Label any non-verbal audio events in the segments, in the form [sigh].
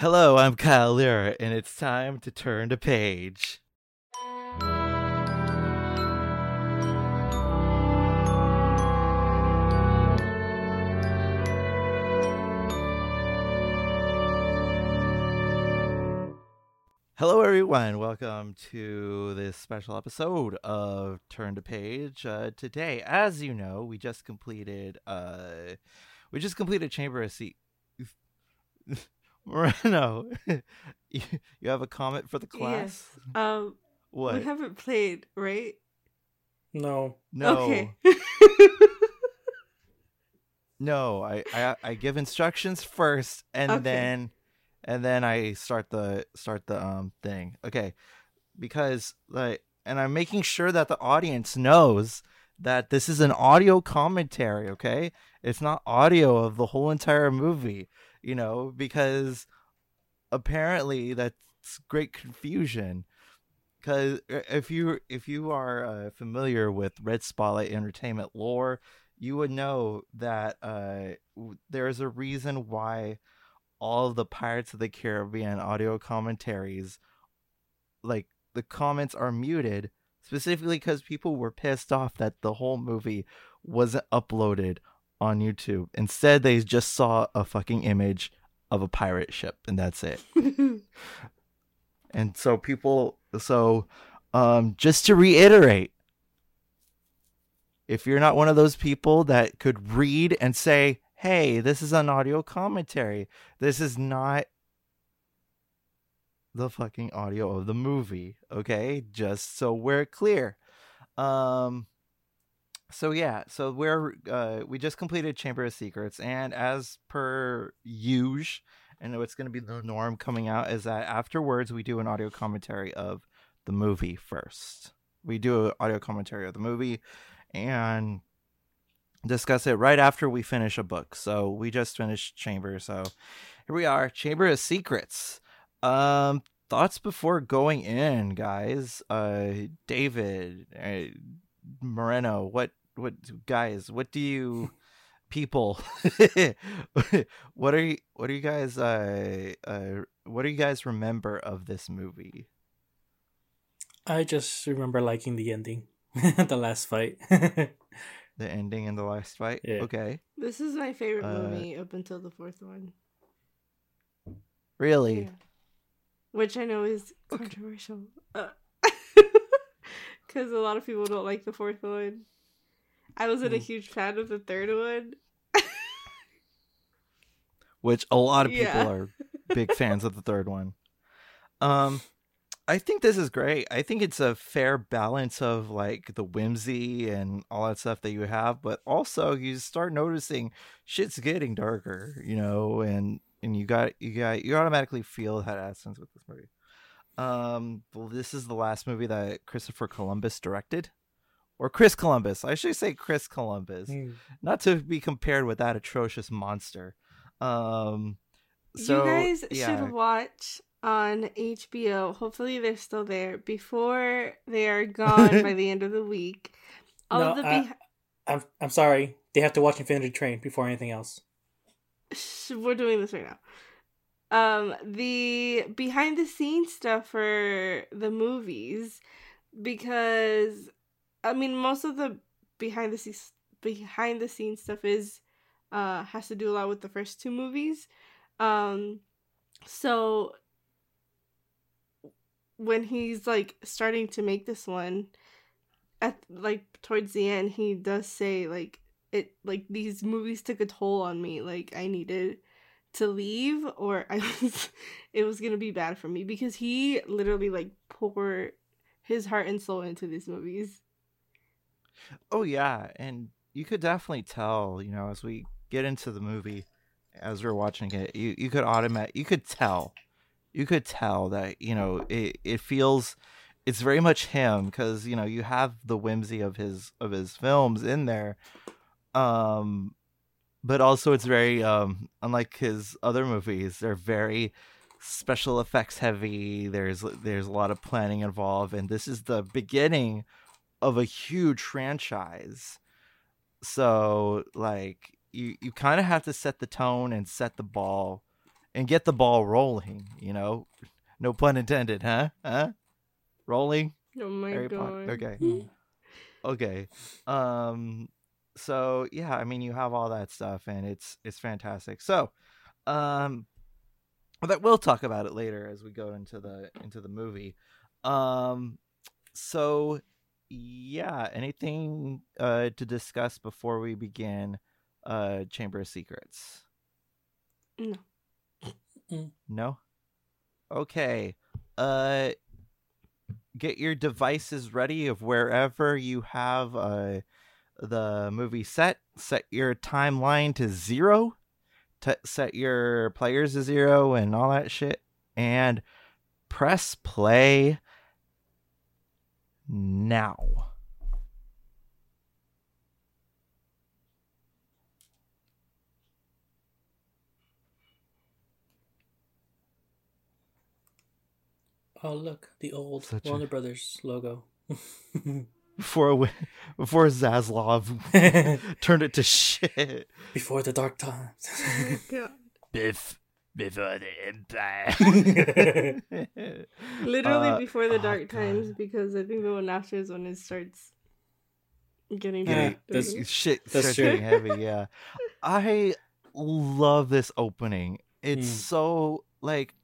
Hello, I'm Kyle Lira, and it's time to turn the page. Hello, everyone. Welcome to this special episode of Turn to Page. Uh, today, as you know, we just completed. Uh, we just completed Chamber of Sea. Moreno, [laughs] [laughs] you, you have a comment for the class? Yes. Um, What? we haven't played, right? No. no, Okay. [laughs] no. I, I I give instructions first, and Okay. then and then I start the start the um thing. Okay, because like, and I'm making sure that the audience knows that this is an audio commentary. Okay, it's not audio of the whole entire movie. You know, because apparently that's great confusion. Because if you if you are uh, familiar with Red Spotlight Entertainment lore, you would know that uh, w- there's a reason why all of the Pirates of the Caribbean audio commentaries, like the comments are muted, specifically because people were pissed off that the whole movie wasn't uploaded on YouTube. Instead, they just saw a fucking image of a pirate ship, and that's it. [laughs] And so people so um just to reiterate if you're not one of those people that could read and say, "Hey, this is an audio commentary. This is not the fucking audio of the movie." Okay? Just so we're clear. Um so yeah, so we're uh we just completed Chamber of Secrets and as per usual and what's going to be the norm coming out is that afterwards we do an audio commentary of the movie first. We do an audio commentary of the movie and discuss it right after we finish a book. So we just finished Chamber, so here we are, Chamber of Secrets. Um thoughts before going in, guys. Uh David, uh, Moreno, what what guys, what do you [laughs] people [laughs] what are you what are you guys uh uh what do you guys remember of this movie I just remember liking the ending. [laughs] the last fight. the ending and the last fight Yeah. okay this is my favorite Uh, movie up until the fourth one. really Yeah. Which I know is controversial. Because a lot of people don't like the fourth one. I wasn't a Hmm. huge fan of the third one. [laughs] which a lot of people Yeah. are big fans of the third one um i think this is great i think it's a fair balance of like the whimsy and all that stuff that you have but also you start noticing shit's getting darker you know and and you got you got you automatically feel that essence with this movie um well this is the last movie that christopher columbus directed or chris columbus i should say chris columbus Hmm. not to be compared with that atrocious monster. Um, so you guys yeah, should watch on HBO. Hopefully, they're still there before they are [laughs] gone by the end of the week. All No, of the I, I'm I'm sorry. They have to watch Infinity Train before anything else. We're doing this right now. Um, the behind the scenes stuff for the movies, because I mean, most of the behind the scenes behind the scenes stuff is uh has to do a lot with the first two movies. Um, so when he's like starting to make this one, at like towards the end, he does say like it like these movies took a toll on me like i needed to leave or i [laughs] was it was gonna be bad for me because he literally like poured his heart and soul into these movies oh yeah, and you could definitely tell, you know, as we get into the movie, as we're watching it, you you could automate, you could tell, you could tell that you know it it feels. It's very much him because you know you have the whimsy of his of his films in there, um, but also it's very um unlike his other movies. They're very special effects heavy. There's there's a lot of planning involved, and this is the beginning of a huge franchise. So like you you kind of have to set the tone and set the ball and get the ball rolling. You know, no pun intended, huh? Huh? Rolling. Oh my Harry god. Potter. Okay. Hmm. Okay. Um. So yeah, I mean, you have all that stuff, and it's it's fantastic. So, um, but we'll talk about it later as we go into the into the movie. Um. So yeah, anything uh to discuss before we begin? Uh, Chamber of Secrets. No. No. Okay. Uh get your devices ready of wherever you have uh the movie set. Set your timeline to zero. T- set your players to zero and all that shit. And press play now. Oh look, the old Such a- Warner Brothers logo. [laughs] Before we- before Zaslav [laughs] turned it to shit. Before the dark times. Oh [laughs] God. Biff before the empire. [laughs] [laughs] Literally Uh, before the oh, dark God. times, because I think the one after is when it starts getting Yeah, dark. that's- [laughs] shit That's starts true. getting heavy. Yeah, I love this opening. It's Hmm. so like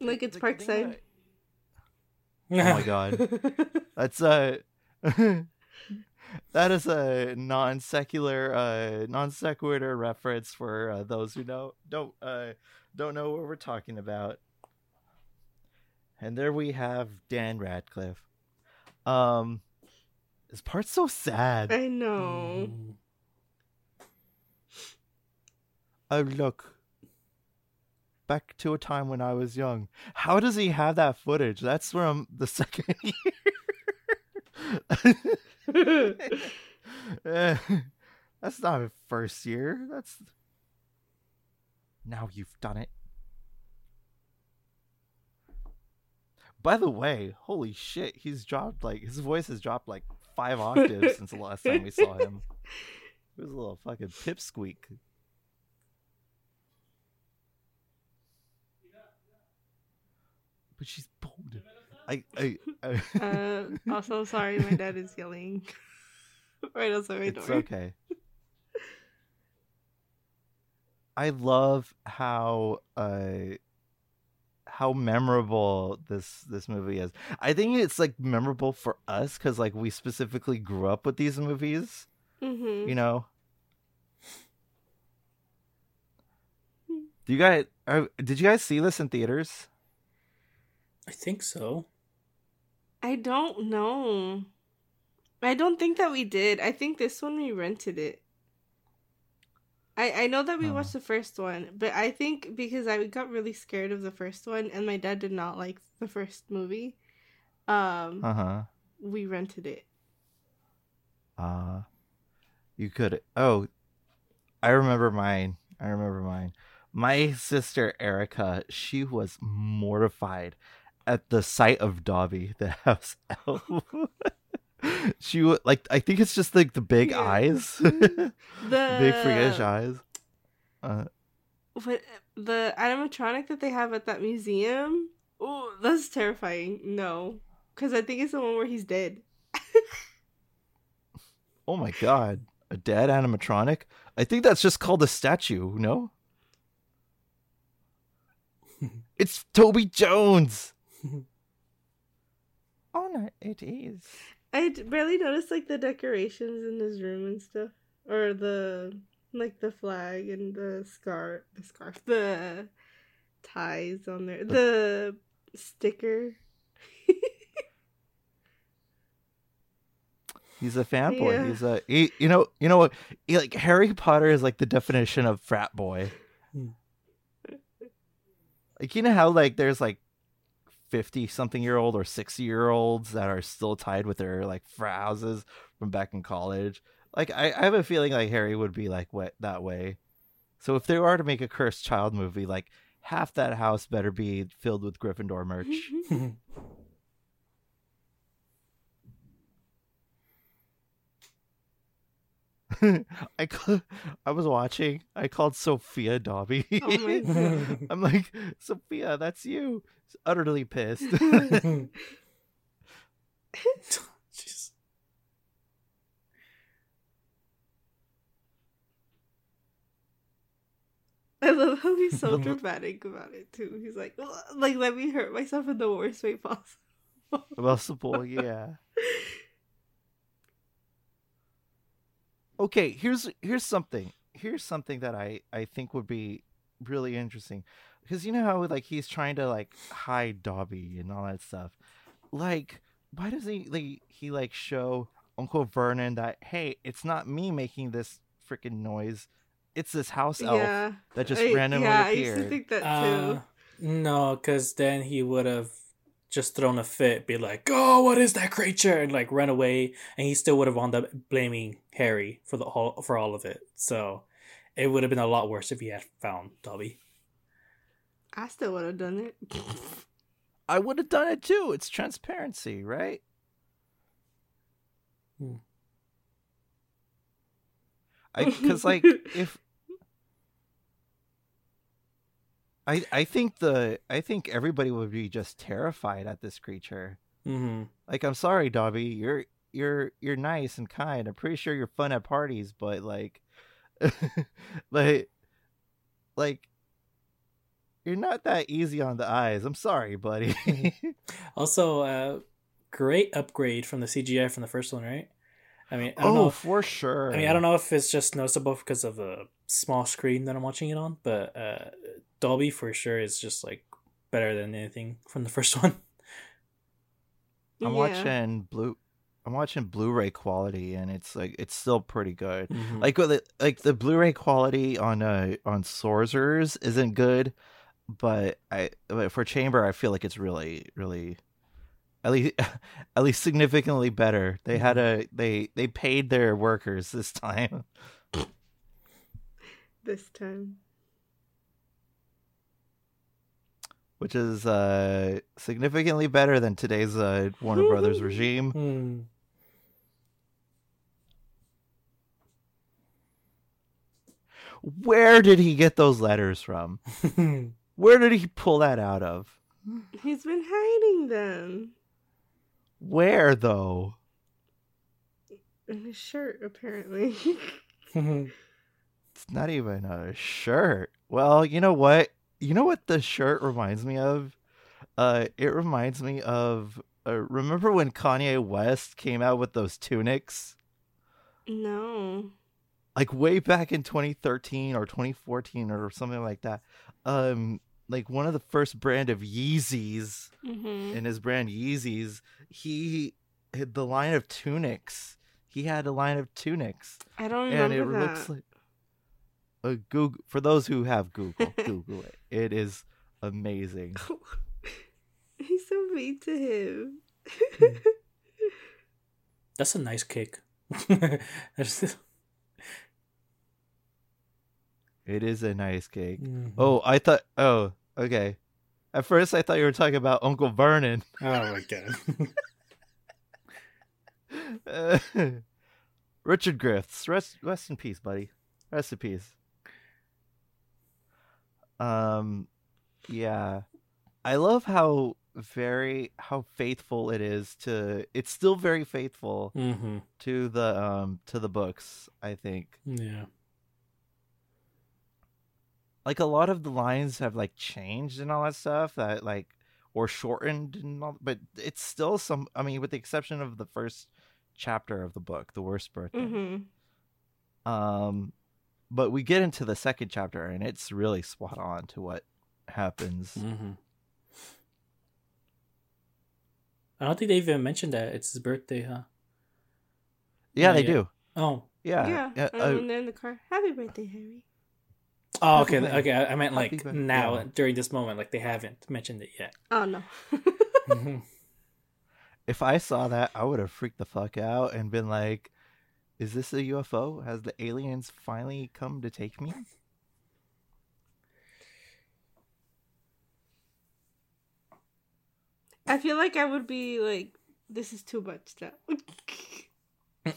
like it's the Parkside. that- Oh my god, that's a [laughs] that is a non secular, uh, non sequitur reference for uh, those who know don't uh don't know what we're talking about. And there we have Dan Radcliffe. Um, this part's so sad. I know. Mm. Oh look. Back to a time when I was young. How does he have that footage? That's from the [laughs] second year. [laughs] [laughs] That's not a first year. That's now you've done it. By the way, holy shit, he's dropped like his voice has dropped like five octaves since the last time we saw him. It was a little fucking pipsqueak. But she's bold. I, I, I uh, also, sorry, my dad is yelling [laughs] right outside my it's door. okay. I love how uh how memorable this this movie is. I think it's like memorable for us cuz like we specifically grew up with these movies, Mm-hmm. you know. Do you guys are, did you guys see this in theaters? I think so. I don't know. I don't think that we did. I think this one we rented it. I I know that we Oh. watched the first one, but I think because I got really scared of the first one and my dad did not like the first movie, um, Uh-huh. we rented it. Uh you could oh I remember mine. I remember mine. My sister Erica, she was mortified at the sight of Dobby, [laughs] the house elf. she would like I think it's just like the big Yeah. eyes. [laughs] The big freakish eyes. Uh What the animatronic that they have at that museum? Oh, that's terrifying. No, because I think it's the one where he's dead. [laughs] oh my god. A dead animatronic? I think that's just called a statue, no? it's Toby Jones. [laughs] Oh no, it is. I d- barely noticed like the decorations in his room and stuff, or the like the flag and the scarf, the scarf, [laughs] the ties on there, the sticker. [laughs] He's a fanboy. Yeah. He's a he, you know you know what he, like Harry Potter is like the definition of frat boy. Hmm. Like you know how like there's like fifty something year old or sixty year olds that are still tied with their like frat houses from back in college. Like I, I have a feeling like Harry would be like what that way. So if they were to make a cursed child movie, like half that house better be filled with Gryffindor merch. [laughs] [laughs] [laughs] I ca- I was watching. I called Sophia Dobby. Oh. [laughs] I'm like, Sophia, that's you. Utterly pissed. [laughs] Jeez. I love how he's so dramatic about it too. He's like, like let me hurt myself in the worst way possible. Possible, yeah. Okay, here's here's something. Here's something that I I think would be really interesting because you know how like he's trying to like hide Dobby and all that stuff. Like, why does he like he like show Uncle Vernon that hey, it's not me making this freaking noise, it's this house elf yeah, that just I- randomly yeah, I used to think that Uh, too. no, because then he would have just thrown a fit, be like, "Oh, what is that creature?" and like run away, and he still would have wound up blaming Harry for the whole for all of it. So it would have been a lot worse if he had found Dobby. I still would have done it. [laughs] I would have done it too. It's transparency, right? Hmm. I because like [laughs] if I I think the I think everybody would be just terrified at this creature. Mm-hmm. Like I'm sorry, Dobby, you're you're you're nice and kind. I'm pretty sure you're fun at parties, but like [laughs] like like you're not that easy on the eyes. I'm sorry, buddy. [laughs] Also, uh, great upgrade from the CGI from the first one, right? I mean, I don't oh, know. for sure. I mean, I don't know if it's just noticeable because of the small screen that I'm watching it on, but uh, Dobby for sure is just like better than anything from the first [laughs] one. I'm Yeah. watching blue. I'm watching Blu-ray quality, and it's like it's still pretty good. Mhm. Like with the, like the Blu-ray quality on uh on Sorcerers isn't good, but I but for Chamber I feel like it's really really at least [laughs] at least significantly better. They had a they they paid their workers this [laughs] time. this time. Which is uh significantly better than today's uh Warner Brothers regime. Hmm. Where did he get those letters from? [laughs] Where did he pull that out of? He's been hiding them Where though? in his shirt, apparently. [laughs] [laughs] It's not even a shirt. Well, you know what? You know what the shirt reminds me of? Uh, it reminds me of. Uh, remember when Kanye West came out with those tunics? no. Like way back in 2013 or 2014 or something like that. Um, like one of the first brand of Yeezys hmm in his brand Yeezys, he had the line of tunics. He had a line of tunics. I don't and remember it that. looks like a Google for those who have Google. [laughs] Google it. It is amazing. [laughs] He's so mean to him. [laughs] That's a nice cake. It is a nice cake. Mhm. Oh, I thought. Oh, okay. At first, I thought you were talking about Uncle Vernon. oh my god. Uh, Richard Griffiths, rest rest in peace, buddy. Rest in peace. Um, yeah, I love how very how faithful it is to. It's still very faithful hmm to the um to the books. I think Yeah. like a lot of the lines have like changed and all that stuff that like or shortened and all, but it's still some. I mean, with the exception of the first chapter of the book, the worst birthday. hmm Um, but we get into the second chapter, and it's really spot on to what happens. hmm I don't think they even mentioned that it's his birthday, huh? Yeah, Not they yet. do. Oh. Yeah, Yeah. yeah, and uh, when they're in the car, happy birthday, Harry. Oh, okay. Okay, I I meant like birthday. now Yeah. during this moment, like they haven't mentioned it yet. Oh no. Mhm. [laughs] if I saw that, I would have freaked the fuck out and been like, "Is this a UFO? Has the aliens finally come to take me?" I feel like I would be like, this is too much now. [laughs]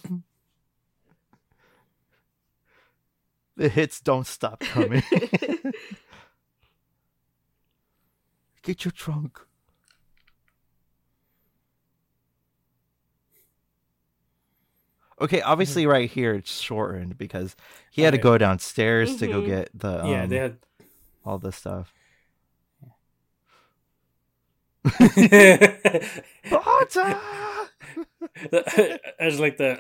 the hits don't stop coming. [laughs] [laughs] Get your trunk. Okay, obviously, right here it's shortened because he had to Okay. go downstairs to go Mhm. get the um, yeah, they had. all this stuff. I Potter! was like the.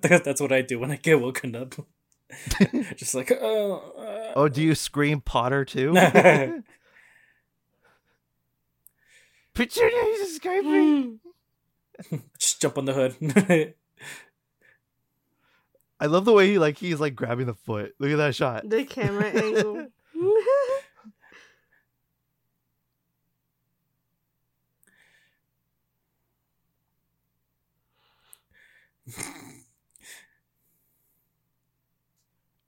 [laughs] That's what I do when I get woken up. [laughs] Just like oh. uh, Oh, do you scream Potter too? Petunia, he's escaping. [laughs] Just jump on the hood. [laughs] I love the way he like he's like grabbing the foot. Look at that shot. the camera [laughs] angle.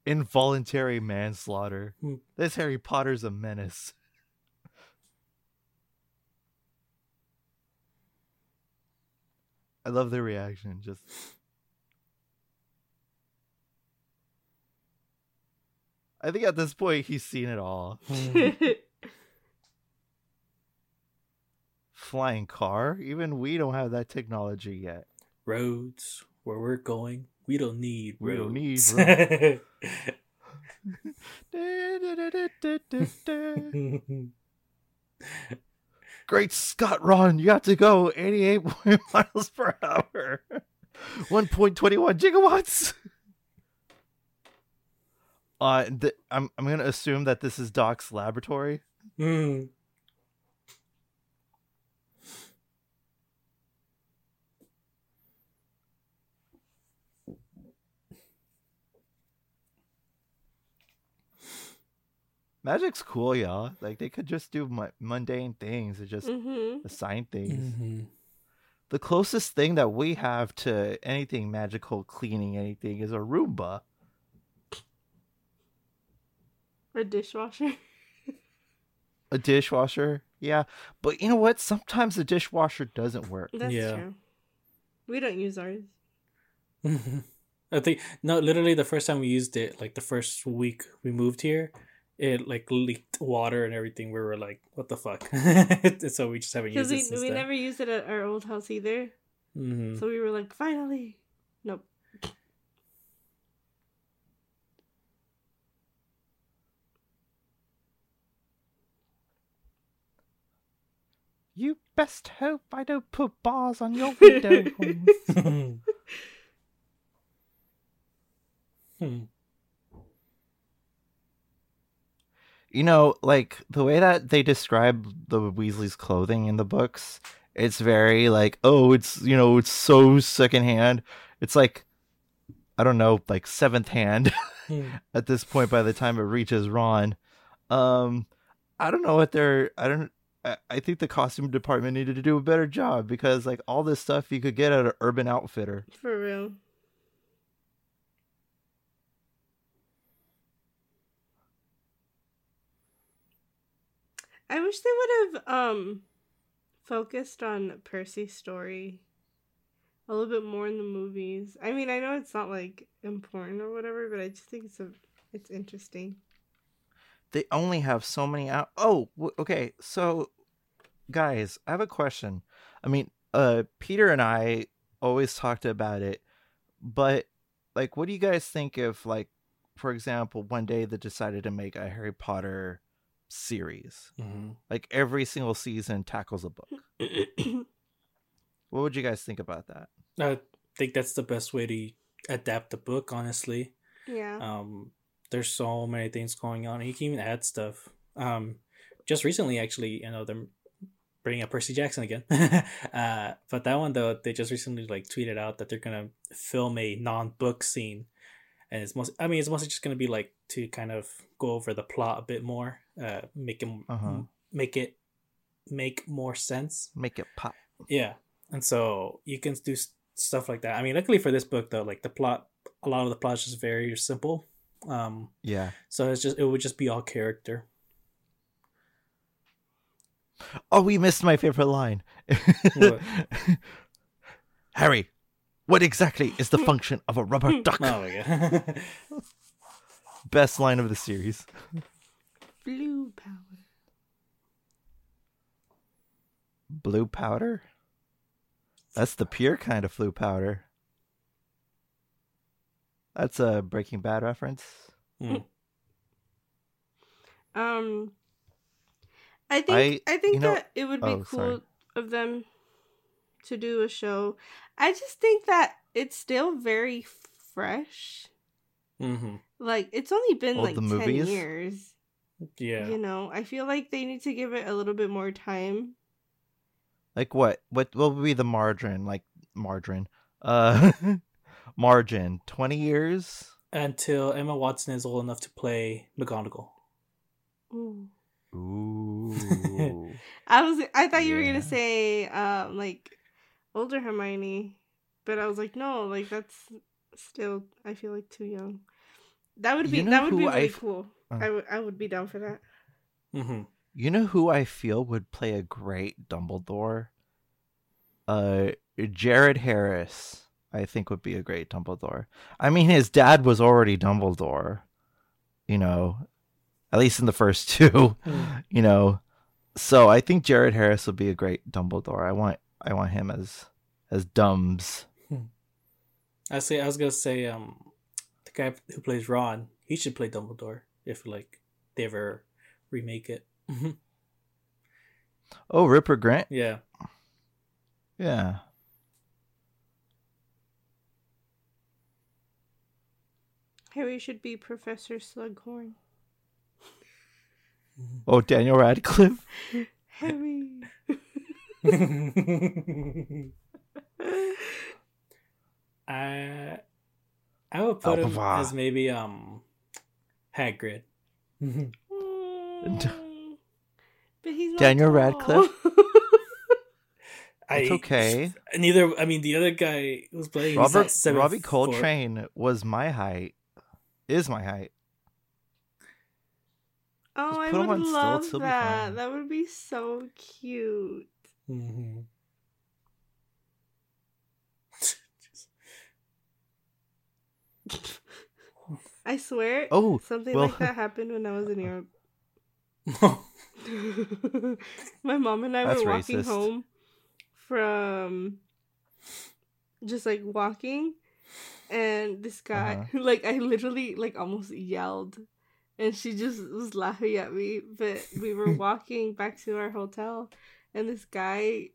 Involuntary manslaughter. Hmm. This Harry Potter's a menace. I love the reaction. Just I think at this point he's seen it all. [laughs] Flying car? Even we don't have that technology yet. roads where we're going. We don't need We don't need roads. Great Scott, Ron, you got to go 88 [laughs] miles per hour. 1.21 gigawatts. Uh, th- I'm I'm gonna assume that this is Doc's laboratory. Mm. Magic's cool, y'all. Like they could just do mu- mundane things and just hmm assign things. Mhm. The closest thing that we have to anything magical cleaning anything is a Roomba. A dishwasher. A dishwasher, yeah. But you know what? Sometimes the dishwasher doesn't work. That's Yeah. true. We don't use ours. [laughs] I think no, literally the first time we used it, like the first week we moved here, it like leaked water and everything. We were like, "What the fuck?" [laughs] so we just haven't used we, it since we then. never used it at our old house either. Mhm. So we were like, finally. Nope. You best hope I don't put bars on your window. [laughs] [laughs] Hmm. You know, like the way that they describe the Weasley's clothing in the books, it's very like, oh, it's you know, it's so secondhand. It's like, I don't know, like seventh hand Hmm. [laughs] at this point. By the time it reaches Ron, um, I don't know what they're. I don't. I, I think the costume department needed to do a better job because like all this stuff you could get at an Urban Outfitter. For real. I wish they would have um focused on Percy's story a little bit more in the movies. I mean, I know it's not like important or whatever, but I just think it's a it's interesting. they only have so many out. Oh, okay. So, guys, I have a question. I mean, uh, Peter and I always talked about it, but like, what do you guys think if, like, for example, one day they decided to make a Harry Potter series, Mhm. like every single season tackles a book? [coughs] What would you guys think about that? I think that's the best way to adapt the book. Honestly, yeah. um, there's so many things going on. You can even add stuff. Um, just recently, actually, you know, they're bringing up Percy Jackson again. [laughs] uh, but that one though, they just recently like tweeted out that they're gonna film a non-book scene, and it's most. I mean, it's mostly just gonna be like to kind of go over the plot a bit more, uh, make it Uh-huh. make it make more sense. Make it pop. Yeah, and so you can do stuff like that. I mean, luckily for this book though, like the plot, a lot of the plot is just very simple. Um, Yeah. so it's just it would just be all character. Oh, we missed my favorite line. [laughs] Harry, What exactly is the function of a rubber [laughs] duck? Oh god. [laughs] Best line of the series. Blue powder. Blue powder? That's the pure kind of blue powder. That's a Breaking Bad reference. Mm. Um, I think I, think you know- that it would be oh, cool sorry. of them to do a show. I just think that it's still very fresh. hmm Like it's only been Oh, like ten movies? years. Yeah. You know, I feel like they need to give it a little bit more time. Like what? What what would be the margin? Like margin. Uh [laughs] margin. Twenty years? Until Emma Watson is old enough to play McGonagall. Ooh. Ooh. [laughs] I was I thought you were gonna say um like older Hermione, but I was like no, like that's still I feel like too young. That would be You know that would be really I- cool. Uh. I would be down for that. hmm you know who I feel would play a great Dumbledore? Uh Jared Harris. I think would be a great Dumbledore. I mean his dad was already Dumbledore. You know, at least in the first [laughs] two. Mm. you know so i think jared harris would be a great dumbledore i want i want him as as dumbs I say I was gonna say um the guy who plays Ron, he should play Dumbledore if like they ever remake it. Mhm. oh rupert grint yeah. yeah Harry should be Professor Slughorn. oh daniel radcliffe [laughs] Harry. [laughs] [laughs] I I would put him as maybe um Hagrid. Mhm. Mm, [laughs] but he's Daniel tall. Radcliffe? [laughs] it's I- okay Neither. I mean, the other guy was playing robert not seven robbie four. coltrane was my height is my height oh, I would on stilts, love he'll that. That would be so cute. Mhm. [laughs] I swear. oh something well- like that happened when I was in [laughs] Europe. [laughs] My mom and I That's were walking racist. home from just like walking and this guy Uh-huh. [laughs] like I literally like almost yelled and she just was laughing at me but we were walking back to our hotel and this guy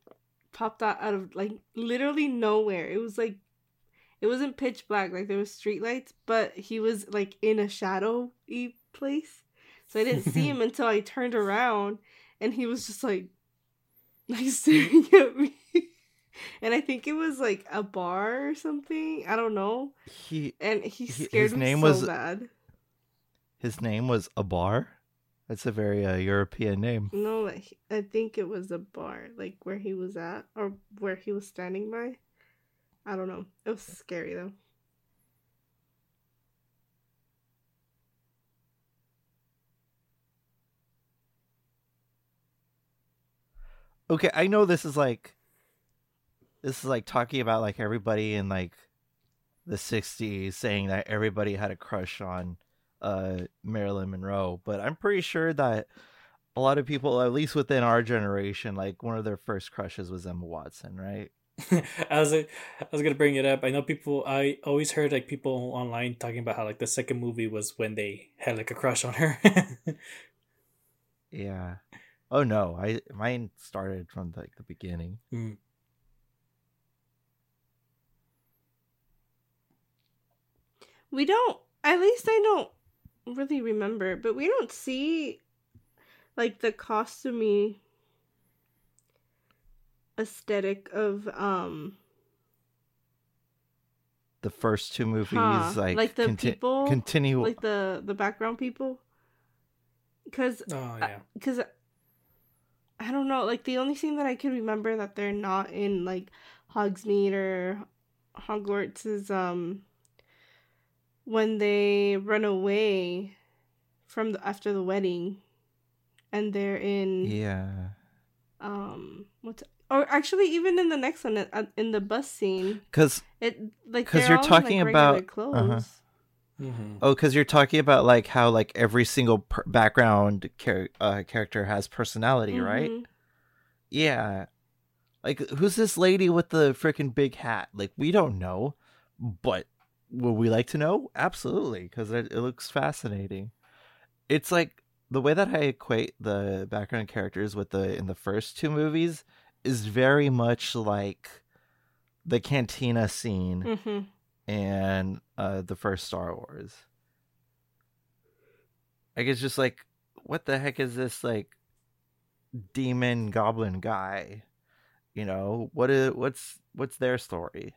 popped out out of like literally nowhere it was like it wasn't pitch black like there was street lights but he was like in a shadowy place. So i didn't see him [laughs] until i turned around and he was just like like [laughs] staring at me. And i think it was like a bar or something i don't know. He and he scared his me name so was- bad. His name was abar that's a very uh, european name. No i think it was a bar like where he was at or where he was standing by i don't know. It was scary though. Okay i know this is like this is like talking about like everybody in like the 60s saying that everybody had a crush on uh marilyn monroe but i'm pretty sure that a lot of people at least within our generation like one of their first crushes was emma watson right [laughs] I was I was gonna bring it up. I know people. I always heard like people online talking about how like the second movie was when they had like a crush on her. yeah oh no i mine started from like the beginning [laughs] Mm. We don't. At least I don't really remember, but we don't see like the costumey aesthetic of um the first two movies Huh, like like the conti- people, continue like the the background people? Because oh yeah. because I don't know like the only thing that I can remember that they're not in like Hogsmeade or Hogwarts is um when they run away from the after the wedding and they're in yeah. um what's Or actually, even in the next one, uh, in the bus scene, Because it like 'Cause they're you're all in, talking like, about- clothes. uh-huh. Mm-hmm. oh, because you're talking about like how like every single per- background char- uh, character has personality, right? Mhm. Yeah. Like, who's this lady with the freaking big hat? Like, we don't know, but would we like to know? Absolutely, because it, it looks fascinating. It's like the way that I equate the background characters with the in the first two movies is very much like the cantina scene Mhm. and uh, the first Star Wars. Like it's just like, what the heck is this like demon goblin guy? You know what is what's what's their story?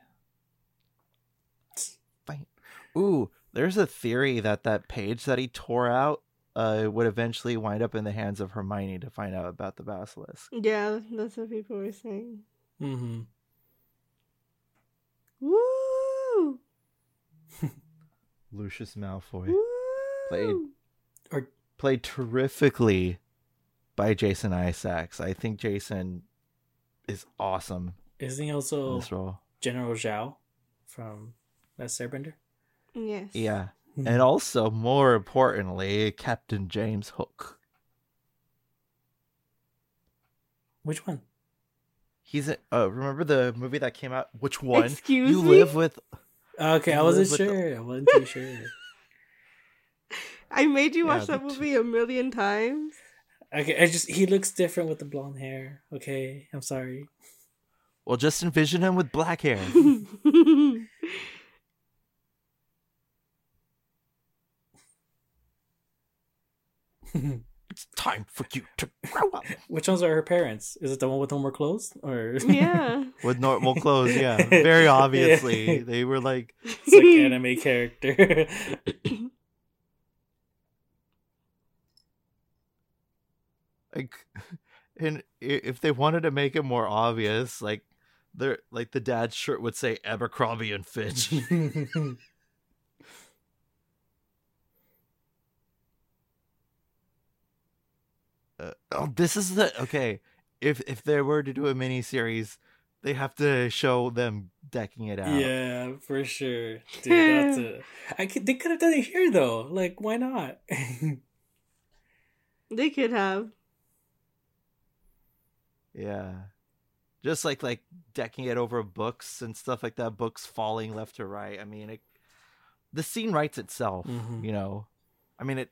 Ooh, there's a theory that that page that he tore out uh, would eventually wind up in the hands of Hermione to find out about the basilisk. Yeah, that's what people were saying. Mm-hmm. Woo! [laughs] Lucius Malfoy Woo! Played. Or played terrifically by Jason Isaacs. I think Jason is awesome isn't he in also this role. General Zhao from that Airbender? Yes. Yeah. Hmm. And also, more importantly, Captain James Hook. Which one? He's a, uh, remember the movie that came out? Which one? Excuse you me? live with Okay, I wasn't live with the- sure. I wasn't too sure. [laughs] I made you Yeah, watch that the t- movie a million times. Okay, I just he looks different with the blonde hair. Okay, I'm sorry. well, just envision him with black hair. [laughs] it's time for you to grow up. [laughs] Which ones are her parents? Is it the one with no more clothes, or yeah. [laughs] With normal clothes, [laughs] yeah. Very obviously, they were like, it's like anime character? [coughs] like and if they wanted to make it more obvious like they're like the dad's shirt would say abercrombie and fitch uh, oh this is the okay if if they were to do a mini series they have to show them decking it out yeah, for sure, dude. That's a. I could. They could have done it here though. Like, why not? [laughs] They could have. yeah just like like decking it over books and stuff like that books falling left to right i mean it the scene writes itself Mhm. you know i mean it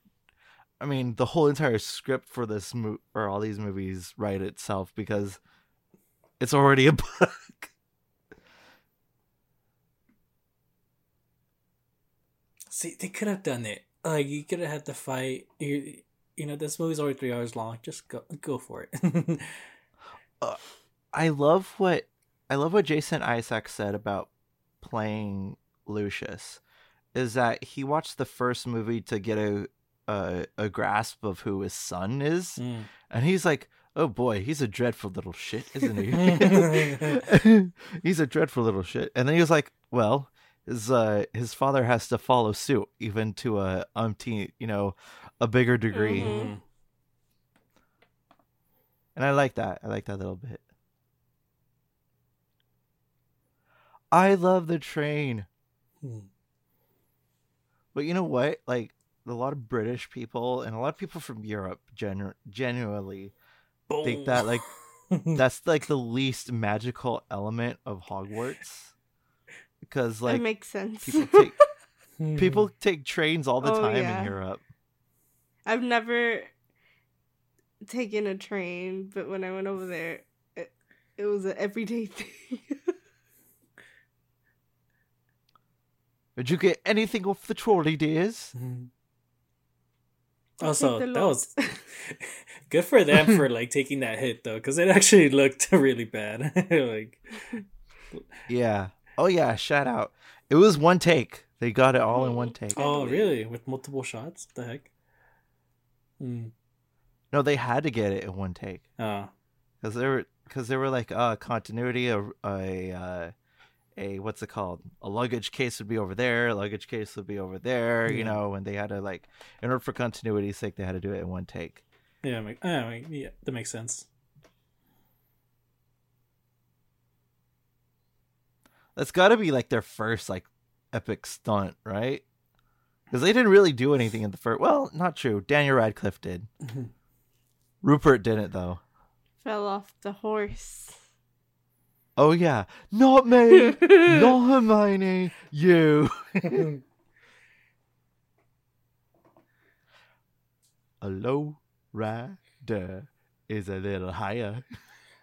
i mean the whole entire script for this mo- or all these movies write itself because it's already a [laughs] book See, they could have done it. Like, you could have had the fight. You, you know, this movie's already three hours long. Just go, go for it. [laughs] Uh, i love what i love what jason isaacs said about playing lucius is that he watched the first movie to get a a, a grasp of who his son is Mm. And he's like, oh boy, he's a dreadful little shit, isn't he? [laughs] [laughs] he's a dreadful little shit. And then he was like, well, his uh his father has to follow suit, even to a umpteen, you know, a bigger degree. Mhm. Mm. And I like that. I like that little bit. I love the train. Mm. But you know what? Like a lot of British people and a lot of people from Europe genu- genuinely think that like [laughs] that's like the least magical element of Hogwarts because that like makes sense. people take [laughs] people take trains all the Oh, time yeah. in Europe. I've never taken a train, but when I went over there, it, it was an everyday [laughs] thing. Did you get anything off the trolley, dears? Mhm. I'll Also, that was [laughs] good for them for [laughs] like taking that hit though, because it actually [laughs] looked really bad. like, Yeah. Oh yeah. Shout out. It was one take. They got it all in one take. oh really? With multiple shots? What the heck? Mm. No, they had to get it in one take Oh. because they were because they were like uh continuity a a uh, a what's it called a luggage case would be over there a luggage case would be over there you know and they had to like in order for continuity's sake they had to do it in one take Yeah, make, I mean, yeah, that makes sense. That's got to be like their first like epic stunt, right? Because they didn't really do anything in the first. Well, not true. Daniel Radcliffe did. Mhm. Rupert didn't though. Fell off the horse. Oh yeah, not me, [laughs] not Hermione, you. [laughs] A low rider is a little higher.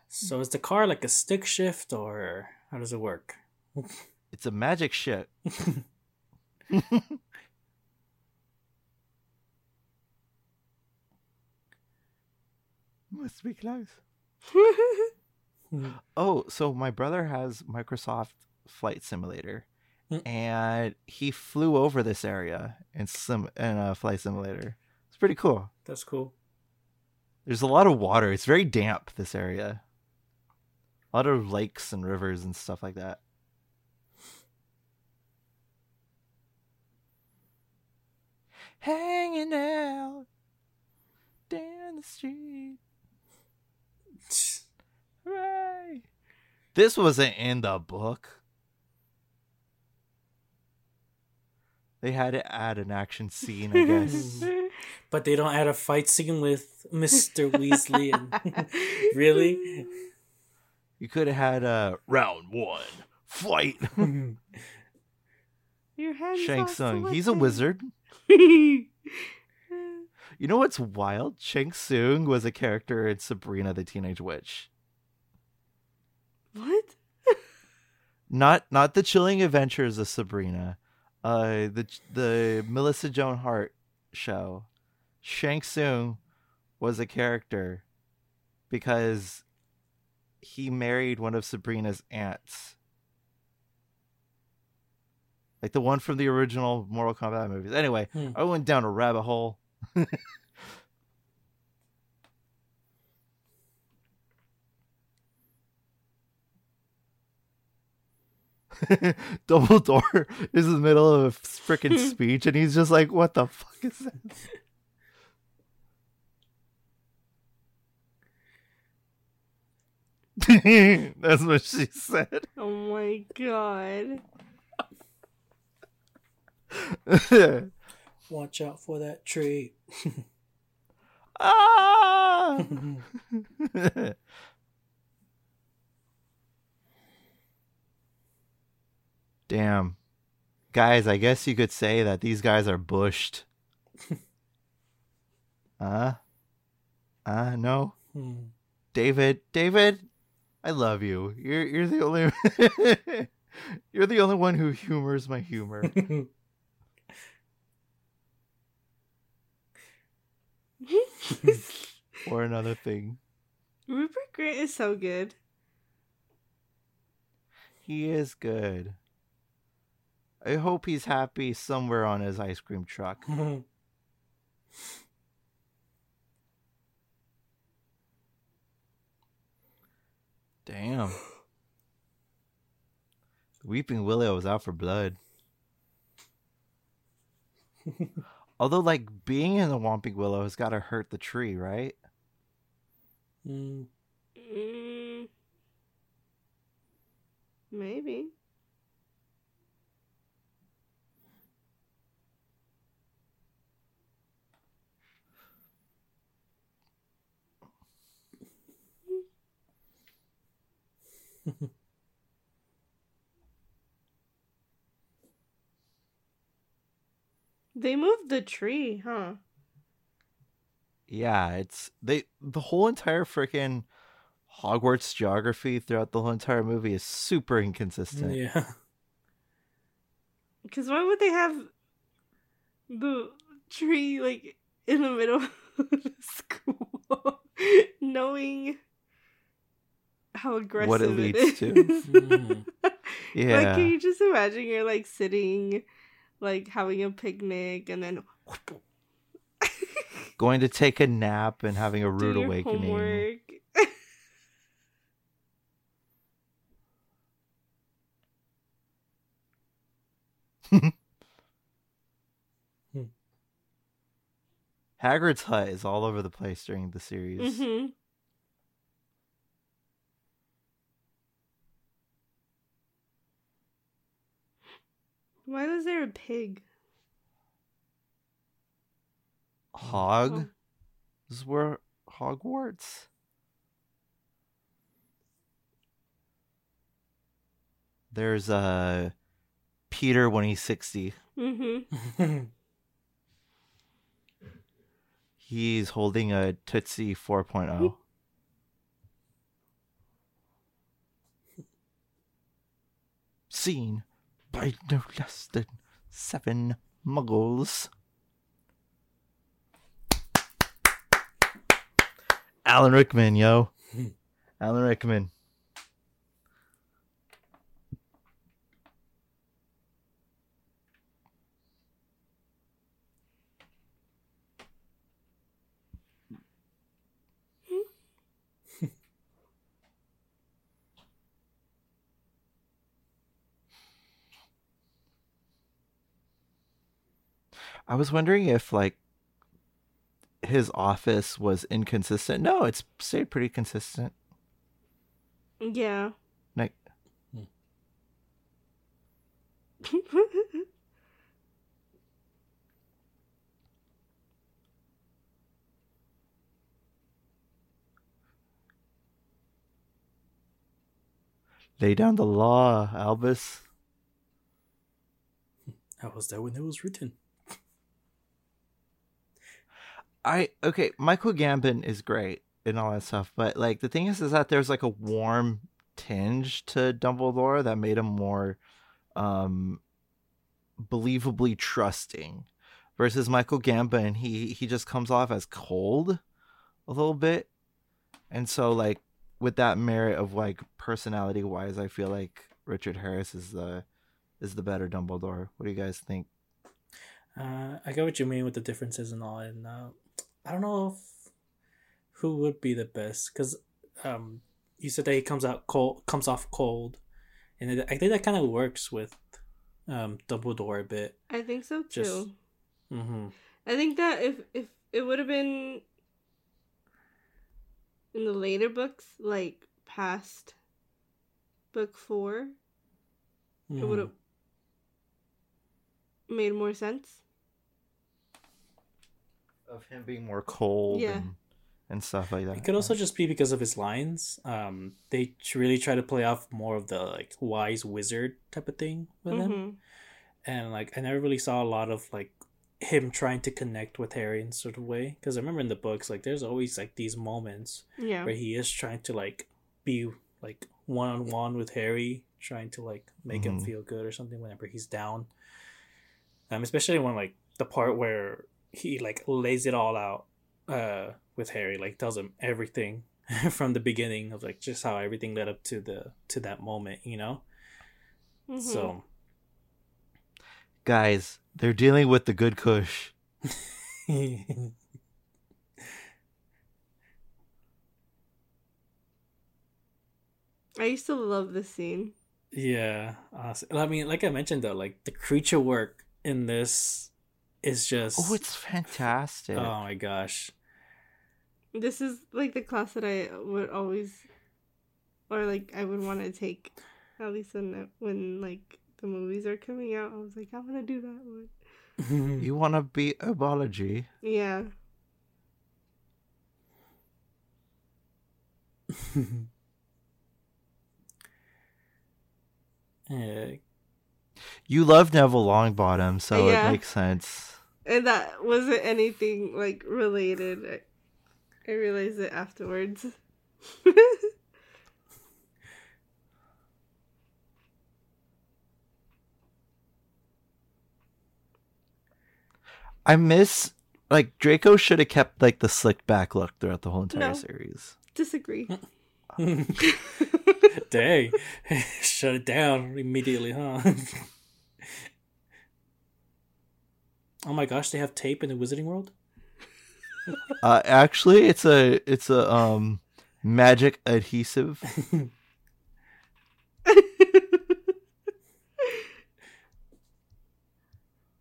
so is the car like a stick shift or how does it work? [laughs] It's a magic shit. Must be close. Oh, so my brother has Microsoft Flight Simulator, Mm. and he flew over this area in sim in a flight simulator. It's pretty cool. That's cool. There's a lot of water. It's very damp. This area, a lot of lakes and rivers and stuff like that. Hanging out down the street. Right. This wasn't in the book. They had to add an action scene, I guess. [laughs] But they don't add a fight scene with Mr. Weasley and [laughs] really? you could have had a round one fight. [laughs] Your hands Shang Tsung, he's a wizard. You know what's wild? Shang Tsung was a character in Sabrina the Teenage Witch. What? Not not the chilling adventures of Sabrina. Uh the the Melissa Joan Hart show. Shang Tsung was a character because he married one of Sabrina's aunts. Like the one from the original Mortal Kombat movies. Anyway, Hmm. I went down a rabbit hole. [laughs] [laughs] Dumbledore [laughs] is in the middle of a freaking [laughs] speech and he's just like, what the fuck is that? That's what she said. Oh my god. Watch out for that tree. ah! Damn. Guys, I guess you could say that these guys are bushed. [laughs] uh? Uh, no? Hmm. David, David, I love you. You're you're the only [laughs] You're the only one who humors my humor. [laughs] or another thing. Rupert Grint is so good. He is good. I hope he's happy somewhere on his ice cream truck. [laughs] Damn. Weeping Willow was out for blood. [laughs] Although, like, being in the Whomping Willow has got to hurt the tree, right? Hmm. Mm, maybe. [laughs] They moved the tree, huh? Yeah, it's they the whole entire freaking Hogwarts geography throughout the whole entire movie is super inconsistent. Yeah. [laughs] Because why would they have the tree like in the middle [laughs] of the school, knowing how aggressive What it leads to. [laughs] Mm. Yeah. [laughs] Like, can you just imagine you're like sitting, like having a picnic, and then [laughs] Going to take a nap and having a do rude your awakening. homework. Hagrid's hut is all over the place during the series. hmm Why was there a pig? Hog. Oh. This is where Hogwarts. There's uh Peter when he's 60. Mm-hmm. [laughs] He's holding a Tootsie oh. [laughs] 4.0. Seen by no less than seven muggles. Alan Rickman, yo. Hmm. Alan Rickman. I was wondering if like his office was inconsistent. No, it's stayed pretty consistent. Yeah. Like [laughs] lay down the law, Albus. How was that when it was written? I okay, Michael Gambon is great and all that stuff, but like the thing is, is that there's like a warm tinge to Dumbledore that made him more um believably trusting versus Michael Gambon. He he just comes off as cold a little bit. And so like with that merit of like personality wise I feel like Richard Harris is the is the better Dumbledore. What do you guys think? Uh, I get what you mean with the differences and all, and uh, I don't know if who would be the best because um, you said that he comes out cold, comes off cold, and it, I think that kind of works with um, Dumbledore a bit. I think so too. Just- Mm-hmm. I think that if if it would have been in the later books, like past book four, Mm-hmm. it would have made more sense. Of him being more cold Yeah. and, and stuff like that It could also just be because of his lines. Um, they really try to play off more of the like wise wizard type of thing with him, Mhm. and like I never really saw a lot of like him trying to connect with Harry in sort of way. Because I remember in the books, like there's always like these moments Yeah. where he is trying to like be like one on one with Harry, trying to like make him Mhm. feel good or something whenever he's down. Um, especially when like the part where he like lays it all out uh with Harry, like tells him everything [laughs] from the beginning of like just how everything led up to the to that moment, you know. Mhm. So guys they're dealing with the good kush [laughs] I used to love this scene. yeah, honestly. I mean, like I mentioned though, like the creature work in this is just oh it's fantastic oh my gosh. This is like the class that I would always, or like I would want to take, at least when when like the movies are coming out. I was like, I want to do that one. [laughs] you want to be a biology Yeah. [laughs] yeah, you love neville longbottom so Yeah. it makes sense And that wasn't anything like related. I, I realized it afterwards. [laughs] i miss like draco should have kept like the slick back look throughout the whole entire No. series Disagree. [laughs] [laughs] dang, shut it down immediately, huh? Oh my gosh, they have tape in the Wizarding World. [laughs] uh actually it's a it's a um magic adhesive [laughs]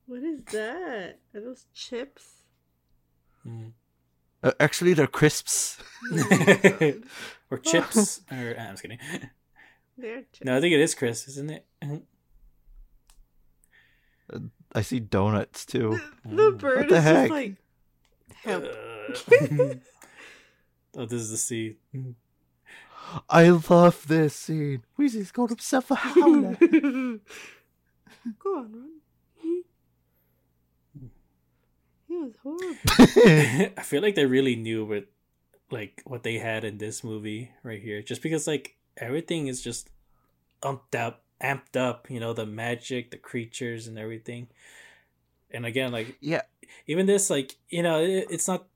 what is that? Are those chips? Mm. uh, actually they're crisps [laughs] or chips? or ah, I'm just kidding. They're chips. No, I think it is crisps, isn't it? I see donuts too. The Mm. bird the is heck? just like help. Uh, [laughs] [laughs] oh, this is the scene. I love this scene. Weezy's got himself a howler. [laughs] Go on, Ron. He was horrible. I feel like they really knew what like what they had in this movie right here. Just because like everything is just umped up amped up, you know, the magic, the creatures and everything. And again, like yeah, even this, like, you know, it, it's not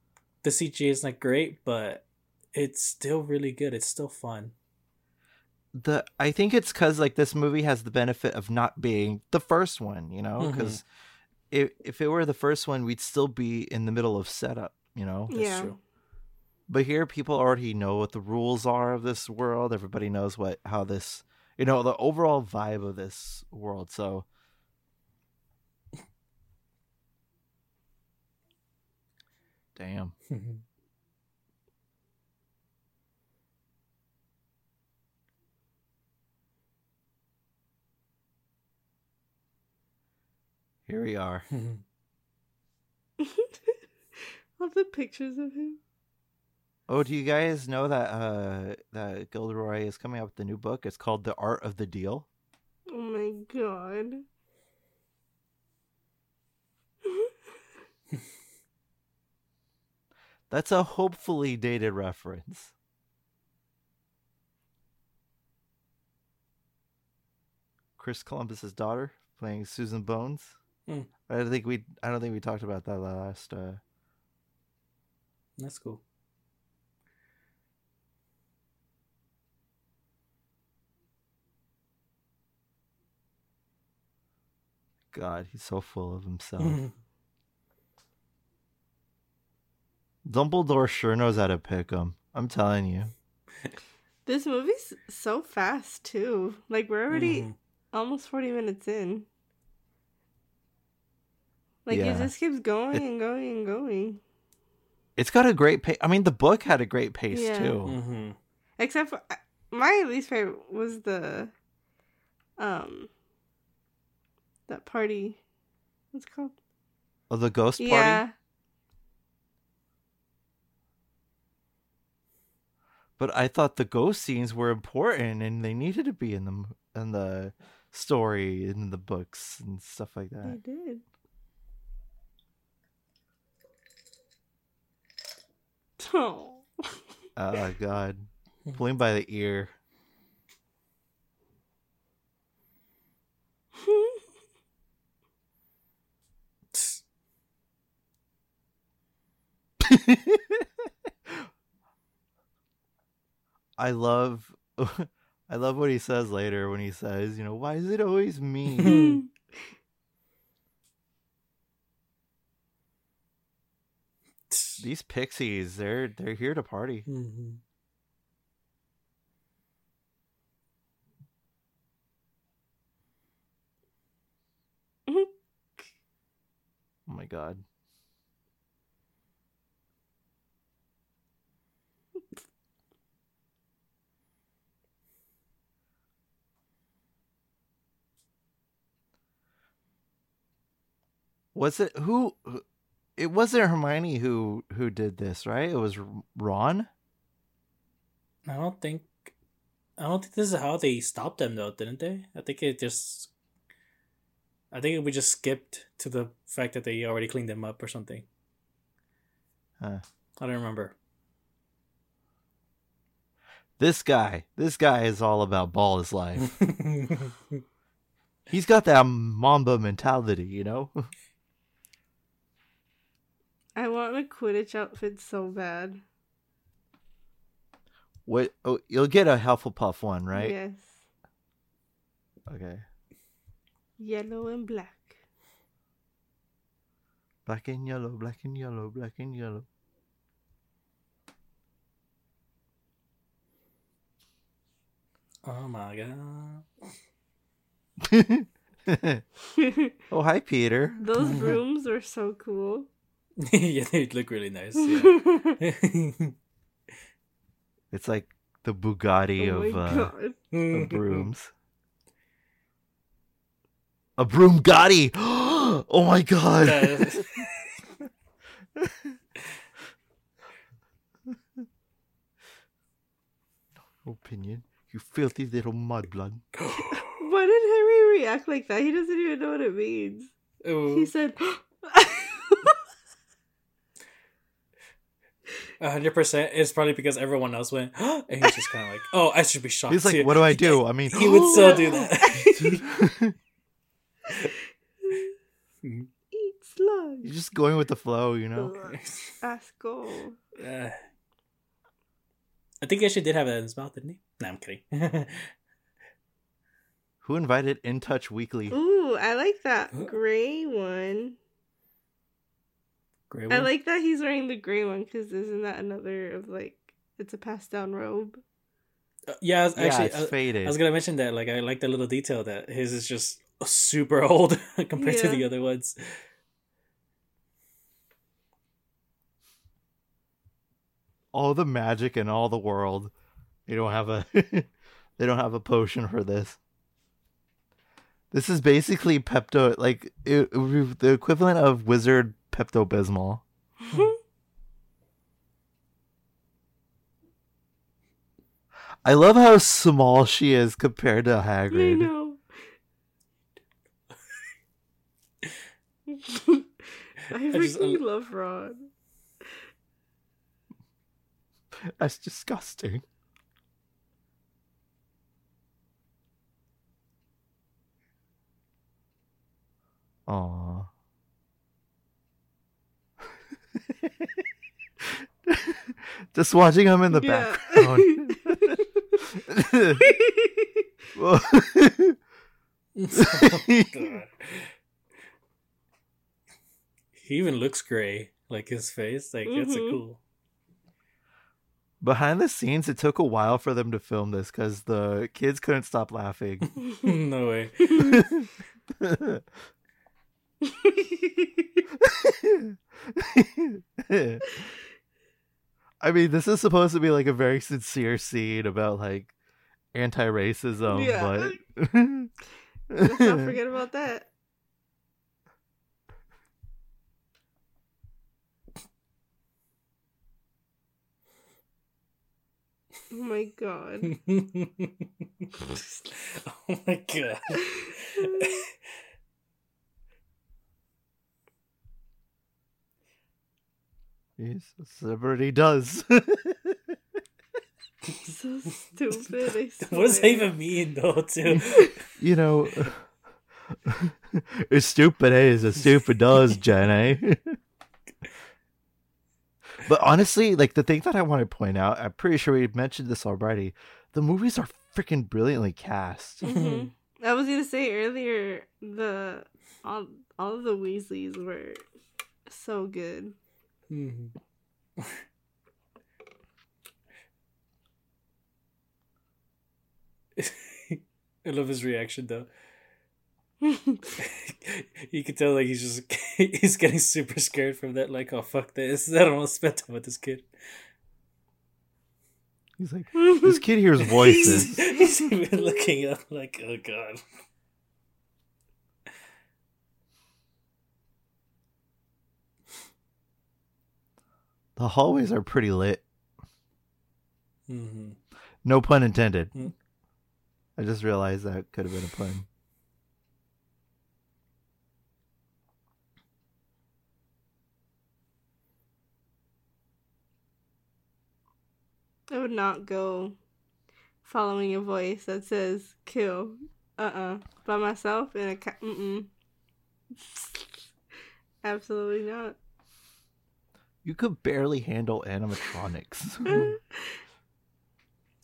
the CG is not great, but it's still really good. It's still fun. the I think it's because like this movie has the benefit of not being the first one, you know, mm-hmm. because if if it were the first one, we'd still be in the middle of setup, you know. That's yeah. true. But here, people already know what the rules are of this world. Everybody knows what how this, you know, the overall vibe of this world. So, damn. Here we are. [laughs] All the pictures of him. Oh, do you guys know that uh that Gilderoy is coming out with the new book? It's called The Art of the Deal. Oh my god. [laughs] That's a hopefully dated reference. Chris Columbus's daughter playing Susan Bones. Hmm. I don't think we I don't think we talked about that last uh That's cool. God, he's so full of himself. Mhm. Dumbledore sure knows how to pick him. I'm telling you. [laughs] This movie's so fast too. Like we're already Mhm. almost 40 minutes in. Like Yeah. it just keeps going and going and going. It's got a great pace. I mean, the book had a great pace Yeah. too. Mhm. Except for my least favorite was the um that party. What's it called? Oh, the ghost party. Yeah. But I thought the ghost scenes were important and they needed to be in the in the story in the books and stuff like They that. did. [laughs] Oh. [laughs] Oh God, hmm. pulling by the ear. [laughs] I love, [laughs] I love what he says later when he says, you know, why is it always me? [laughs] These pixies, they're they're here to party. Mhm. Oh my god. Was it who? It wasn't Hermione who who did this, right? It was Ron. I don't think I don't think this is how they stopped them though, didn't they? I think it just I think we just skipped to the fact that they already cleaned them up or something. Huh. I don't remember. This guy, this guy is all about ball is [laughs] life. He's got that Mamba mentality, you know. [laughs] I want a Quidditch outfit so bad. What? Oh, you'll get a Hufflepuff one, right? Yes. Okay. Yellow and black. Black and yellow, black and yellow, black and yellow. oh my god. [laughs] oh, hi, Peter. [laughs] Those [laughs] brooms were so cool. [laughs] yeah, they look really nice. Yeah. [laughs] It's like the Bugatti oh of, uh, of brooms. A broom Gotti. [gasps] oh my god. Uh, [laughs] Opinion. You filthy little mudblood. [gasps] Why did Harry react like that? He doesn't even know what it means. ooh. He said, [gasps] A hundred percent. It's probably because everyone else went, [gasps] and he's just kind of like, "Oh, I should be shocked." He's like, too." what do I do? I mean, He would still do that. [laughs] "Eat slugs." You're just going with the flow, you know? Ugh. Asco. Uh, I think he actually did have that in his mouth, didn't he? No, I'm kidding. [laughs] Who invited In Touch Weekly? Ooh, I like that gray one. Great I like that he's wearing the gray one because isn't that another of like it's a passed down robe? Uh, yeah, I was- yeah, actually, it's I, faded. I was gonna mention that. Like, I like the little detail that his is just super [laughs] old [laughs] compared to the other ones. all the magic in all the world. they don't have a [laughs] they don't have a potion for this. This is basically Pepto like it, it would be the equivalent of wizard Pepto Bismol. I love how small she is compared to Hagrid. I Hagrid. know. [laughs] I just- freaking love Ron. That's disgusting. Aww. [laughs] Just watching him in the Yeah. background. Well, [laughs] [laughs] Oh, He even looks gray, like his face. Like it's a mm-hmm. cool. Behind the scenes, it took a while for them to film this because the kids couldn't stop laughing. no way. I mean, this is supposed to be like a very sincere scene about like anti-racism, Yeah. but [laughs] Let's not forget about that. Oh my god. [laughs] oh my god. [laughs] yes, celebrity does. [laughs] so stupid. I [laughs] what does that even mean, though? Too. [laughs] you know, it's stupid eh? is a stupid does, Jenny. Eh? but honestly, like the thing that I want to point out, I'm pretty sure we mentioned this already. The movies are freaking brilliantly cast. Mhm. I was gonna say earlier the all all of the Weasleys were so good. Mhm. [laughs] I love his reaction though. [laughs] you can tell like he's just [laughs] he's getting super scared from that. Like, oh fuck this! I don't want to spend time with this kid. He's like, this kid hears voices. he's, he's even looking up like, oh god. The hallways are pretty lit. hmm No pun intended. Mm. I just realized that could have been a pun. I would not go following a voice that says kill. Uh uh By myself in a ca- mm mm. [laughs] Absolutely not. You could barely handle animatronics. [laughs]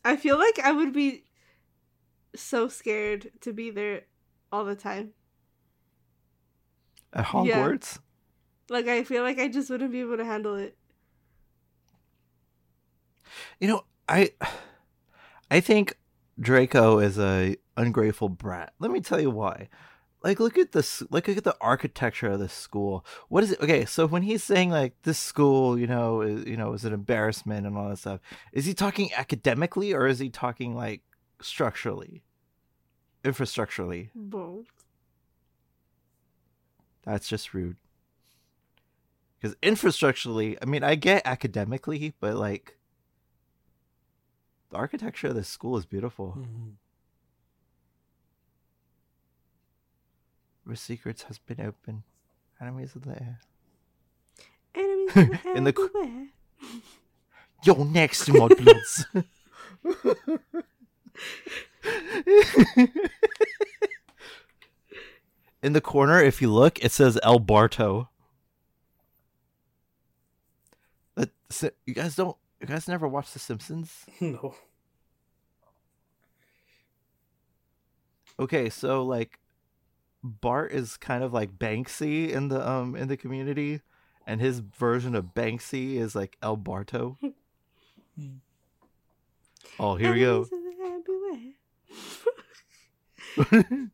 I feel like I would be so scared to be there all the time. At Hogwarts? Like I feel like I just wouldn't be able to handle it. You know, I I think Draco is a ungrateful brat. Let me tell you why. Like look at this like look at the architecture of this school. What is it? Okay, so when he's saying like this school, you know, is, you know, is an embarrassment and all that stuff. Is he talking academically or is he talking like structurally? Infrastructurally? Both. That's just rude. Because infrastructurally, I mean, I get academically, but like, the architecture of this school is beautiful. Mhm. The secrets has been open. Enemies are there. Enemies in the [laughs] In the qu- everywhere. Yo, next, mudbloods. [laughs] In the corner, if you look, it says El Barto. That- You guys don't. You guys never watched The Simpsons? [laughs] no. Okay, so like, Bart is kind of like Banksy in the um in the community, and his version of Banksy is like El Barto. [laughs] Hmm. oh, here we go. Enemies in the everywhere. [laughs]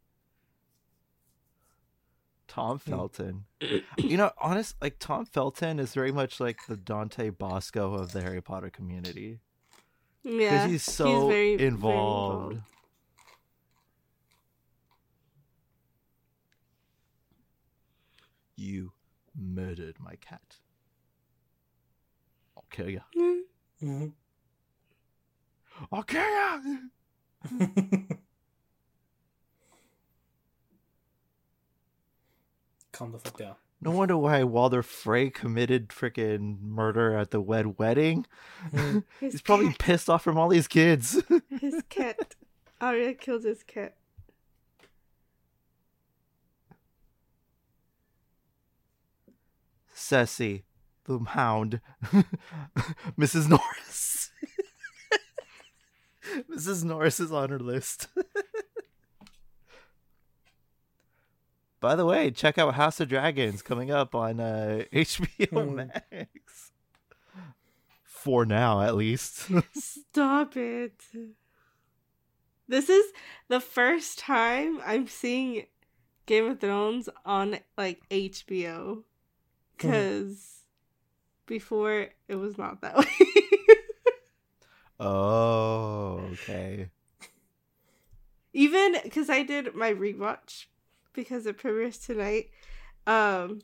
Tom Hmm. Felton. you know, honest, like Tom Felton is very much like the Dante Basco of the Harry Potter community because yeah, he's so very- very involved. You murdered my cat. I'll kill you. Mhm. I'll kill you. [laughs] Calm the fuck down. No wonder why Walder Frey committed freaking murder at the wed wedding. Mm. [laughs] He's probably cat, pissed off from all these kids. [laughs] his cat. Arya killed his cat. Cersei, the hound, [laughs] Mrs. Norris. [laughs] Mrs. Norris is on her list. [laughs] By the way, check out House of Dragons coming up on uh, HBO Hmm. Max. For now, at least. Stop it. This is the first time I'm seeing Game of Thrones on like HBO. Cause before it was not that [laughs] way. oh, okay. Even because I did my rewatch because it premieres tonight. Um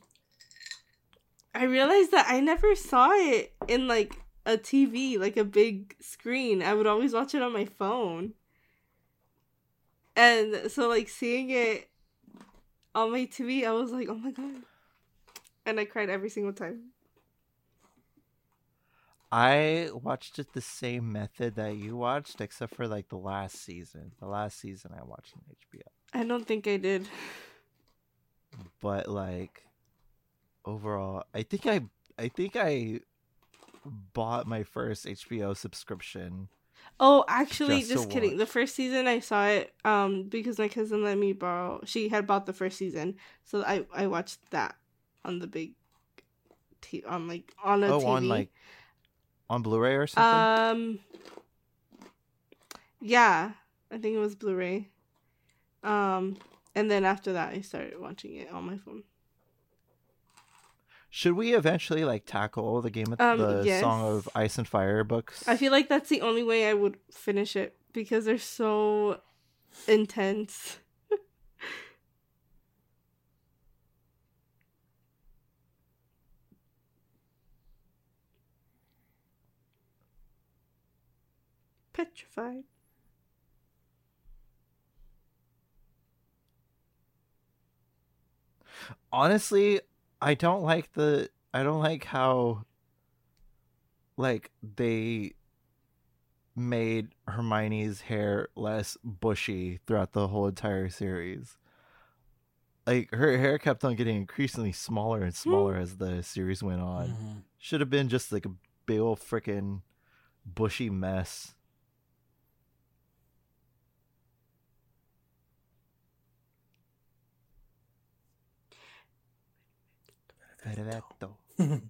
I realized that I never saw it in like a TV, like a big screen. I would always watch it on my phone. And so like seeing it on my TV, I was like, "Oh my god." And I cried every single time. I watched it the same method that you watched, except for like the last season. The last season I watched on HBO. I don't think I did. but like overall i think i i think i bought my first hbo subscription Oh, actually, Just just, kidding. watch. The first season I saw it um because my cousin let me borrow. She had bought the first season, so I I watched that on the big, t- on like on a oh TV. on like on blu-ray or something um, yeah, I think it was Blu-ray. Um, and then after that, I started watching it on my phone. should we eventually like tackle the game of Um, the yes. song of ice and fire books I feel like that's the only way I would finish it because they're so intense. Petrified. honestly i don't like the i don't like how like they made hermione's hair less bushy throughout the whole entire series like her hair kept on getting increasingly smaller and smaller as the series went on Mhm. should have been just like a big old freaking bushy mess Perfetto. [laughs]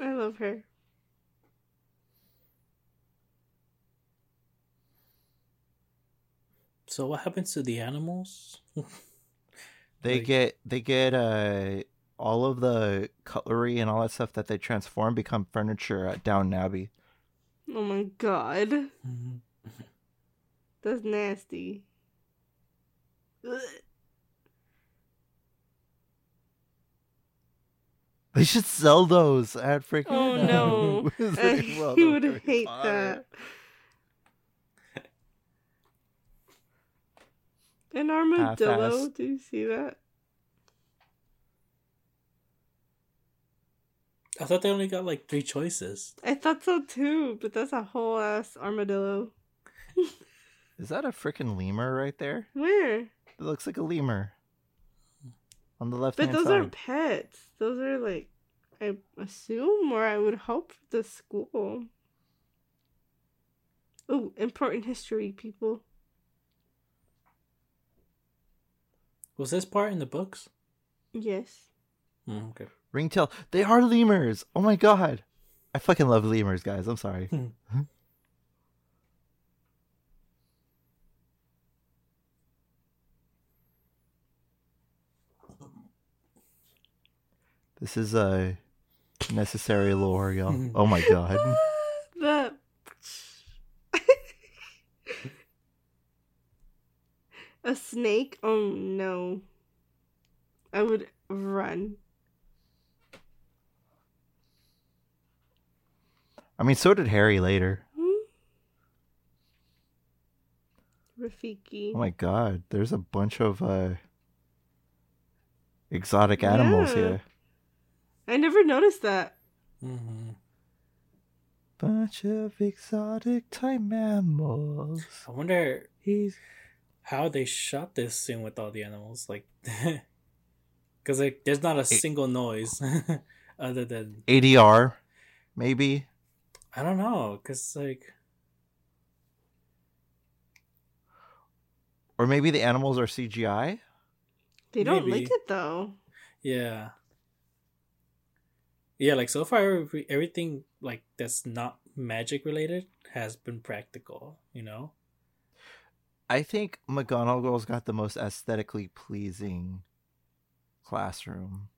I love her. so what happens to the animals? [laughs] They Like- get they get uh all of the cutlery and all that stuff that they transform become furniture at Downton Abbey. Oh my god. Mhm. That's nasty. Ugh. [laughs] They should sell those at freaking. Oh, no. Wizard Uh, World he would Harry hate Potter. that. An armadillo. [laughs] Half-assed. Do you see that? I thought they only got like three choices. I thought so too, but that's a whole ass armadillo. [laughs] Is that a freaking lemur right there? Where? It looks like a lemur. On the left But those side. aren't pets. Those are like, I assume, or I would hope, the school. Oh, important history, people. Was this part in the books? Yes. Mm, okay. Ringtail. They are lemurs. Oh my god. I fucking love lemurs, guys. I'm sorry. [laughs] This is a necessary lore, y'all. [laughs] Oh my god. [laughs] The. [laughs] A snake? Oh no. I would run. I mean, so did Harry later. Hmm? Rafiki. Oh my god. There's a bunch of uh exotic animals Yeah. here. I never noticed that. hmm Bunch of exotic type mammals. I wonder He's how they shot this scene with all the animals, like, [laughs] because like there's not a single noise [laughs] other than ADR, maybe. I don't know, because like Or maybe the animals are CGI. They don't Maybe. like it though. yeah, yeah, like so far everything like that's not magic related has been practical, you know. I think McGonagall's got the most aesthetically pleasing classroom.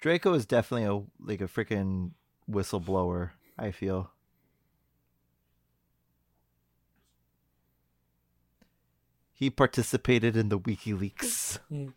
Draco is definitely a like a freaking whistleblower, I feel. He participated in the WikiLeaks. Mm.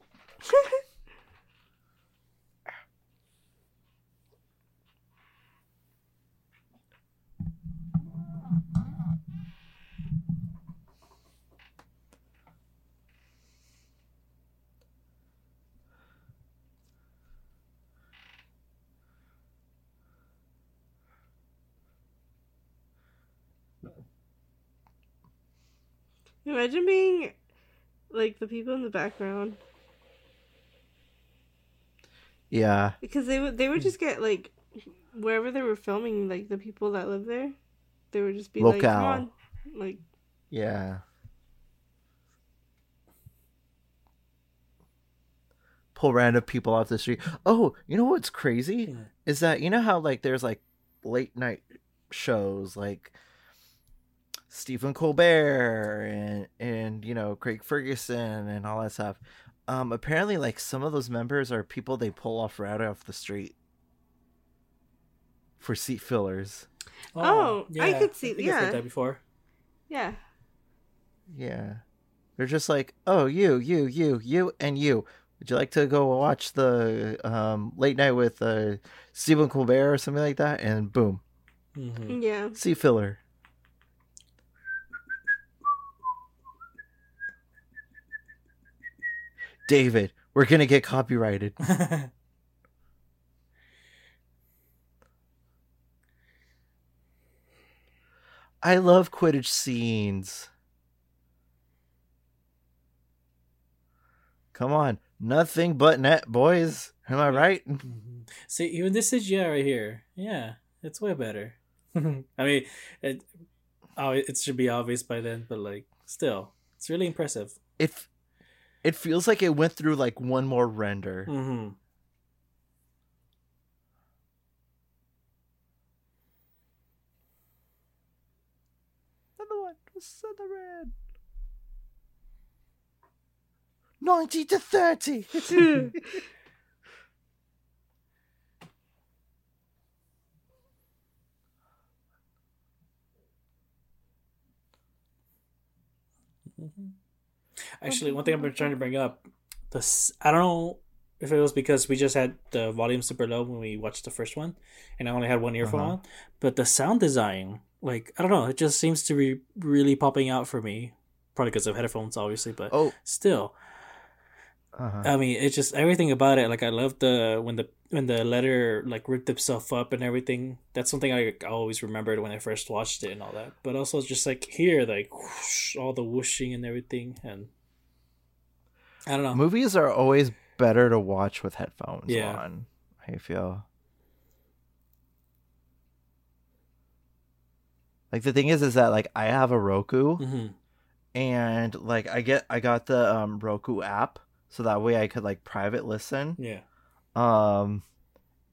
Imagine being like the people in the background Yeah. because they would they would just get like wherever they were filming like the people that live there they would just be like come on like Yeah. Pull random people off the street. Oh, you know what's crazy? Is that you know how like there's like late night shows like Stephen Colbert and and you know Craig Ferguson and all that stuff. Um apparently like some of those members are people they pull off right off the street for seat fillers. Oh, I could see- think I've heard yeah. that before. yeah Yeah. They're just like, oh, you, you, you, you, and you. Would you like to go watch the um, late night with uh, Stephen Colbert or something like that? And boom, hmm yeah sea filler. David, we're gonna get copyrighted. [laughs] I love Quidditch scenes. Come on, nothing but net, boys. Am I right? [laughs] Mhm. See, even this CGI right here, yeah, it's way better. [laughs] I mean, it, oh, it should be obvious by then, but like, still, it's really impressive. It it feels like it went through like one more render. Mm-hmm. Another one was another red. 90 to 30. mm-hmm. [laughs] [laughs] Actually, one thing I'm trying to bring up, this I don't know if it was because we just had the volume super low when we watched the first one, and I only had one earphone Uh-huh. on, but the sound design, like I don't know, it just seems to be really popping out for me. Probably because of headphones, obviously, but Oh, still, uh-huh. I mean, it's just everything about it. Like I love the when the when the letter like ripped itself up and everything. That's something I, I always remembered when I first watched it and all that. But also just like here, like whoosh, all the whooshing and everything, and I don't know. movies are always better to watch with headphones Yeah. on. I feel. Like the thing is, is that like I have a Roku, hmm and like I get I got the um, Roku app, so that way I could like private listen. Yeah. Um,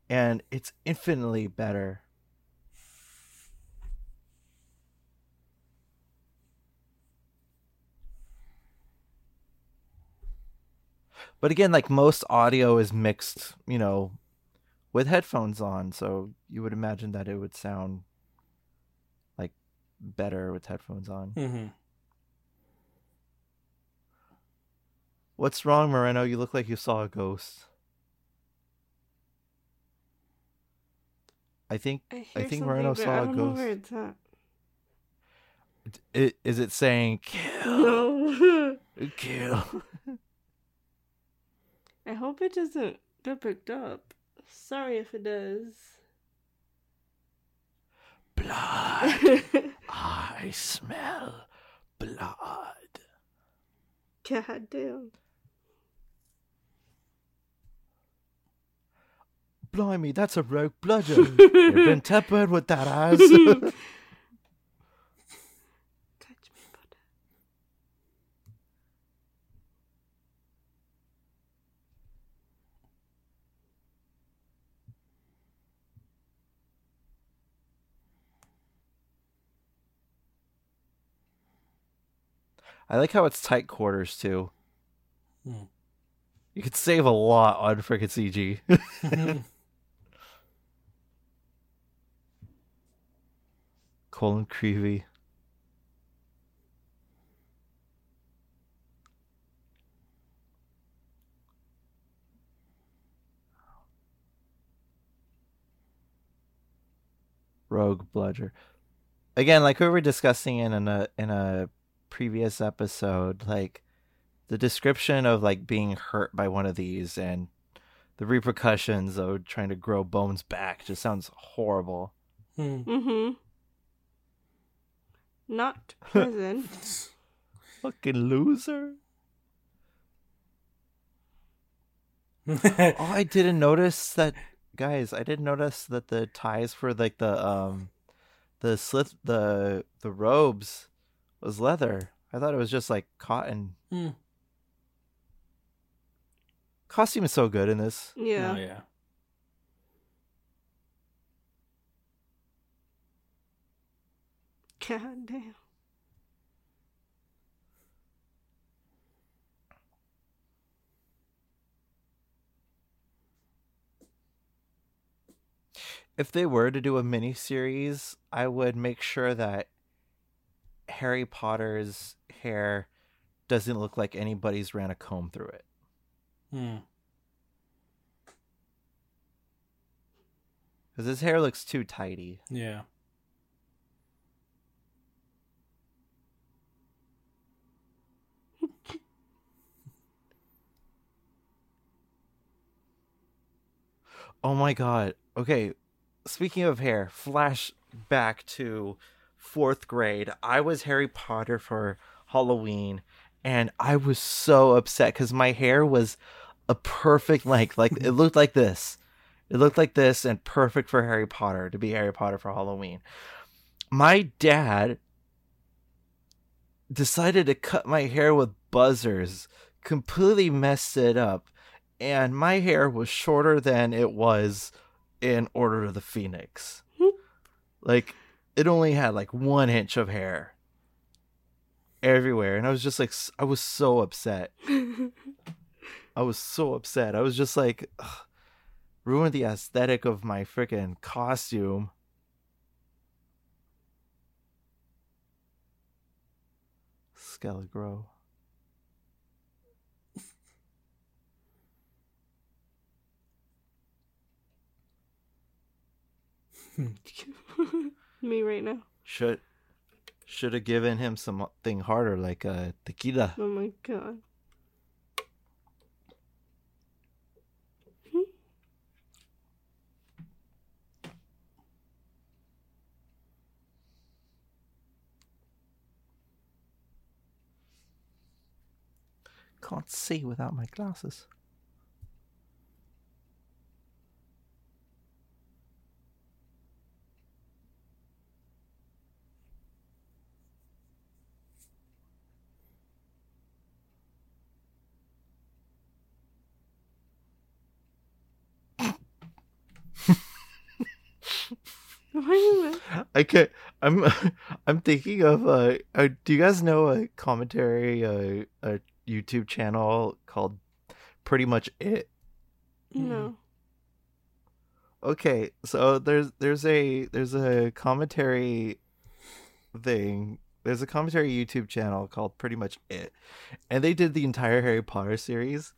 and it's infinitely better. But again, like most audio is mixed, you know, with headphones on, so you would imagine that it would sound like better with headphones on. Mm-hmm. What's wrong, Moreno? You look like you saw a ghost. I think I, I think Moreno saw I a don't know ghost. where it's at. it, is it saying kill, No. [laughs] kill? [laughs] I hope it doesn't get picked up. Sorry if it does. blood. [laughs] I smell blood. God damn. Blimey, that's a rogue bludger. [laughs] You've been tempered with that ass. [laughs] Touch me, Buddha. I like how it's tight quarters too. Hmm. You could save a lot on freaking CG. [laughs] Colin Creevey. Rogue Bludger. Again, like we were discussing in a in a previous episode, like the description of like being hurt by one of these and the repercussions of trying to grow bones back just sounds horrible. Hmm. Mm-hmm. Not [laughs] pleasant. Fucking loser. [laughs] Oh, I didn't notice that, guys. I didn't notice that the ties for like the um, the slit the the robes was leather. I thought it was just like cotton. Hmm. Costume is so good in this. yeah. Oh, yeah. God damn. If they were to do a mini series, I would make sure that Harry Potter's hair doesn't look like anybody's ran a comb through it. Hmm. Because his hair looks too tidy. Yeah. Oh my god. Okay. Speaking of hair, flash back to fourth grade. I was Harry Potter for Halloween, and I was so upset because my hair was a perfect length. Like it looked like this. It looked like this and perfect for Harry Potter to be Harry Potter for Halloween. My dad decided to cut my hair with buzzers, completely messed it up, and my hair was shorter than it was in Order of the Phoenix. Hmm. like it only had like one inch of hair everywhere, and I was just like, i was so upset. [laughs] I was so upset. I was just like, ugh, ruined the aesthetic of my freaking costume. grow. [laughs] Me right now. Should should have given him something harder like uh, tequila. Oh my god. Can't see without my glasses. I can I'm [laughs] I'm thinking of uh, uh do you guys know a commentary uh, a YouTube channel called Pretty Much It? No. Okay, so there's there's a there's a commentary thing. There's a commentary YouTube channel called Pretty Much It. And they did the entire Harry Potter series.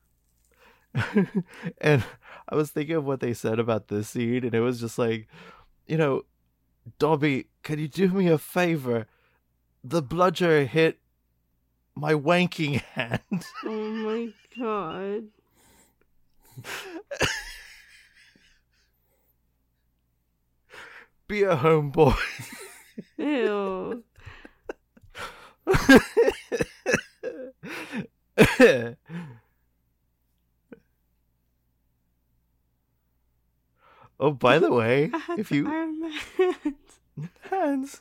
[laughs] and I was thinking of what they said about this scene and it was just like, you know, Dobby, can you do me a favor? The bludger hit my wanking hand. [laughs] Oh my god. Be a homeboy. Ew. [laughs] oh, by the way, if you hands. hands.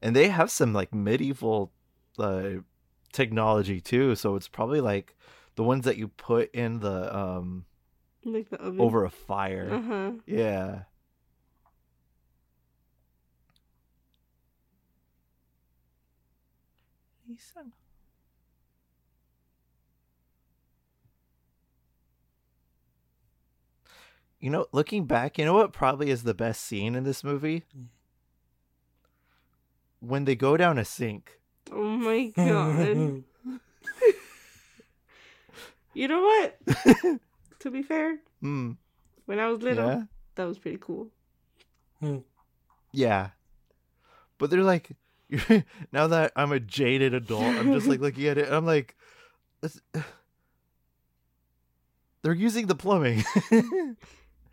And they have some like medieval uh, technology too, so it's probably like the ones that you put in the um Like the oven. over a fire. Uh huh. Yeah. Listen. You know, looking back, you know what probably is the best scene in this movie? When they go down a sink. Oh my [laughs] god. you know what? [laughs] to be fair, Hmm. when I was little, Yeah. that was pretty cool. Yeah. But they're like, [laughs] now that I'm a jaded adult, I'm just like looking at it. And I'm like, [sighs] they're using the plumbing.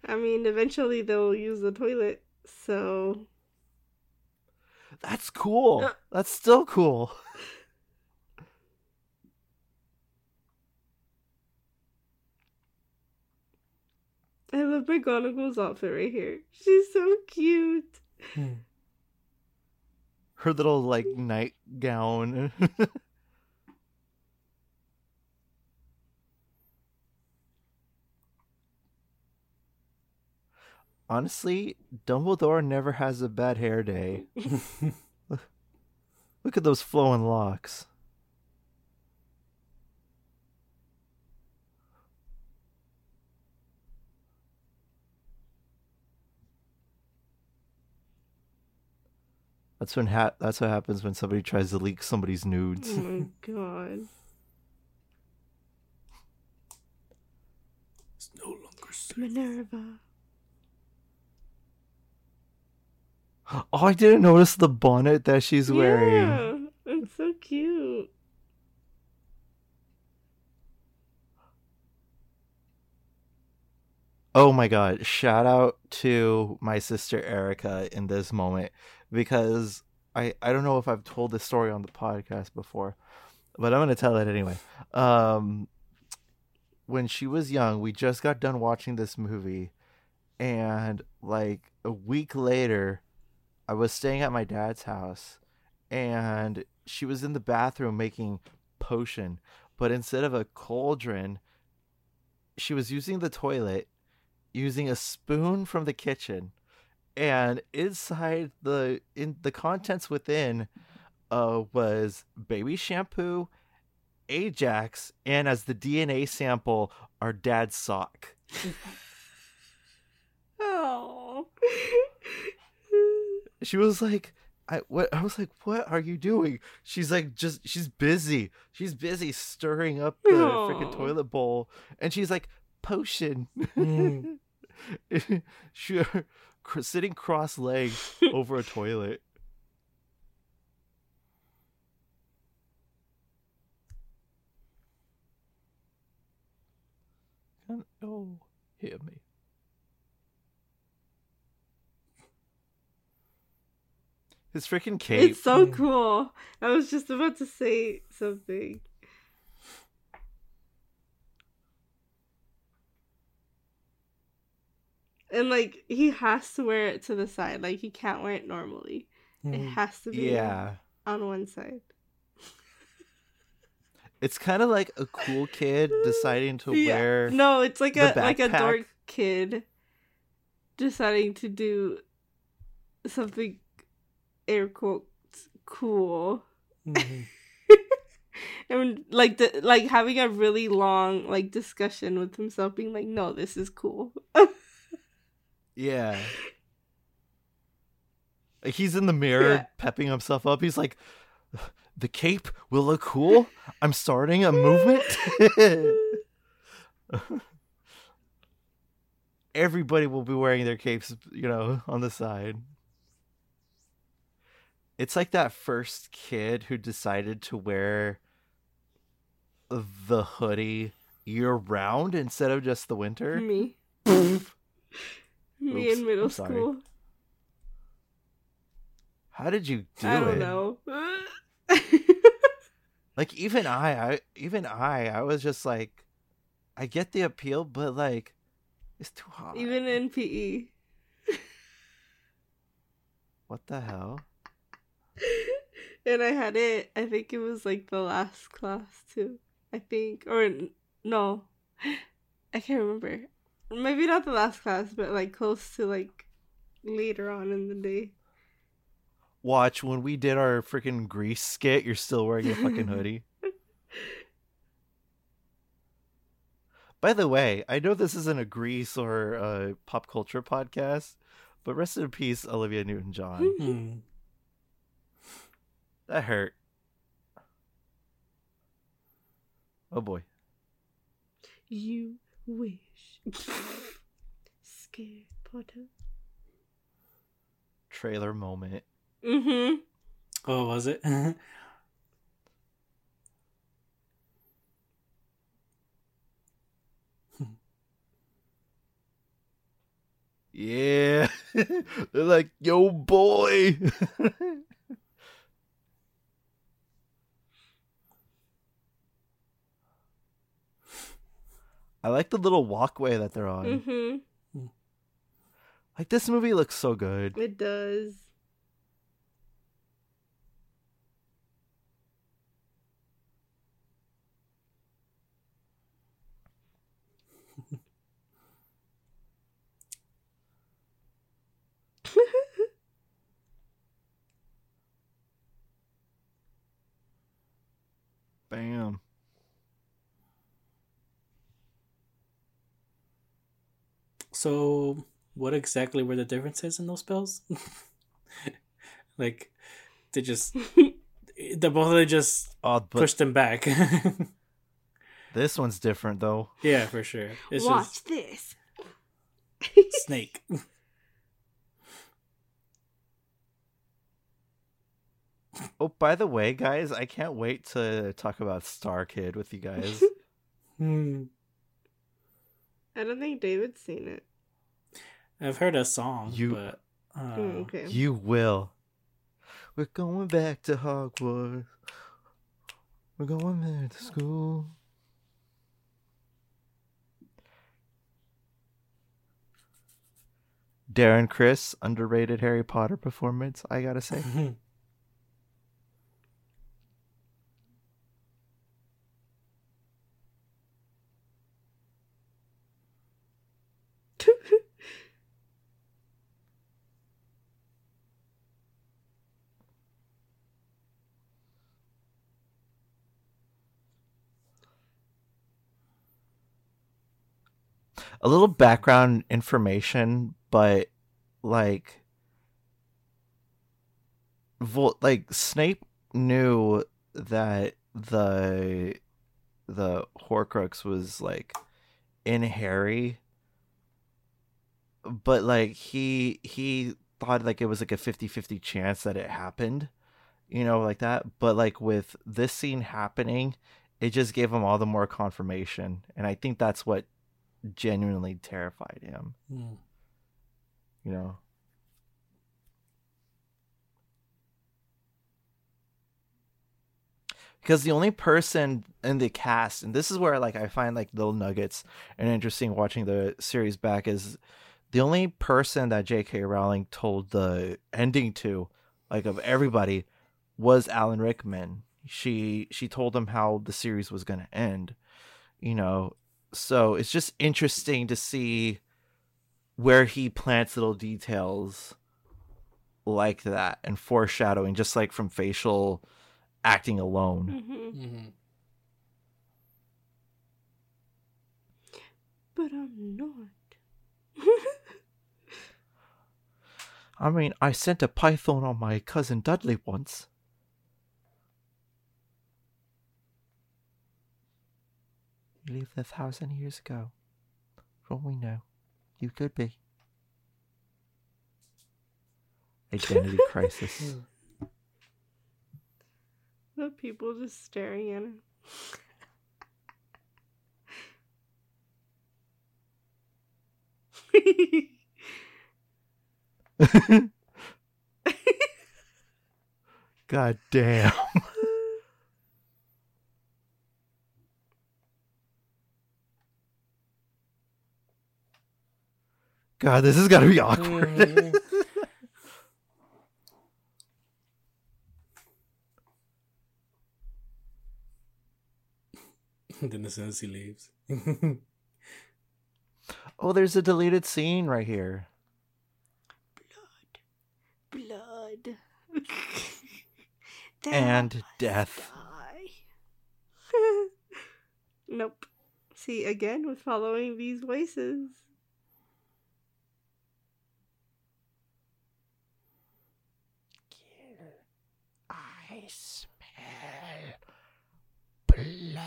I mean, eventually they'll use the toilet, so That's cool. Uh. That's still cool. [laughs] I love McGonagall's outfit right here. She's so cute. Her little like nightgown. [laughs] Honestly, Dumbledore never has a bad hair day. [laughs] Look at those flowing locks. That's when ha- that's what happens when somebody tries to leak somebody's nudes. Oh my [laughs] god. It's no longer safe. Minerva. Oh, I didn't notice the bonnet that she's wearing. Yeah, it's so cute. Oh my god, shout out to my sister Erica in this moment because I I don't know if I've told this story on the podcast before, but I'm going to tell it anyway. Um when she was young, we just got done watching this movie and like a week later I was staying at my dad's house and she was in the bathroom making potion, but instead of a cauldron, she was using the toilet using a spoon from the kitchen and inside the in the contents within uh was baby shampoo ajax and as the dna sample our dad's sock [laughs] Oh. She was like, I what I was like, what are you doing? She's like, just she's busy. She's busy stirring up the freaking toilet bowl, and she's like, potion. Mm. [laughs] she sitting cross legged [laughs] over a toilet. Oh, hear me. His freaking cape. It's so Mm. cool. I was just about to say something. And like he has to wear it to the side. Like he can't wear it normally. It Mm. has to be yeah. on one side. It's kind of like a cool kid deciding to [laughs] Yeah. wear. No, it's like the a like a dork kid deciding to do something air quotes cool. Mhm. [laughs] and like the like having a really long like discussion with himself being like no this is cool Yeah. [laughs] Like he's in the mirror Yeah. pepping himself up. He's like, the cape will look cool. I'm starting a movement. [laughs] Everybody will be wearing their capes, you know, on the side. It's like that first kid who decided to wear the hoodie year round instead of just the winter. me me Oops, in middle school How did you do i it? don't know [laughs] like even I, I even I, I was just like, I get the appeal, but like, it's too hot. even in pe what the hell? And i had it i think it was like the last class too i think or no i can't remember maybe not the last class but like close to like later on in the day Watch when we did our freaking grease skit. You're still wearing your fucking hoodie. [laughs] By the way, I know this isn't a grease or a pop culture podcast, but rest in peace, Olivia Newton-John. Mm. That hurt. Oh boy. You wish. Scared Potter. Trailer moment. Mm-hmm. Oh, was it? [laughs] Yeah. [laughs] They're like, yo, boy. [laughs] I like the little walkway that they're on. Mm-hmm. Like, this movie looks so good. It does. Bam. So, what exactly were the differences in those spells? [laughs] like, they just [laughs] the both of them just Oh, pushed them back. [laughs] this one's different, though. yeah, for sure. It's Watch this. snake. Oh, by the way, guys, I can't wait to talk about Star Kid with you guys. Hmm. I don't think David's seen it. I've heard a song, You- but uh, Mm, okay. You will. We're going back to Hogwarts. We're going back to school. Darren Criss, underrated Harry Potter performance, I gotta say. [laughs] A little background information, but like Vol- like Snape knew that the the Horcrux was like in Harry, but like he he thought like it was like a 50-50 chance that it happened, you know, like that. But like with this scene happening, it just gave him all the more confirmation, and I think that's what genuinely terrified him. Mm. You know. because the only person in the cast and this is where like i find like little nuggets and interesting watching the series back is the only person that jk rowling told the ending to like of everybody was alan rickman she she told him how the series was going to end you know so it's just interesting to see where he plants little details like that and foreshadowing just like from facial acting alone. hmm hmm But I'm not. I mean, I sent a python on my cousin Dudley once. You lived a thousand years ago. From all we know, you could be. Identity [laughs] crisis. the people just staring at him. [laughs] God damn. God, this is gonna be awkward. Mm. [laughs] then as soon as he leaves. [laughs] oh, there's a deleted scene right here. Blood. Blood. [laughs] And death. nope. See, again, with following these voices. I smell blood. [laughs]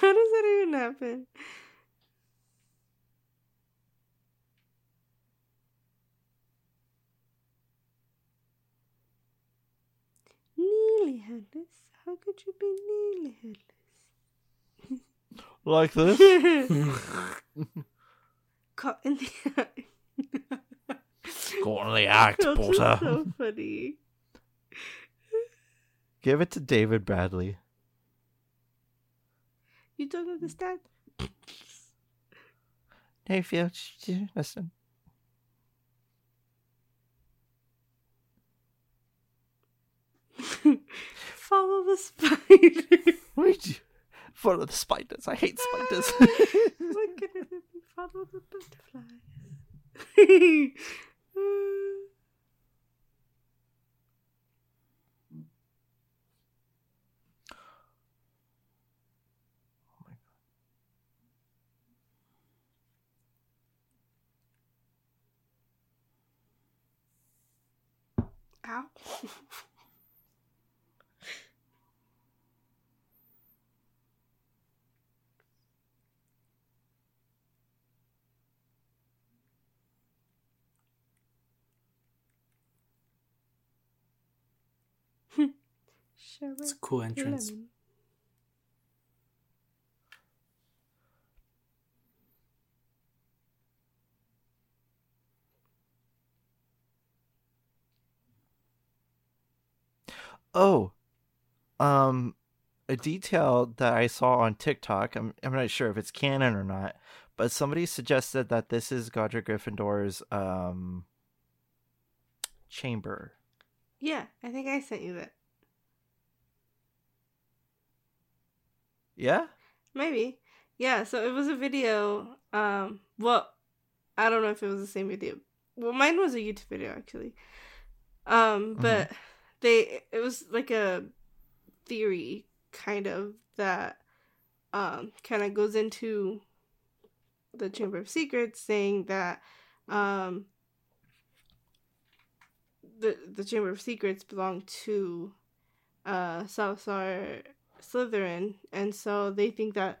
How does that even happen? Nearly headless. How could you be nearly headless? Like this? [laughs] Caught in the eye. Go on the act, That's Potter. so funny. Give it to David Bradley. You don't understand? Hey, listen. [laughs] Follow the spider. [laughs] Wait, you- follow the spiders. I hate spiders. [laughs] Look at it follow the butterflies. Oh Ow. [laughs] Sure. It's a cool entrance. Lemon. oh, um, a detail that I saw on TikTok. I'm I'm not sure if it's canon or not, but somebody suggested that this is Godric Gryffindor's um chamber. Yeah, I think I sent you that. Yeah. Maybe. Yeah, so it was a video. Um, well, I don't know if it was the same video. Well, mine was a YouTube video actually. Um, but they it was like a theory kind of that um kind of goes into the Chamber of Secrets saying that um the the Chamber of Secrets belong to uh Salazar Slytherin and so they think that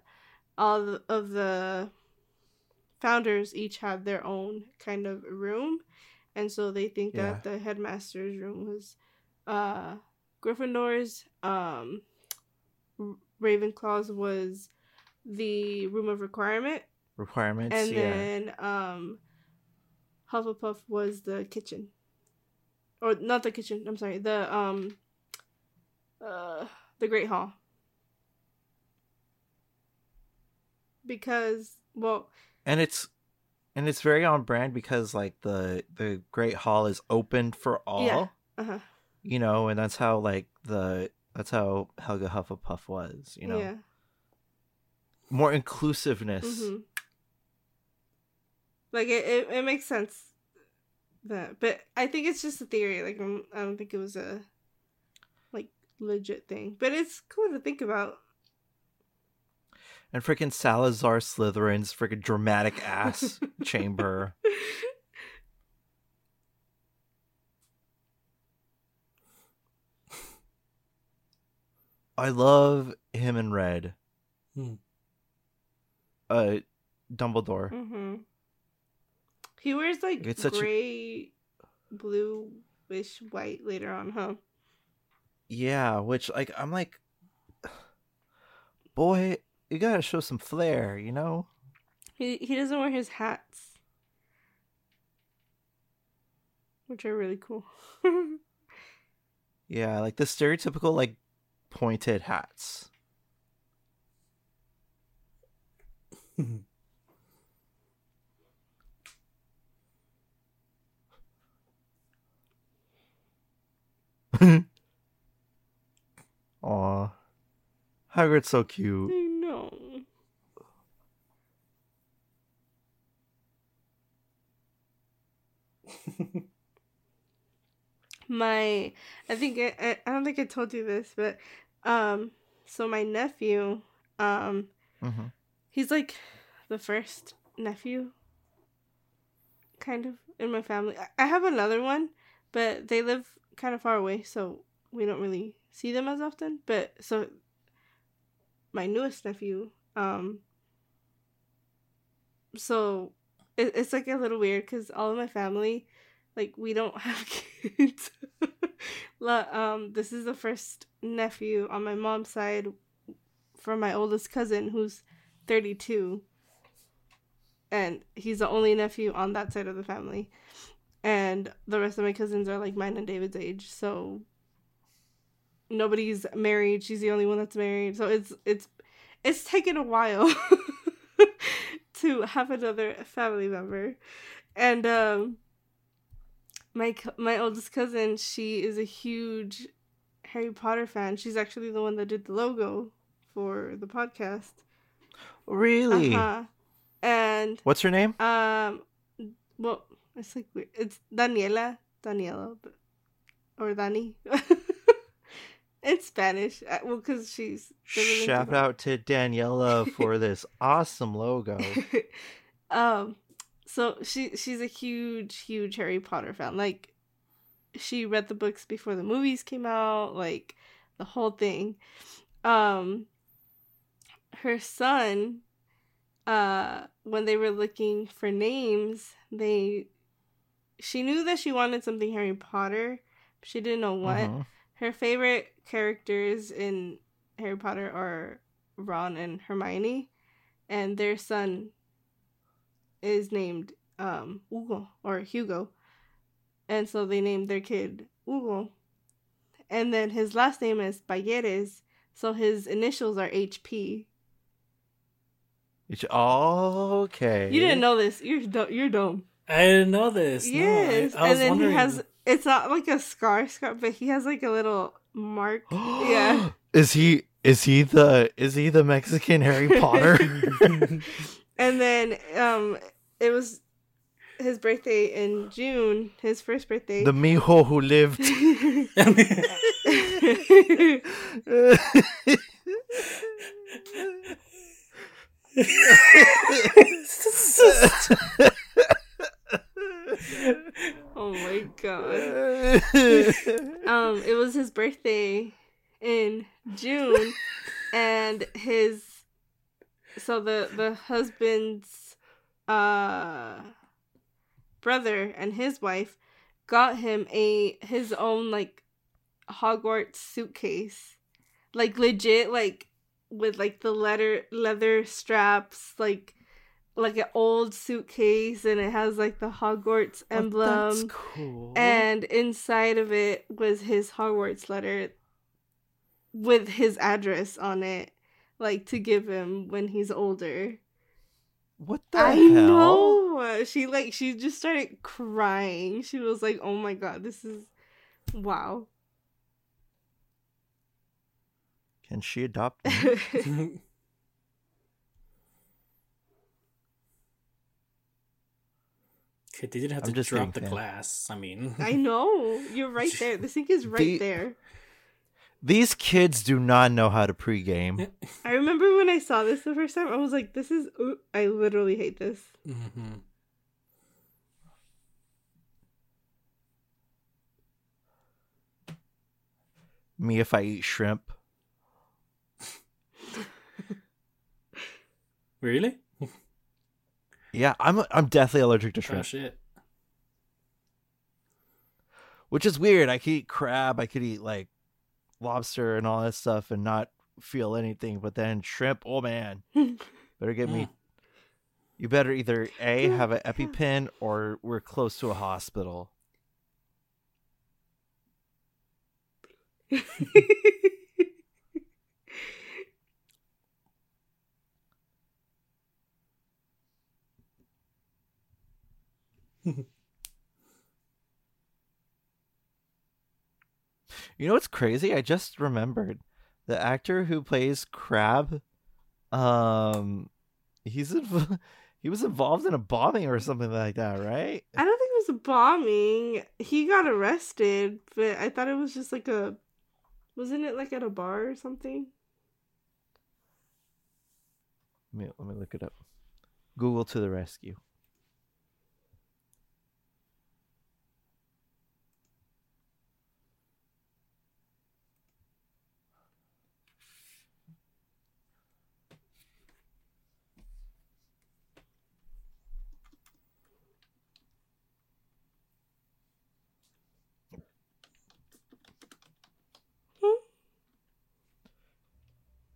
all of the founders each had their own kind of room and so they think Yeah. that the headmaster's room was uh Gryffindor's um Ravenclaw's was the room of requirement Requirements. and yeah. then um Hufflepuff was the kitchen. Or not the kitchen, I'm sorry, the um uh the Great Hall. Because well, and it's and it's very on brand because like the the Great Hall is open for all. Yeah. uh-huh. You know, and that's how like the that's how Helga Hufflepuff was. You know, Yeah. more inclusiveness. hmm Like it, it, it makes sense that, but I think it's just a theory. Like I'm, I don't think it was a like legit thing, but it's cool to think about. And freaking Salazar Slytherin's freaking dramatic ass [laughs] chamber. I love him in red. Hmm. Uh, Dumbledore. hmm He wears like It's such a- gray, bluish white later on, huh? Yeah, which like I'm like, [sighs] boy, you gotta show some flair, you know? He he doesn't wear his hats, which are really cool. [laughs] Yeah, like the stereotypical like pointed hats. [laughs] [laughs] Aw. Hagrid's so cute. I [laughs] my I think I, I, I don't think I told you this, but um so my nephew um hmm he's like the first nephew kind of in my family. I have another one, but they live kind of far away, so we don't really see them as often. But so my newest nephew um so it, it's like a little weird because all of my family like we don't have [laughs] kids. Um this is the first nephew on my mom's side from my oldest cousin who's 32 and he's the only nephew on that side of the family. And the rest of my cousins are like mine and david's age. So nobody's married she's the only one that's married so it's it's it's taken a while [laughs] to have another family member and um my my oldest cousin she is a huge harry potter fan she's actually the one that did the logo for the podcast Really? uh-huh. and What's her name? um well it's like weird. it's daniela daniela or dani [laughs] it's spanish uh, well because she's Shout out to Daniela for [laughs] this awesome logo. [laughs] um so she she's a huge huge harry potter fan like she read the books before the movies came out like the whole thing um her son uh when they were looking for names they she knew that she wanted something harry potter she didn't know what Mhm. her favorite characters in Harry Potter are Ron and Hermione, and their son is named um Hugo or Hugo, and so they named their kid Hugo, and then his last name is Payeres, so his initials are HP. It's- okay. You didn't know this. You're do- you're dumb. I didn't know this. No, I- yes, I, was and then wondering. he has. It's not like a scar scar, but he has like a little mark. [gasps] Yeah. Is he is he the is he the Mexican Harry Potter? [laughs] and then um it was his birthday in June, his first birthday. The mijo who lived. [laughs] [laughs] oh my god. [laughs] um, it was his birthday in June, and his so the the husband's uh brother and his wife got him a his own like Hogwarts suitcase, like legit, like with like the letter leather straps, like like an old suitcase, and it has like the Hogwarts emblem. Oh, that's cool. And inside of it was his Hogwarts letter with his address on it, like to give him when he's older. what the I hell? know. She like she just started crying. She was like, "Oh my god, this is wow." Can she adopt? [laughs] [laughs] me? Okay, they didn't have I'm to just drop the fan. glass. I mean, I know. You're right [laughs] there. The sink is right The- there. These kids do not know how to pregame. [laughs] I remember when I saw this the first time, I was like, "This is." ooh, I literally hate this. Mhm. Me if I eat shrimp. [laughs] really? Yeah, I'm I'm deathly allergic to shrimp. Oh shrimp, shit! which is weird. I could eat crab, I could eat like lobster and all that stuff and not feel anything, but then shrimp, oh man, [laughs] better get me. You better either a have an EpiPen or we're close to a hospital. [laughs] [laughs] You know what's crazy? I just remembered the actor who plays Crabbe. Um, he's inv- [laughs] he was involved in a bombing or something like that, right? I don't think it was a bombing. He got arrested, but I thought it was just like a. Wasn't it like at a bar or something? Let me let me look it up. Google to the rescue.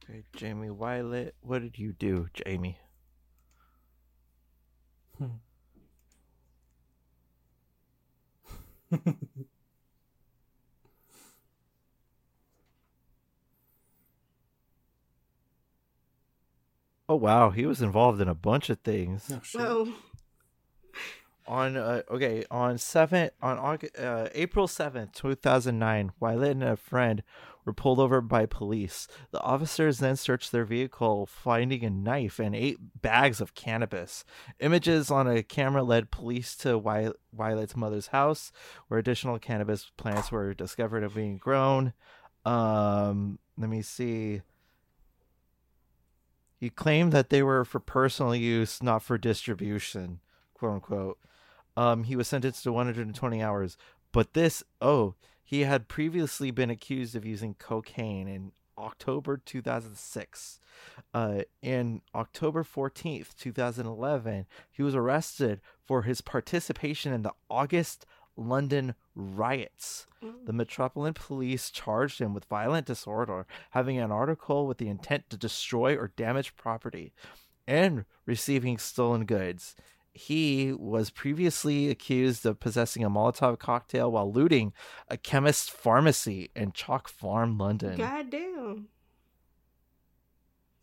Okay, Jamie Waylett, what did you do, Jamie? [laughs] Oh wow, he was involved in a bunch of things. Oh shit! Oh, On uh, okay, on seven on August, uh, April seventh, two thousand nine, Waylett and a friend were pulled over by police. The officers then searched their vehicle, finding a knife and eight bags of cannabis. Images on a camera led police to Wy- mother's house, where additional cannabis plants were discovered and being grown. Um, let me see. He claimed that they were for personal use, not for distribution, quote unquote. Um, he was sentenced to 120 hours. But this, oh, he had previously been accused of using cocaine in October 2006. Uh, in October 14th, 2011, he was arrested for his participation in the August London riots. The Metropolitan Police charged him with violent disorder, having an article with the intent to destroy or damage property, and receiving stolen goods. He was previously accused of possessing a Molotov cocktail while looting a chemist's pharmacy in Chalk Farm, London. goddamn!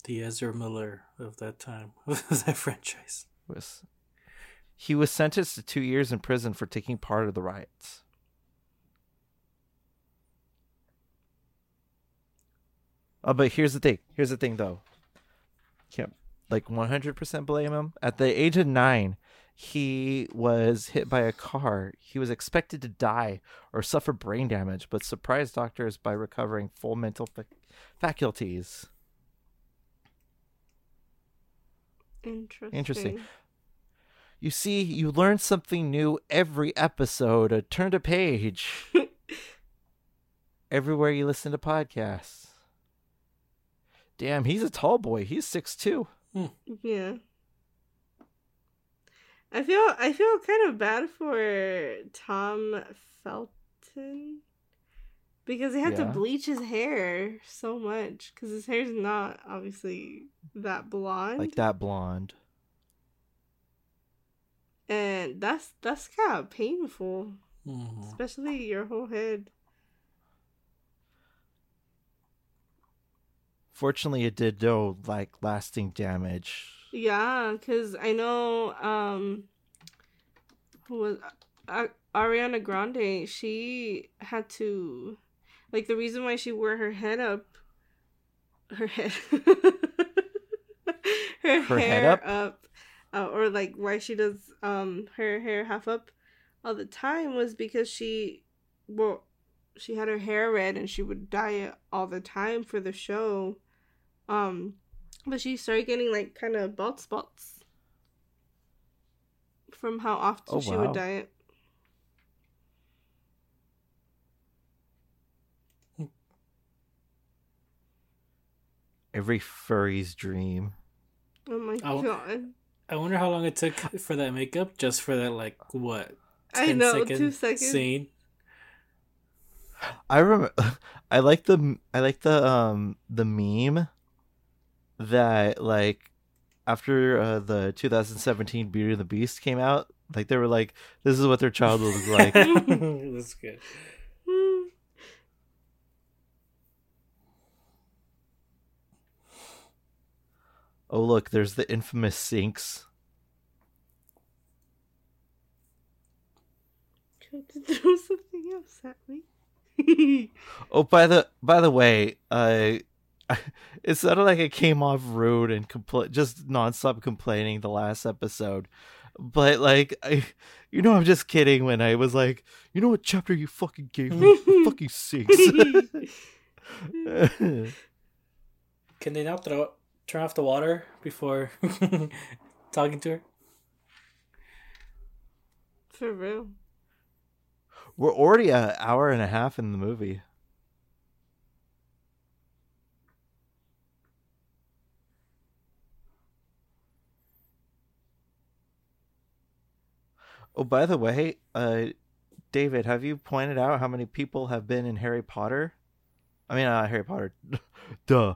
The Ezra Miller of that time [laughs] of that franchise. Was he was sentenced to two years in prison for taking part of the riots. Oh, but here's the thing. Here's the thing, though. Can't like 100% blame him. At the age of nine, he was hit by a car. He was expected to die or suffer brain damage, but surprised doctors by recovering full mental fac- faculties. Interesting. Interesting. You see, you learn something new every episode. Uh, turn to page. [laughs] Everywhere you listen to podcasts. Damn, he's a tall boy. He's six two. Yeah. I feel I feel kind of bad for Tom Felton because he had to bleach his hair so much because his hair's not obviously that blonde, Like that blonde. and that's that's kind of painful, Mhm. especially your whole head. Fortunately, it did no like lasting damage. Yeah, because I know um who was uh, Ariana Grande. She had to like the reason why she wore her head up, her head, [laughs] her, Her hair head up? up, uh, or like why she does um her hair half up all the time was because she well she had her hair red and she would dye it all the time for the show. Um but she started getting like kind of bald spots from how often Oh, she wow. would dye it. Every furry's dream. Oh my Oh. god. I wonder how long it took for that makeup, just for that like what I know, second two seconds. scene. I remember. [laughs] I like the. I like the um the meme that like after uh, the 2017 Beauty and the Beast came out. Like they were like, this is what their childhood was like. [laughs] [laughs] That's good. Oh look, there's the infamous sinks. Tried to [laughs] throw something else at me. Oh, by the by the way, uh, [laughs] it sounded like it came off rude and compl- just nonstop complaining the last episode. But like, I, you know, I'm just kidding when I was like, you know what chapter you fucking gave me? [laughs] Fucking sinks. [laughs] Can they not throw turn off the water before talking to her? For real. We're already an hour and a half in the movie. Oh, by the way, uh, David, have you pointed out how many people have been in Harry Potter? I mean, uh, Harry Potter, [laughs] duh,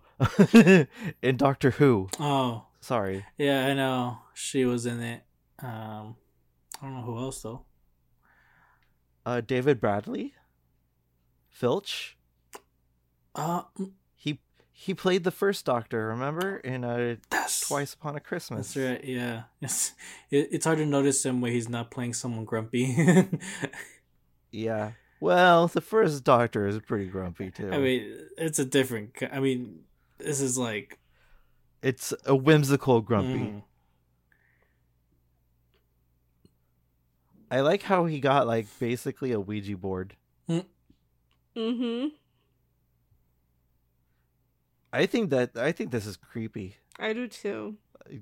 [laughs] in Doctor Who. Oh, Sorry, yeah, I know. She was in it. Um, I don't know who else though. uh, David Bradley, Filch. Uh, He he played the first Doctor. Remember in uh, that's Twice Upon a Christmas. That's right. Yeah, it's it, it's hard to notice him when he's not playing someone grumpy. [laughs] Yeah. Well, the first Doctor is pretty grumpy too. I mean, it's a different. I mean, this is like it's a whimsical grumpy. mhm. I like how he got like basically a Ouija board. Mm-hmm. I think that I think this is creepy. I do too. I-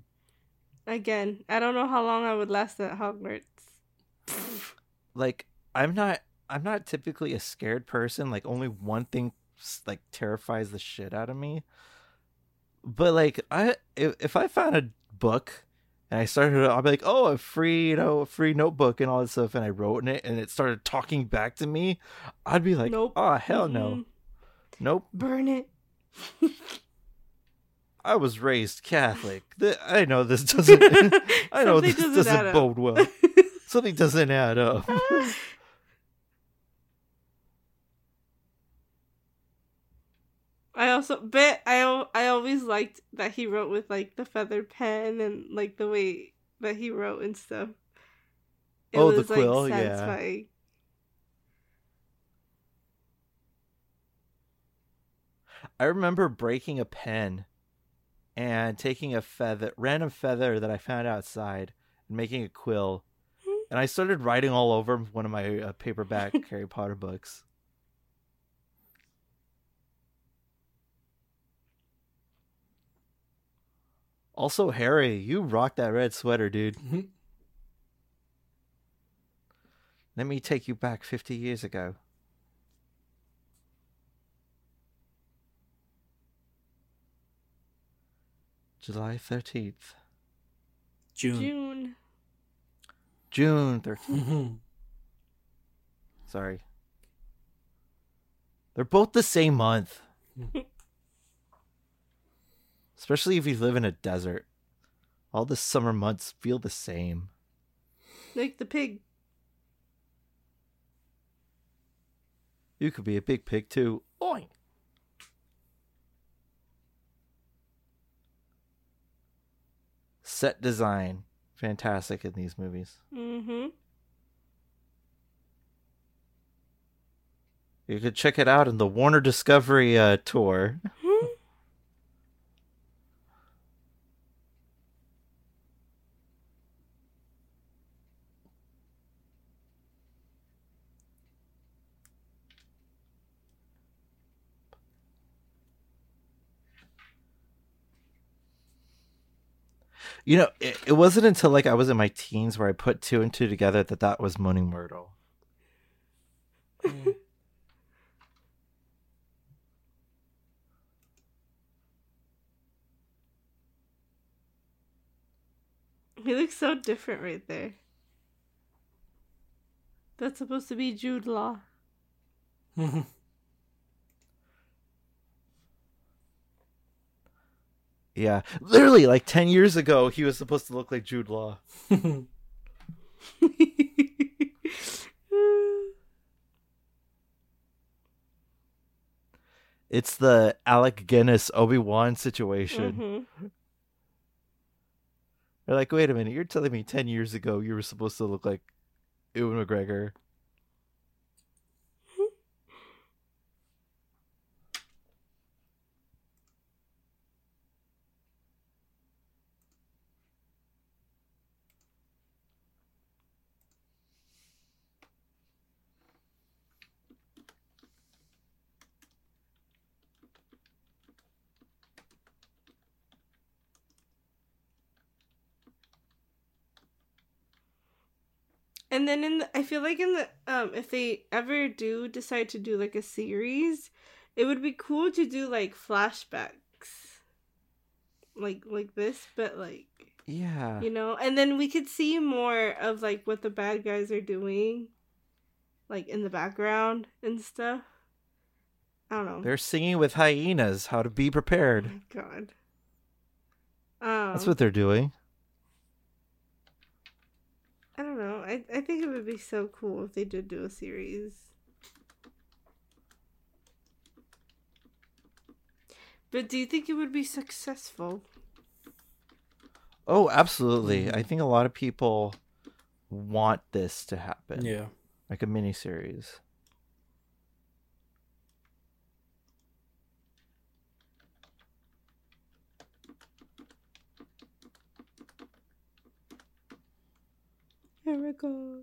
Again, I don't know how long I would last at Hogwarts. Like I'm not I'm not typically a scared person. Like only one thing like terrifies the shit out of me. But like I if, if I found a book and I started I'll be like, "Oh, a free, you know, a free notebook and all this stuff," and I wrote in it, and it started talking back to me. I'd be like, Nope. "Oh hell no, Mm-mm. nope." Burn it. [laughs] I was raised Catholic. Th- I know this doesn't. [laughs] I know this doesn't doesn't bode well. [laughs] Something doesn't add up. I also bet I I always liked that he wrote with like the feather pen and like the way that he wrote and stuff. It Oh, the was, quill, yeah. satisfying. I remember breaking a pen and taking a feather, random feather that I found outside, and making a quill, and I started writing all over one of my uh, paperback [laughs] Harry Potter books. Also, Harry, you rock that red sweater, dude. Mhm. Let me take you back 50 years ago. July 13th. June. June. June 13th. [laughs] Mhm. Sorry. They're both the same month. [laughs] Especially if you live in a desert. All the summer months feel the same. Like the pig. You could be a big pig too. Oink. Set design. Fantastic in these movies. Mm-hmm. You could check it out in the Warner Discovery uh, tour. [laughs] You know, it, it wasn't until like I was in my teens where I put two and two together that that was Moaning Myrtle. Mm. He looks so different right there. That's supposed to be Jude Law. [laughs] Yeah, literally like 10 years ago, he was supposed to look like Jude Law. [laughs] It's the Alec Guinness Obi Wan situation. Mhm. They're like, wait a minute, you're telling me 10 years ago you were supposed to look like Ewan McGregor. And then in the, I feel like in the um if they ever do decide to do like a series, it would be cool to do like flashbacks. Like like this, but like Yeah. you know, and then we could see more of like what the bad guys are doing like in the background and stuff. I don't know. They're singing with hyenas how to be oh prepared. my god. Um, That's what they're doing. I don't know. I, I think it would be so cool if they did do a series. But do you think it would be successful? Oh, absolutely. Mhm. I think a lot of people want this to happen. yeah. Like a mini series. Erica.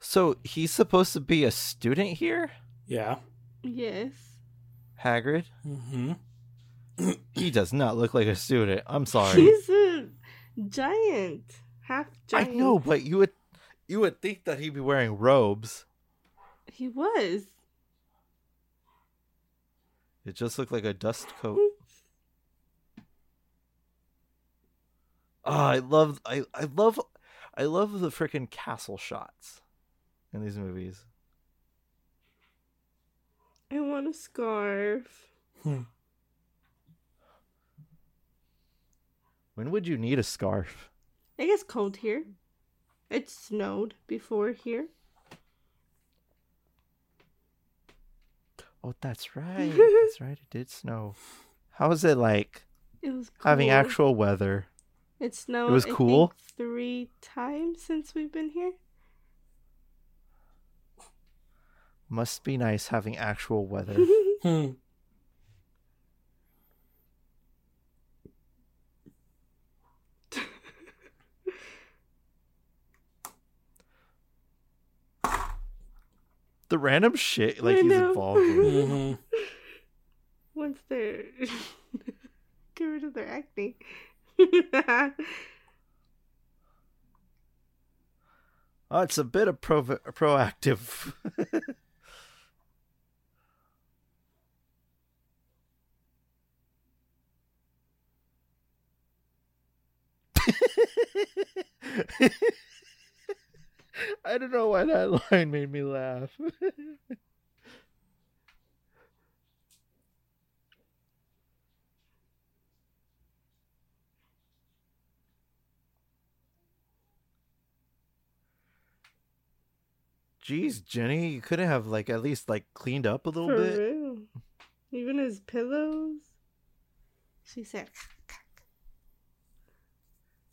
So he's supposed to be a student here? Yeah. Yes. Hagrid? hmm He does not look like a student. I'm sorry. He's a giant. Half giant. I know, but you would you would think that he'd be wearing robes. He was. It just looked like a dust coat. Oh, [laughs] I love I, I love I love the freaking castle shots in these movies. I want a scarf. Hmm. When would you need a scarf? I guess cold here. It snowed before here. Oh, that's right. [laughs] that's right. It did snow. How was it like It was having actual weather. It snowed. It was I think, cool? three times since we've been here. Must be nice having actual weather. [laughs] Hmm. The random shit like he's know. involved with. Mhm. Once they're get rid of their acne. [laughs] Oh, it's a bit of pro- Proactiv. [laughs] [laughs] I don't know why that [laughs] line made me laugh. [laughs] Jeez, Ginny, you couldn't have like at least like cleaned up a little For bit. real. Even his pillows. She said.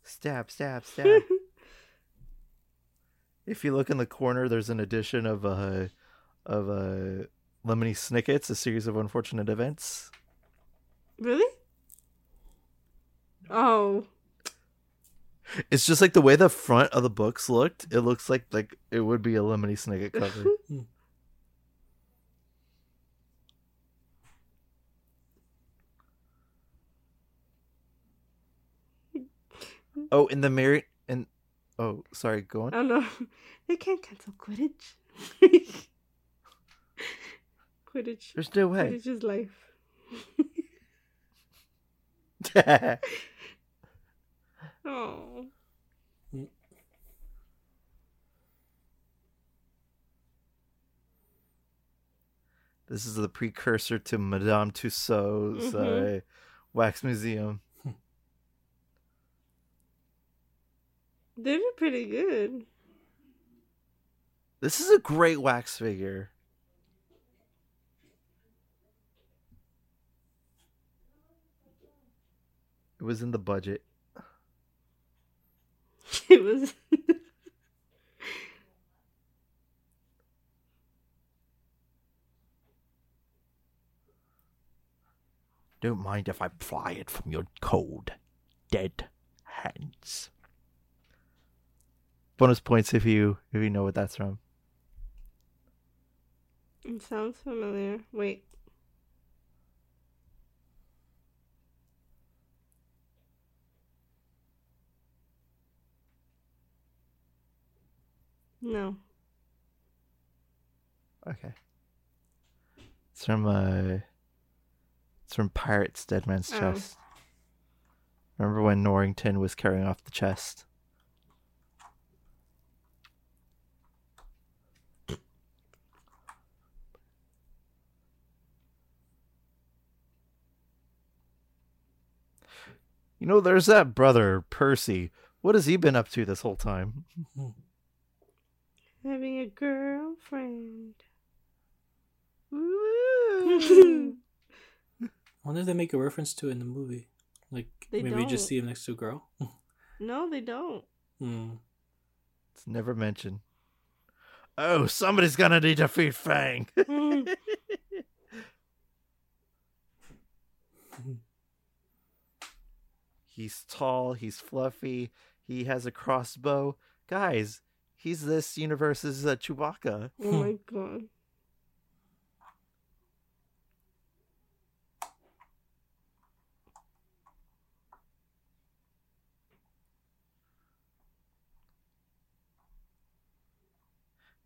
Stab, stab, [laughs] stab. If you look in the corner, there's an edition of uh of uh Lemony Snicket's, a series of unfortunate events. really? Oh. It's just like the way the front of the books looked. It looks like like it would be a Lemony Snicket [laughs] cover. oh, in the Mary and oh, sorry, go on. Oh no. [laughs] They can't cancel Quidditch. [laughs] Quidditch. There's no way. Quidditch is life. [laughs] Oh. this is the precursor to Madame Tussauds Mhm. uh, wax museum. They did pretty good. This is a great wax figure. It was in the budget. [laughs] It was. Don't mind if I pry it from your cold, dead hands. Bonus points if you if you know what that's from. it sounds familiar. Wait. No. Okay. It's from uh it's from Pirates Dead Man's Oh. Chest. Remember when Norrington was carrying off the chest? You know, there's that brother, Percy. What has he been up to this whole time? Having a girlfriend. [laughs] I wonder if they make a reference to it in the movie. Like They maybe you just don't. see him next to a girl. [laughs] no, they don't. Hmm. It's never mentioned. Oh, somebody's gonna need to feed Fang. [laughs] Mm. He's tall, he's fluffy, he has a crossbow. Guys, he's this universe's uh, Chewbacca. oh my god.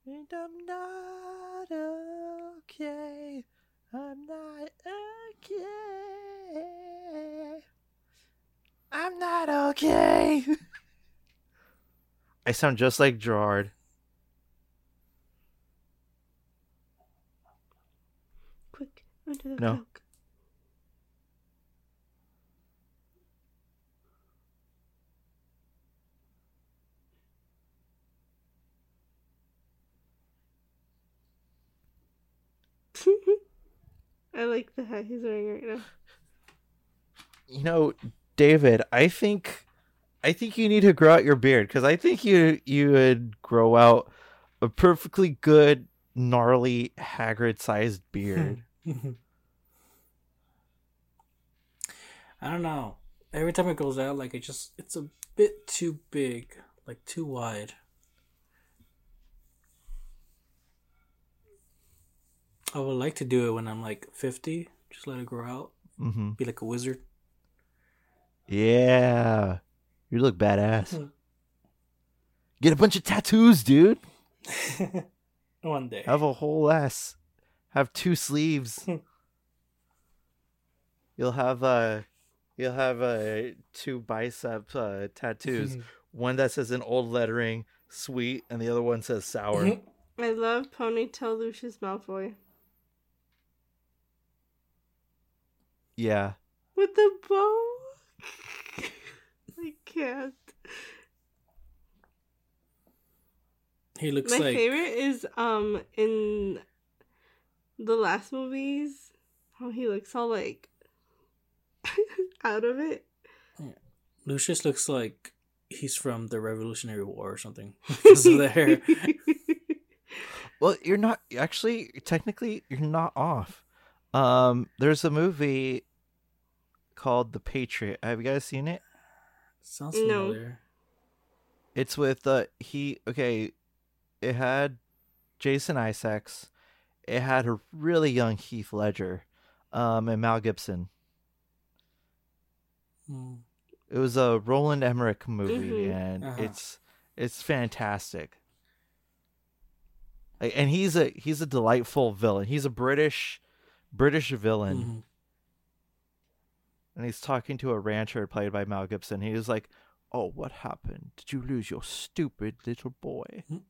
And I'm not okay. I'm not okay. I'm not okay. [laughs] I sound just like Gerard. Quick, under the No. cloak. [laughs] I like the hat he's wearing right now. you know, David, I think, I think you need to grow out your beard because I think you you would grow out a perfectly good, gnarly, Hagrid-sized beard. [laughs] I don't know. Every time it goes out, like it just it's a bit too big, like too wide. I would like to do it when I'm like fifty. Just let it grow out. mm-hmm. Be like a wizard. Yeah, you look badass. Hmm. Get a bunch of tattoos, dude. [laughs] One day. Have a whole ass. Have two sleeves. you'll have uh you'll have uh two bicep uh, tattoos. one that says in old lettering sweet and the other one says sour. [laughs] I love ponytail Lucius Malfoy yeah. with the bow. [laughs] I can't. he looks My like favorite is um in the last movies how he looks all like [laughs] out of it. Yeah. Lucius looks like he's from the Revolutionary War or something. Because of the hair. Well, you're not actually technically you're not off. Um there's a movie called The Patriot. Have you guys seen it? Sounds No. familiar. It's with uh he okay, it had Jason Isaacs. It had a really young Heath Ledger, um, and Mel Gibson. Hmm. It was a Roland Emmerich movie, Mhm. and Uh-huh. it's it's fantastic. Like, and he's a he's a delightful villain. He's a British British villain, Mhm. And he's talking to a rancher played by Mel Gibson. He was like, "Oh, what happened? Did you lose your stupid little boy?" [laughs]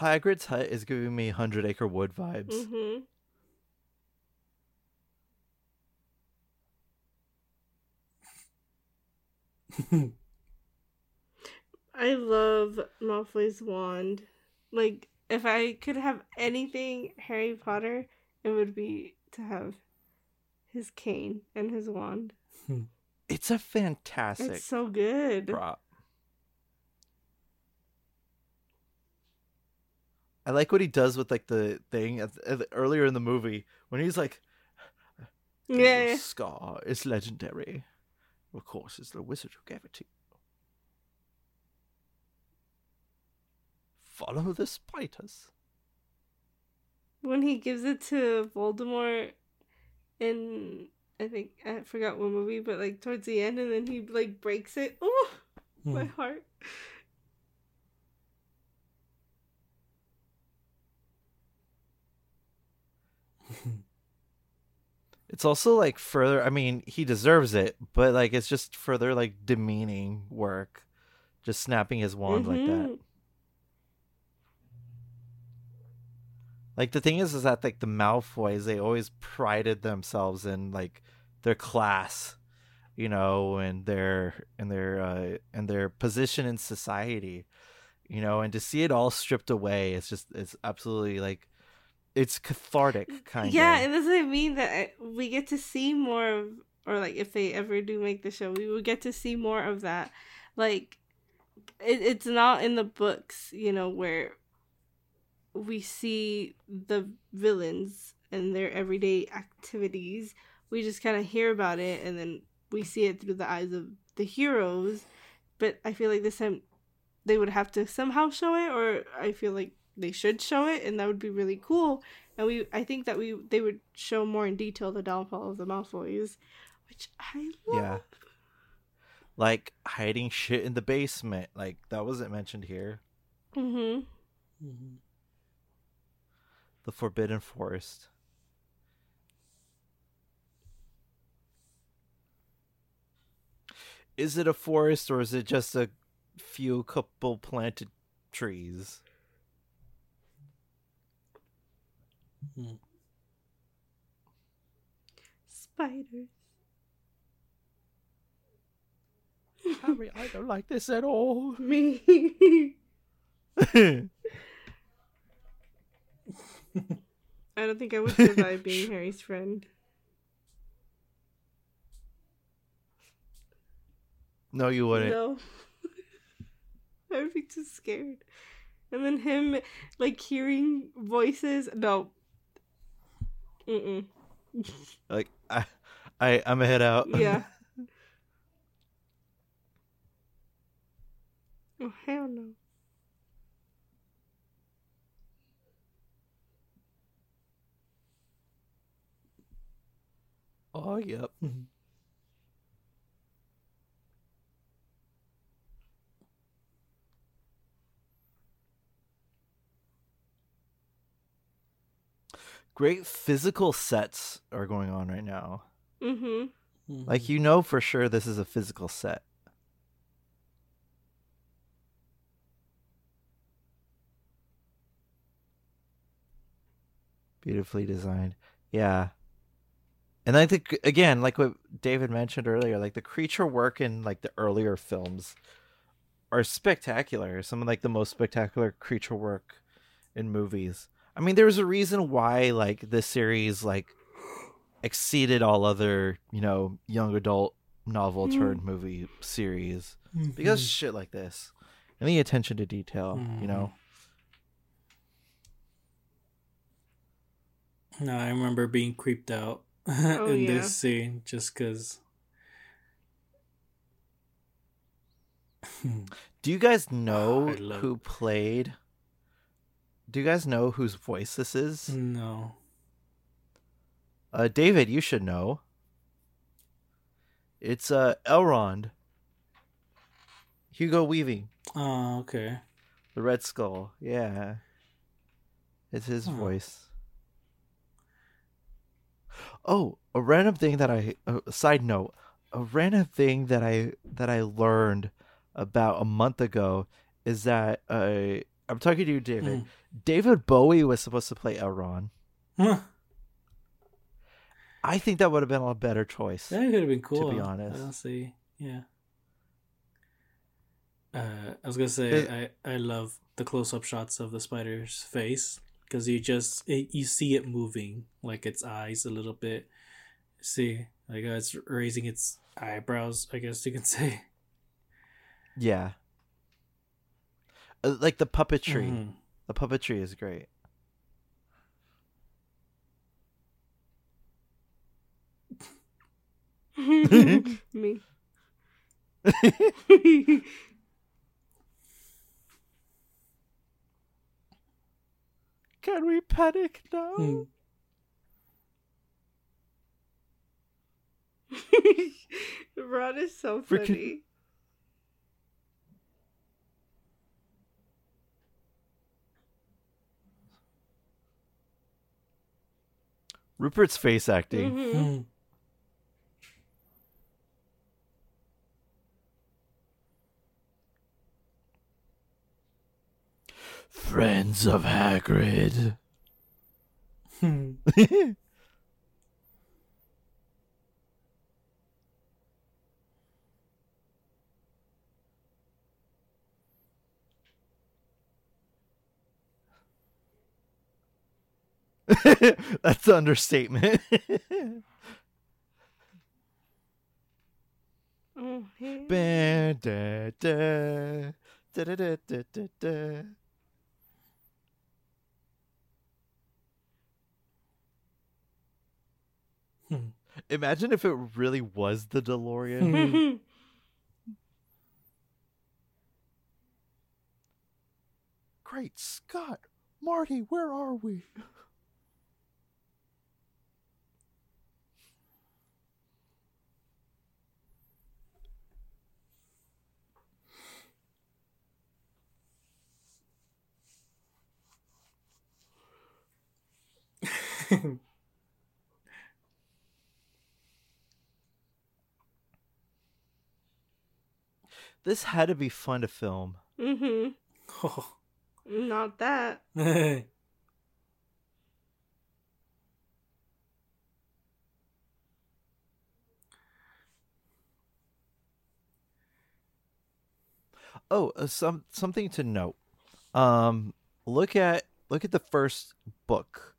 Hagrid's hut is giving me Hundred Acre Wood vibes. hmm [laughs] I love Malfoy's wand. Like, if I could have anything Harry Potter, it would be to have his cane and his wand. [laughs] It's a fantastic It's so good. prop. I like what he does with like the thing at, at the- earlier in the movie when he's like, yeah. scar is legendary." Of course, it's the wizard who gave it to you. Follow the spiders. When he gives it to Voldemort in I think I forgot what movie, but like towards the end and then he like breaks it. [laughs] Oh my Hmm. heart. [laughs] It's also like further. I mean, he deserves it, but like it's just further like demeaning work, just snapping his wand like that. Mhm. Like the thing is, is that like the Malfoys, they always prided themselves in like their class, you know, and their and their uh, and their position in society, you know, and to see it all stripped away, it's just it's absolutely like it's cathartic, kind of. Yeah, and that's what I mean that I, we get to see more of, or like if they ever do make the show, we will get to see more of that. Like, it, it's not in the books, you know, where we see the villains and their everyday activities. We just kind of hear about it and then we see it through the eyes of the heroes. But I feel like this time they would have to somehow show it, or I feel like they should show it, and that would be really cool and we I think that we they would show more in detail the downfall of the Malfoys, which I love. Yeah. like hiding shit in the basement, like that wasn't mentioned here. Mm-hmm. mm-hmm. The Forbidden Forest. Is it a forest or is it just a few couple planted trees? Mhm. Spiders. Harry, I don't like this at all. [laughs] Me. [laughs] I don't think I would survive being Harry's friend. no, you wouldn't. No. [laughs] I would be too scared. And then him, like, hearing voices. No. Mm-mm. Like I, I, I'm a head out. Yeah. [laughs] oh, hell no. oh, yep. [laughs] Great physical sets are going on right now. Mm-hmm. Like you know for sure this is a physical set. Beautifully designed. Yeah. And I think again, like what David mentioned earlier, like the creature work in like the earlier films are spectacular. Some of like the most spectacular creature work in movies. I mean, there was a reason why like this series like exceeded all other, you know, young adult novel mm-hmm. turned movie series mm-hmm. because shit like this and the attention to detail, you mm-hmm. know. No, I remember being creeped out [laughs] Oh, in yeah. this scene just because. Do you guys [sighs] know I love- who played? Do you guys know whose voice this is? no. Uh, David, you should know. It's uh Elrond. Hugo Weaving, Oh, okay. the Red Skull. Yeah, it's his voice. Oh, a random thing that I uh, side note, a random thing that I that I learned about a month ago is that uh I'm talking to you, David. Mm. David Bowie was supposed to play Elrond. Huh. I think that would have been a better choice. That could have been cool. To be honest. see. Yeah. Uh, I was gonna say It- I I love the close up shots of the spider's face because you just it, you see it moving like its eyes a little bit. See, like uh, it's raising its eyebrows. I guess you can [laughs] say. Yeah. Uh, like the puppetry. Mhm. The puppetry is great. [laughs] Me. [laughs] Can we panic now? Hmm. [laughs] Ron is so Freaking- Rupert's face acting. Mhm. Hmm. Friends of Hagrid. [laughs] [laughs] That's the understatement. Oh, hey. Ba- da- da, da-. Hmm. Imagine if it really was the DeLorean. Hmm. Great Scott! Marty, where are we? [laughs] This had to be fun to film. Mhm. Oh. [laughs] Not that. Oh, uh, some something to note. Um, look at look at the first book.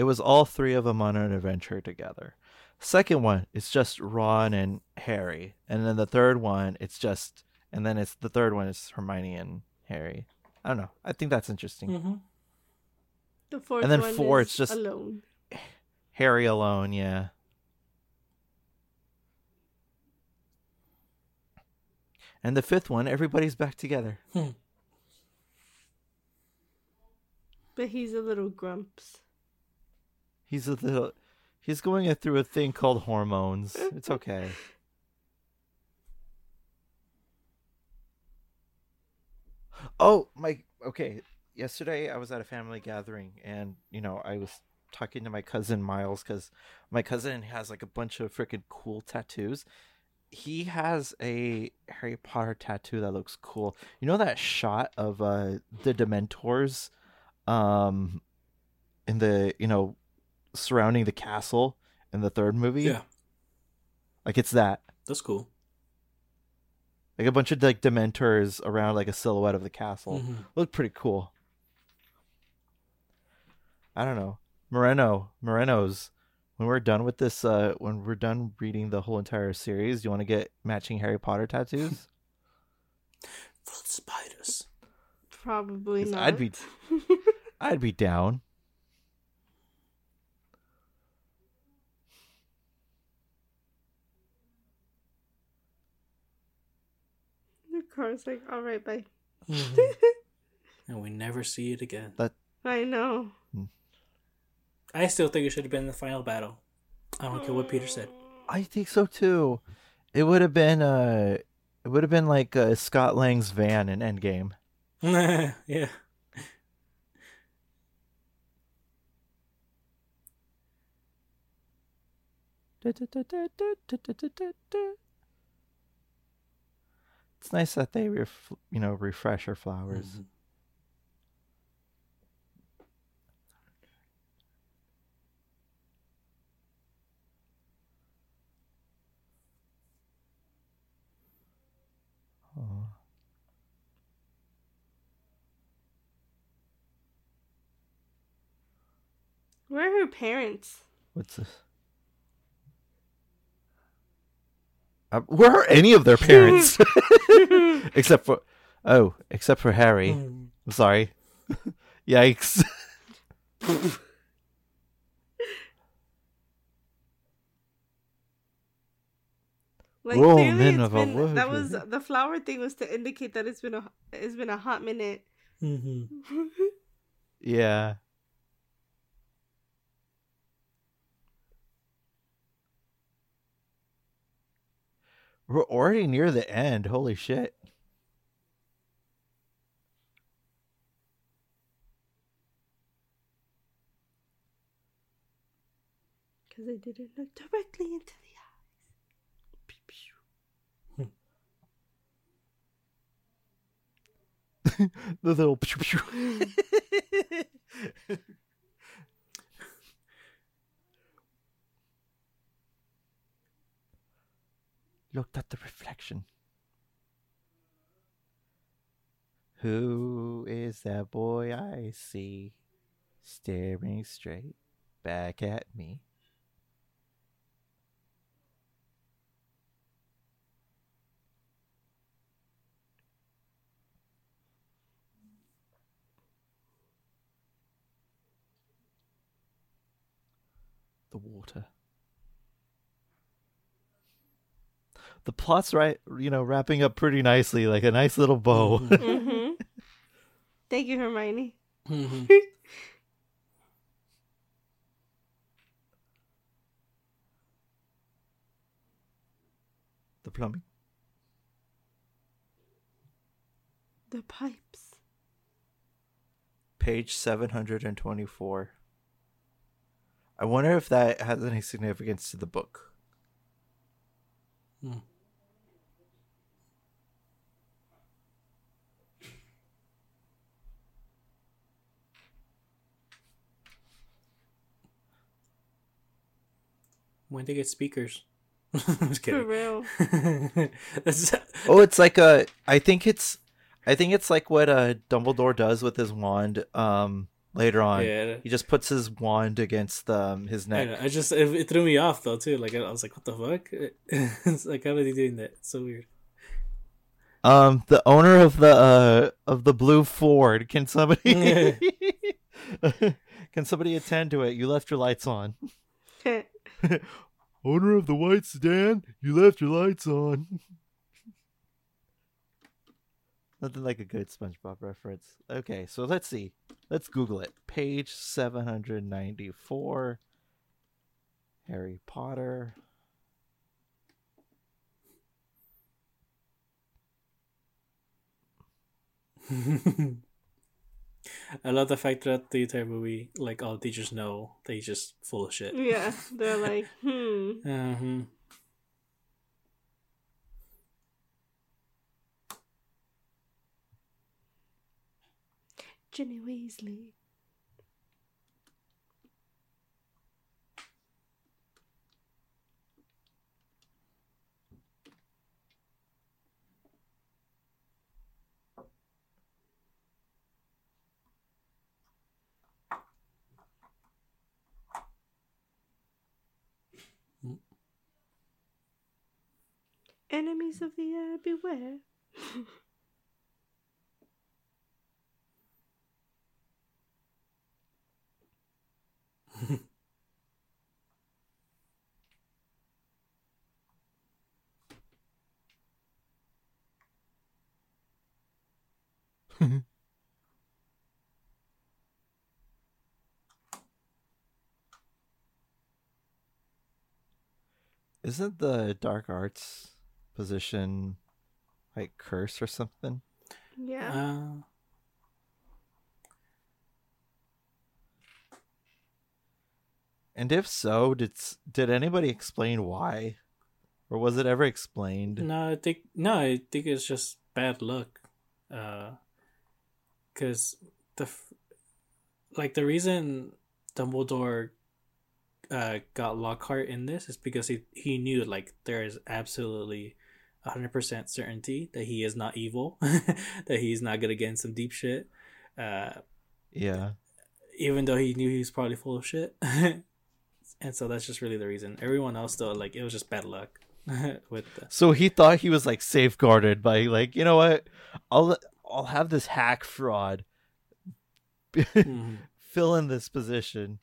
It was all three of them on an adventure together. Second one, it's just Ron and Harry, and then the third one, it's just, and then it's the third one is Hermione and Harry. I don't know. I think that's interesting. Mm-hmm. The fourth and then one four, is it's just- alone. Harry alone, yeah. And the fifth one, everybody's back together. But he's a little grumps. He's a little. He's going through a thing called hormones. It's okay. Oh my. Okay. Yesterday I was at a family gathering, and you know I was talking to my cousin Miles because my cousin has like a bunch of freaking cool tattoos. He has a Harry Potter tattoo that looks cool. You know that shot of uh the Dementors, um, in the you know surrounding the castle in the third movie. Yeah, Like it's that. that's cool. Like a bunch of like dementors around like a silhouette of the castle. Mhm. Look pretty cool. I don't know. Moreno, Moreno's when we're done with this uh when we're done reading the whole entire series, do you want to get matching Harry Potter tattoos? [laughs] Full spiders. Probably not. I'd be [laughs] I'd be down. The car's like, all right, bye. Mhm. [laughs] and we never see it again. I know. I still think it should have been the final battle. I don't care what Peter said. I think so too. It would have been uh it would have been like uh, Scott Lang's van in Endgame. [laughs] yeah. It's nice that they ref- you know refresh our flowers. Mhm. Where are her parents? What's this? Uh, where are any of their [laughs] parents? [laughs] except for oh, except for Harry. I'm sorry. [laughs] Yikes. Like Whoa, clearly it's been, that was the flower thing was to indicate that it's been a it's been a hot minute. Mhm. Yeah. We're already near the end. Holy shit. Because I didn't look directly into the eyes. Pew, pew. [laughs] The little [laughs] Looked at the reflection. Who is that boy I see staring straight back at me? The water. The plot's right, you know, wrapping up pretty nicely, like a nice little bow. Mhm. [laughs] mm-hmm. Thank you, Hermione. Mhm. [laughs] the plumbing. The pipes. Page 724. I wonder if that has any significance to the book. Hmm. When they get speakers. [laughs] I'm just For kidding. real. [laughs] [laughs] Oh, it's like a. I think it's. I think it's like what uh Dumbledore does with his wand um later on. yeah. He just puts his wand against um, his I, neck. know, I just it, it threw me off though too. Like I was like, what the fuck? it's like how are they doing that? It's so weird. Um, the owner of the uh of the blue Ford. Can somebody can somebody attend to it? You left your lights on. [laughs] owner of the white sedan. You left your lights on. [laughs] Nothing like a good SpongeBob reference. Okay, so let's see. Let's Google it. Page seven hundred ninety-four. Harry Potter. [laughs] I love the fact that the entire movie, like all teachers know they just full of shit. yeah, they're like, [laughs] hmm. hmm Ginny Weasley. Enemies of the heir, beware. [laughs] Isn't the dark arts position like curse or something? Yeah. Uh, And if so, did did anybody explain why, or was it ever explained? no, I think no, I think it's just bad luck. Uh, cause the like the reason Dumbledore uh got Lockhart in this is because he he knew like there is absolutely hundred percent certainty that he is not evil, [laughs] that he's not gonna get in some deep shit. Uh, Yeah. even though he knew he was probably full of shit. [laughs] and so that's just really the reason. Everyone else though, like it was just bad luck [laughs] with the So he thought he was like safeguarded by like you know what, I'll I'll have this hack fraud Mhm. fill in this position.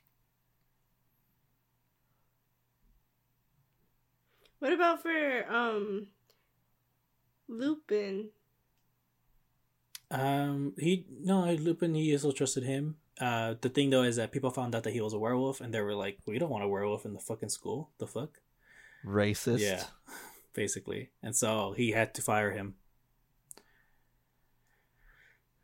What about for um Lupin? Um, he no, Lupin. He also trusted him. Uh, the thing though is that people found out that he was a werewolf, and they were like, "We don't want a werewolf in the fucking school. The fuck." Racist. Yeah, [laughs] basically, and so he had to fire him.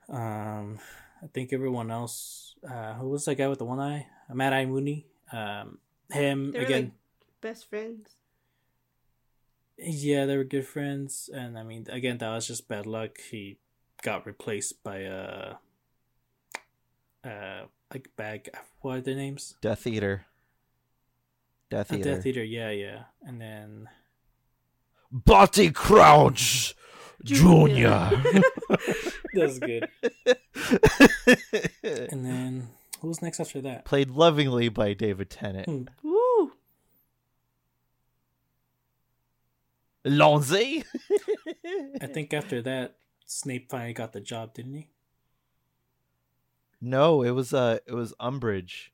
Um, I think everyone else. Uh, who was that guy with the one eye? Mad Eye Mooney. Um, him They were again. like best friends. Yeah, they were good friends, and I mean, again, that was just bad luck. He got replaced by uh, uh, like bag. What are their names? Death Eater. Death A Eater. Death Eater. Yeah, yeah, and then Barty Crouch Junior. [laughs] that's good. [laughs] And then who was next after that? Played lovingly by David Tennant. Hmm. Woo! Lonzy. I think after that, Snape finally got the job, didn't he? No, it was uh it was Umbridge.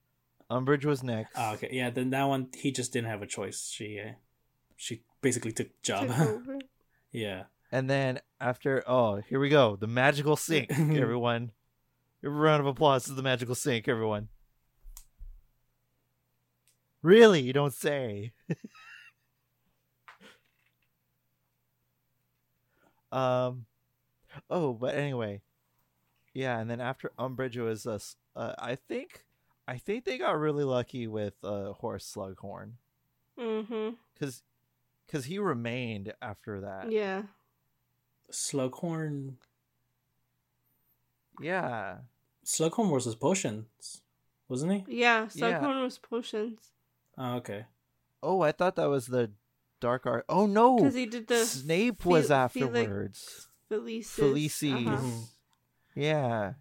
Umbridge was next. Oh, okay, yeah. Then that one, he just didn't have a choice. She, uh, she basically took the job. Took [laughs] yeah. And then after oh, here we go. The magical sink, [laughs] everyone. Give a round of applause to the magical sink, everyone. Really? You don't say. [laughs] um oh, but anyway. Yeah, and then after Umbridge was us uh, I think I think they got really lucky with uh Horace Slughorn Mm-hmm. cuz cuz he remained after that. Yeah. Slughorn. Yeah. Slughorn was his potions, wasn't he? Yeah. Yeah. Slughorn was potions. Oh, okay. Oh, I thought that was the dark art. Oh no. Because he did the Snape was Fel- afterwards. Felicis. Felicis. uh-huh. Mhm. Yeah.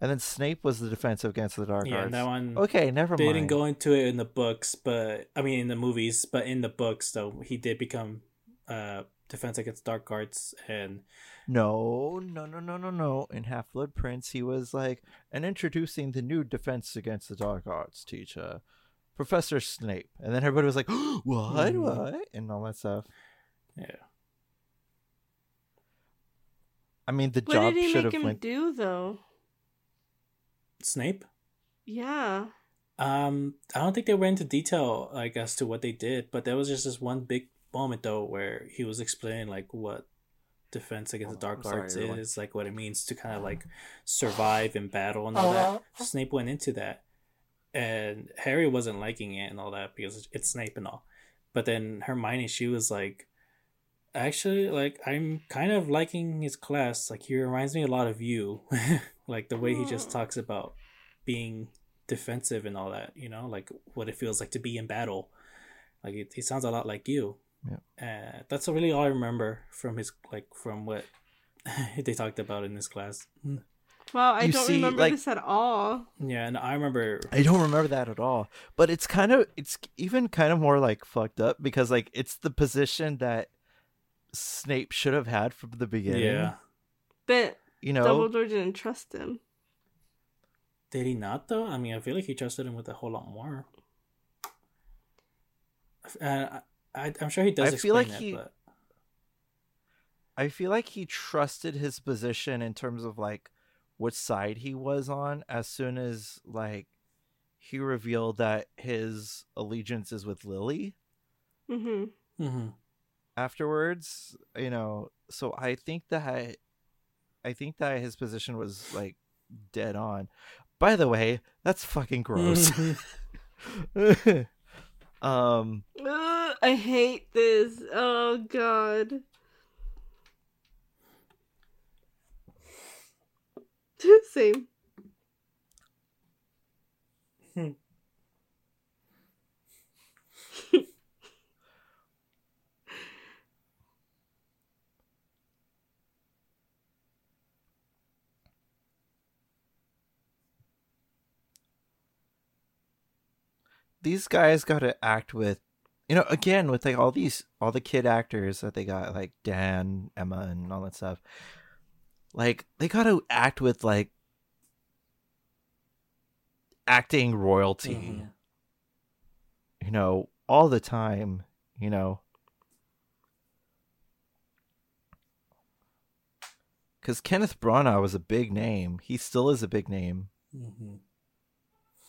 And then Snape was the defensive against the dark Yeah, arts. that one. Okay, never They mind. didn't go into it in the books, but I mean in the movies, but in the books though, he did become uh defense against dark arts and No, no, no, no, no, no. In Half Blood Prince, he was like, and introducing the new defense against the dark arts teacher, Professor Snape. And then everybody was like, [gasps] what? Mhm. What? And all that stuff. yeah. I mean, the What job did he make him went. do though? Snape? Yeah. Um, I don't think they went into detail like as to what they did, but there was just this one big moment though where he was explaining like what defense against the Oh, dark I'm sorry, arts everyone. is, like what it means to kind of like survive in battle and all that. Uh-huh. Snape went into that, and Harry wasn't liking it and all that because it's Snape and all. But then Hermione, she was like, actually, like I'm kind of liking his class. Like he reminds me a lot of you, [laughs] like the way he just talks about being defensive and all that. You know, like what it feels like to be in battle. Like it, he sounds a lot like you. Yeah. Uh, that's really all I remember from his like from what [laughs] they talked about in this class. Wow, I You don't see, remember like- this at all. Yeah, and I remember. I don't remember that at all. But it's kind of, it's even kind of more like fucked up because, like, it's the position that Snape should have had from the beginning. Yeah, But You know? Dumbledore didn't trust him. did he not though? I mean, I feel like he trusted him with a whole lot more. Uh, I, I'm sure he does. I feel like it, he- but I feel like he trusted his position in terms of like which side he was on as soon as like he revealed that his allegiance is with Lily Mm-hmm. Mhm. afterwards, you know. So I think that I think that his position was like dead on. By the way, that's fucking gross. [laughs] [laughs] um Ugh, I hate this. Oh god. [laughs] Same. Hmm. [laughs] these guys got to act with you know again with like all these all the kid actors that they got like dan emma and all that stuff like they got to act with like acting royalty Mhm. you know all the time you know? Because kenneth branagh was a big name. He still is a big name. Mhm.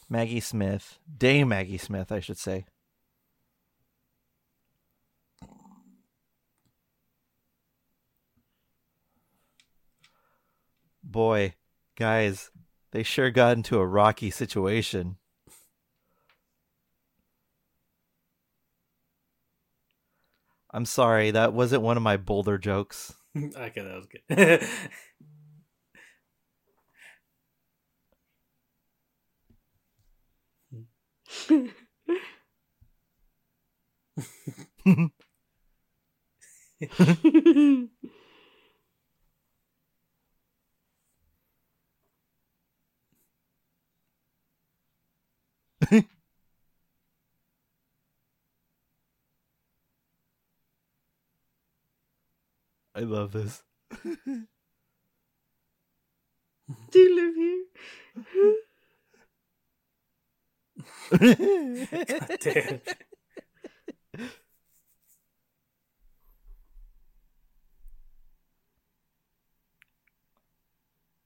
maggie smith. Dame maggie smith i should say boy guys they sure got into a rocky situation i'm sorry that wasn't one of my bolder jokes [laughs] okay, that was good. [laughs] [laughs] [laughs] i love this [laughs] Do you live here? [laughs] God damn.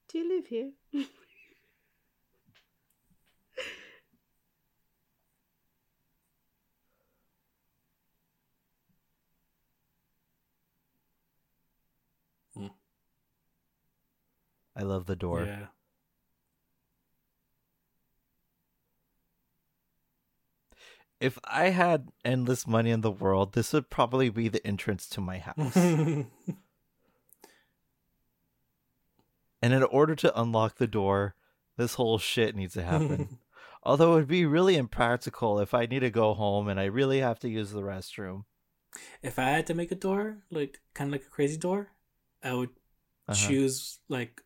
Do you live here? I love the door Yeah. if i had endless money in the world this would probably be the entrance to my [laughs] house And in order to unlock the door, this whole shit needs to happen. [laughs] Although it would be really impractical if I need to go home and I really have to use the restroom. if I had to make a door, like kind of like a crazy door, I would Uh-huh. choose like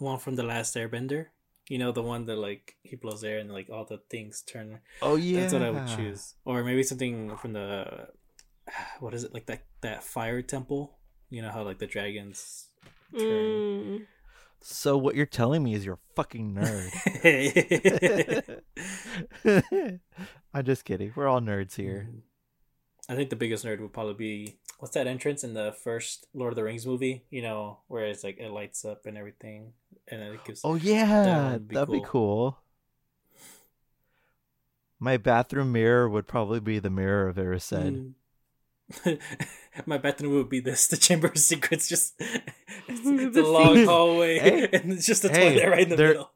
one from the last Airbender. You know, the one that like he blows air and like all the things turn. Oh yeah, That's what I would choose, or maybe something from the [sighs] what is it like that that fire temple? You know how like the dragons. Turn. Mm. So what you're telling me is you're a fucking nerd. [laughs] [laughs] I'm just kidding. We're all nerds here. I think the biggest nerd would probably be what's that entrance in the first Lord of the Rings movie? You know, where it's like it lights up and everything, and then it gives. Oh yeah, would be that'd be cool. My bathroom mirror would probably be the mirror of Erised. Mm. [laughs] My bathroom would be this: the Chamber of Secrets. Just [laughs] it's, it's [laughs] The a long hallway, Hey, and it's just a hey, toilet right in the there- middle.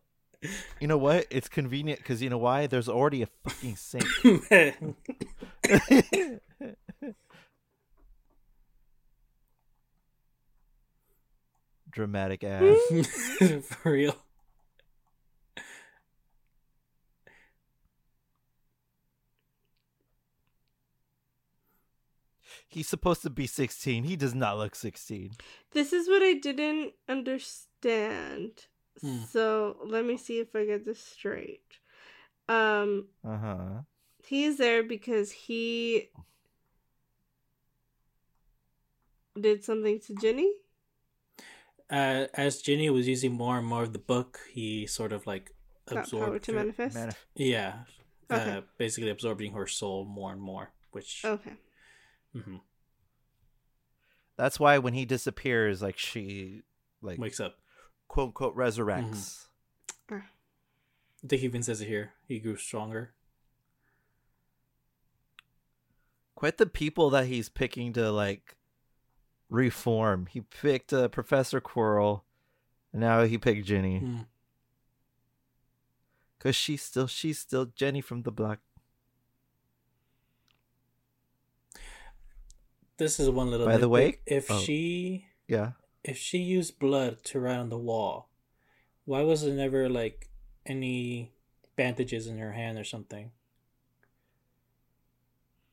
You know what? It's convenient because you know why? There's already a fucking sink. [laughs] Dramatic [laughs] ass. For real. He's supposed to be 16. He does not look 16. This is what I didn't understand. Hmm. So let me see if I get this straight. Um, Uh huh. he's there because he did something to Ginny. Uh, as Ginny was using more and more of the book, he sort of like Got power absorbed. to her- manifest. Man, Yeah, Okay. uh, basically absorbing her soul more and more, which Okay. mhm, that's why when he disappears, like she, like wakes up. Quote unquote resurrects. I think he even says it here. He grew stronger. Quite the people that he's picking to like reform. He picked uh, Professor Quirrell, and now he picked Ginny Mm. because she's still she's still Jenny from the block. This is one little. By the way- if oh. she Yeah, if she used blood to write on the wall, why was there never like any bandages in her hand or something?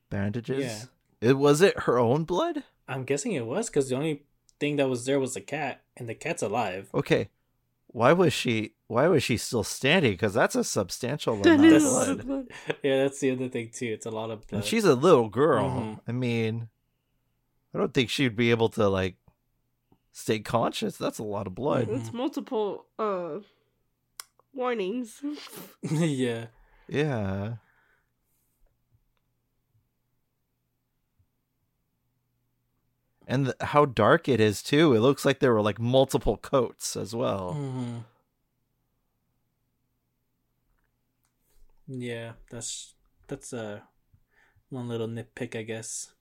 bandages. Yeah. It was it her own blood. I'm guessing it was because the only thing that was there was the cat, and the cat's alive. Okay, why was she? Why was she still standing? Because that's a substantial amount of That's- lot blood. blood. yeah, that's the other thing too. It's a lot of blood. And she's a little girl. Mhm. I mean, I don't think she'd be able to like stay conscious. That's a lot of blood. It's multiple uh warnings. [laughs] yeah. Yeah. And the, how dark it is too. It looks like there were like multiple coats as well. Mhm. Yeah, that's that's uh one little nitpick, I guess.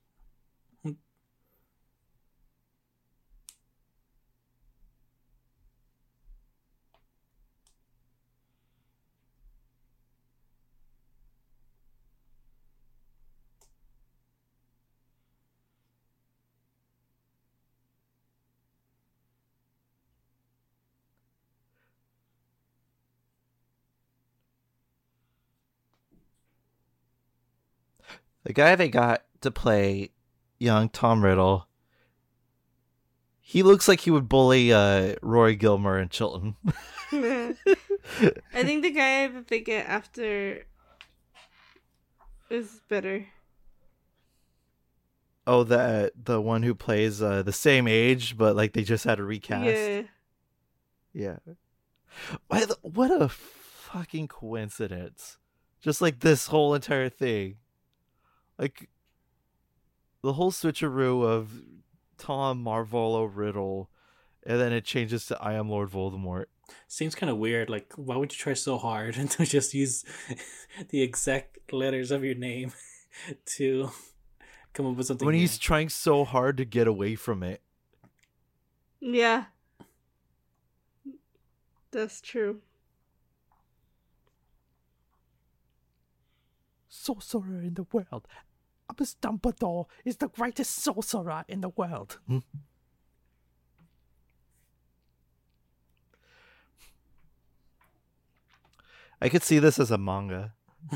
The guy they got to play young Tom Riddle. He looks like he would bully uh, Rory Gilmore and Chilton. [laughs] I think the guy that they get after is better. oh, the the one who plays uh, the same age, but like they just had a recast. Yeah. Yeah. What a fucking coincidence. Just like this whole entire thing. Like the whole switcheroo of Tom Marvolo Riddle and then it changes to I am Lord Voldemort. Seems kind of weird. Like, why would you try so hard [laughs] and to just use [laughs] the exact letters of your name [laughs] to come up with something? When new? he's trying so hard to get away from it. Yeah. That's true. Sorcerer in the world. Albus Dumbledore is the greatest sorcerer in the world. I could see this as a manga.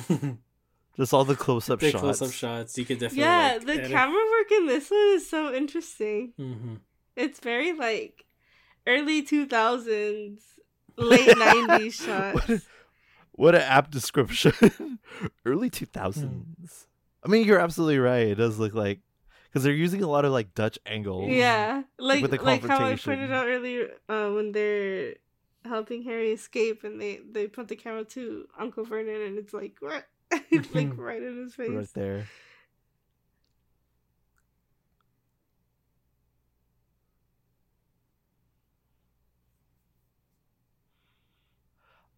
[laughs] Just all the close-up the shots. close-up shots, you could definitely. Yeah, like, the edit- camera work in this one is so interesting. Mhm. It's very like early 2000s, late [laughs] 90s shots. What, what an apt description. [laughs] Early 2000s. I mean, you're absolutely right. It does look like because they're using a lot of like Dutch angles. Yeah, like With the like how I pointed out earlier uh, when they're helping Harry escape and they they put the camera to Uncle Vernon and it's like right, it's [laughs] like right in his face. right there.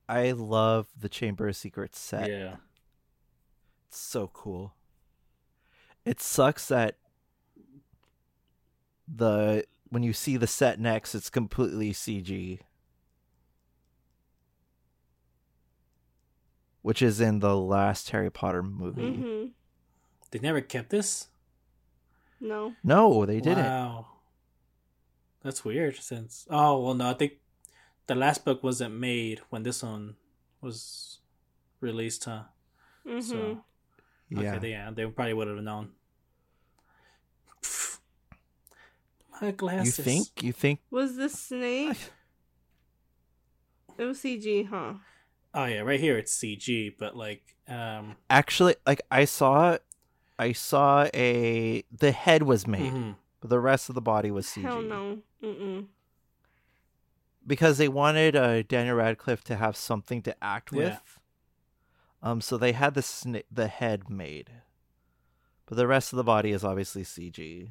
I love the Chamber of Secrets set. Yeah. It's so cool. It sucks that the when you see the set next, it's completely CG. Which is in the last Harry Potter movie. hmm They never kept this? No. No, they didn't. Wow. That's weird since Oh, well no, I think the last book wasn't made when this one was released, huh? hmm So Yeah. okay, they, yeah, they probably would have known. My My you think? You think? Was the snake? It was CG, huh? Oh yeah, right here it's CG, but like um Actually, like I saw, I saw a the head was made, mhm. but the rest of the body was CG. Hell no. Mm-mm. because they wanted uh, Daniel Radcliffe to have something to act Yeah. with. Um, so they had the sna- the head made, but the rest of the body is obviously CG.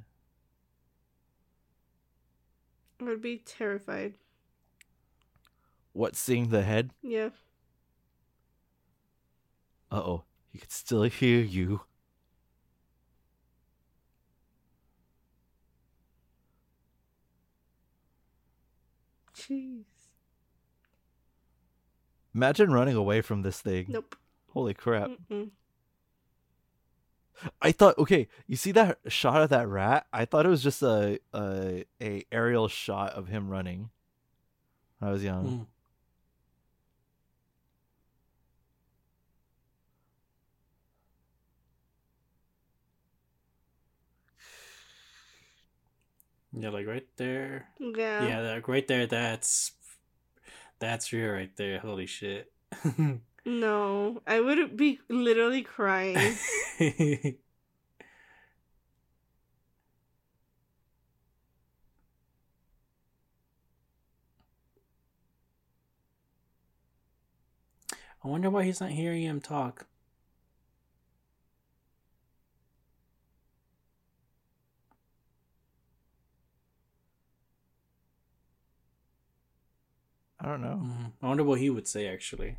I would be terrified. What seeing the head? Yeah. Uh oh, he could still hear you. Jeez. Imagine running away from this thing. Nope. Holy crap! Mm-mm. I thought, okay, you see that shot of that rat? I thought it was just a a, a aerial shot of him running. When I was young. Mm. Yeah, like right there. Yeah. Yeah, like right there. That's that's real right there. Holy shit. [laughs] No, I would be literally crying. [laughs] I wonder why he's not hearing him talk. I don't know. Mhm. I wonder what he would say actually.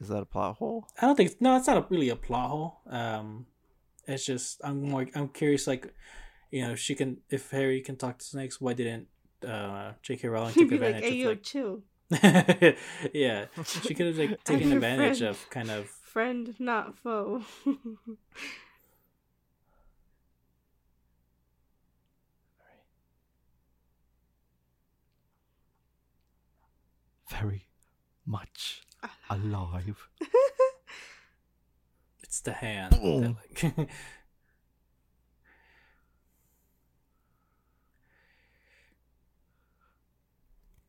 Is that a plot hole? I don't think no, it's not a, really a plot hole. Um, it's just I'm more I'm curious like, you know, she can if Harry can talk to snakes, why didn't uh J.K. Rowling take [laughs] be like, advantage "Hey, of yo, like chill, [laughs] yeah, she could have like [laughs] taken advantage friend. of kind of friend, not foe." Very much alive. [laughs] it's the hand. that, like,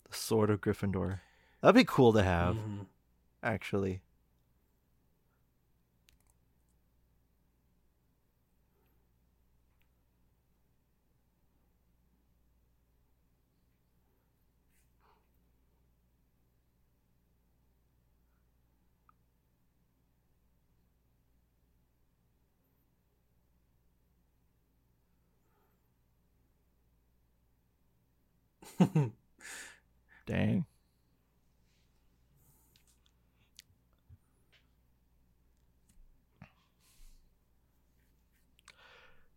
The sword of Gryffindor. That'd be cool to have, mhm. actually. [laughs] Dang.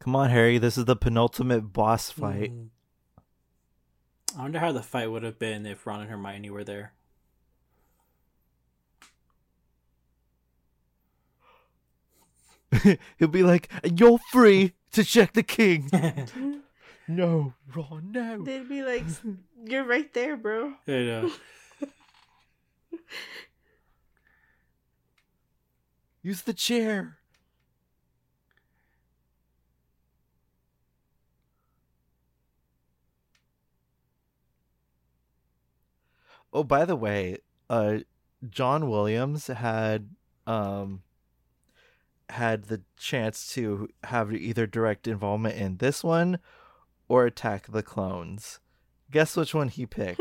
Come on, Harry. This is the penultimate boss fight. Mhm. I wonder how the fight would have been if Ron and Hermione were there. [laughs] He'll be like, "You're free to check the king." [laughs] no, Ron, no. They'd be like, "You're right there, bro." I know. [laughs] Use the chair. Oh, by the way, uh, John Williams had um had the chance to have either direct involvement in this one or Attack the Clones. Guess which one he picked? [laughs]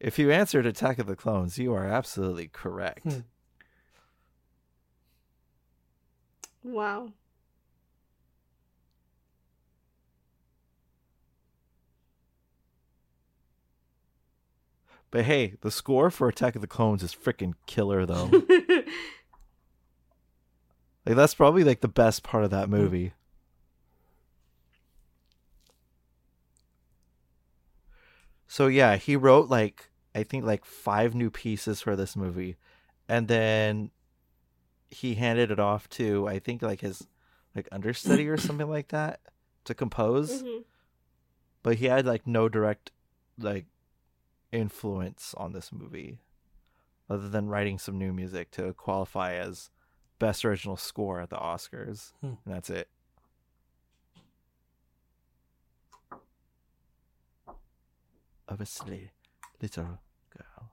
if you answered Attack of the Clones, you are absolutely correct. Hmm. Wow. But hey, the score for Attack of the Clones is freaking killer though. [laughs] like that's probably like the best part of that movie. So yeah, he wrote like I think like five new pieces for this movie and then he handed it off to I think like his like understudy or something like that to compose. Mhm. But he had like no direct like influence on this movie other than writing some new music to qualify as best original score at the Oscars. Hmm. And that's it. Obviously, little girl.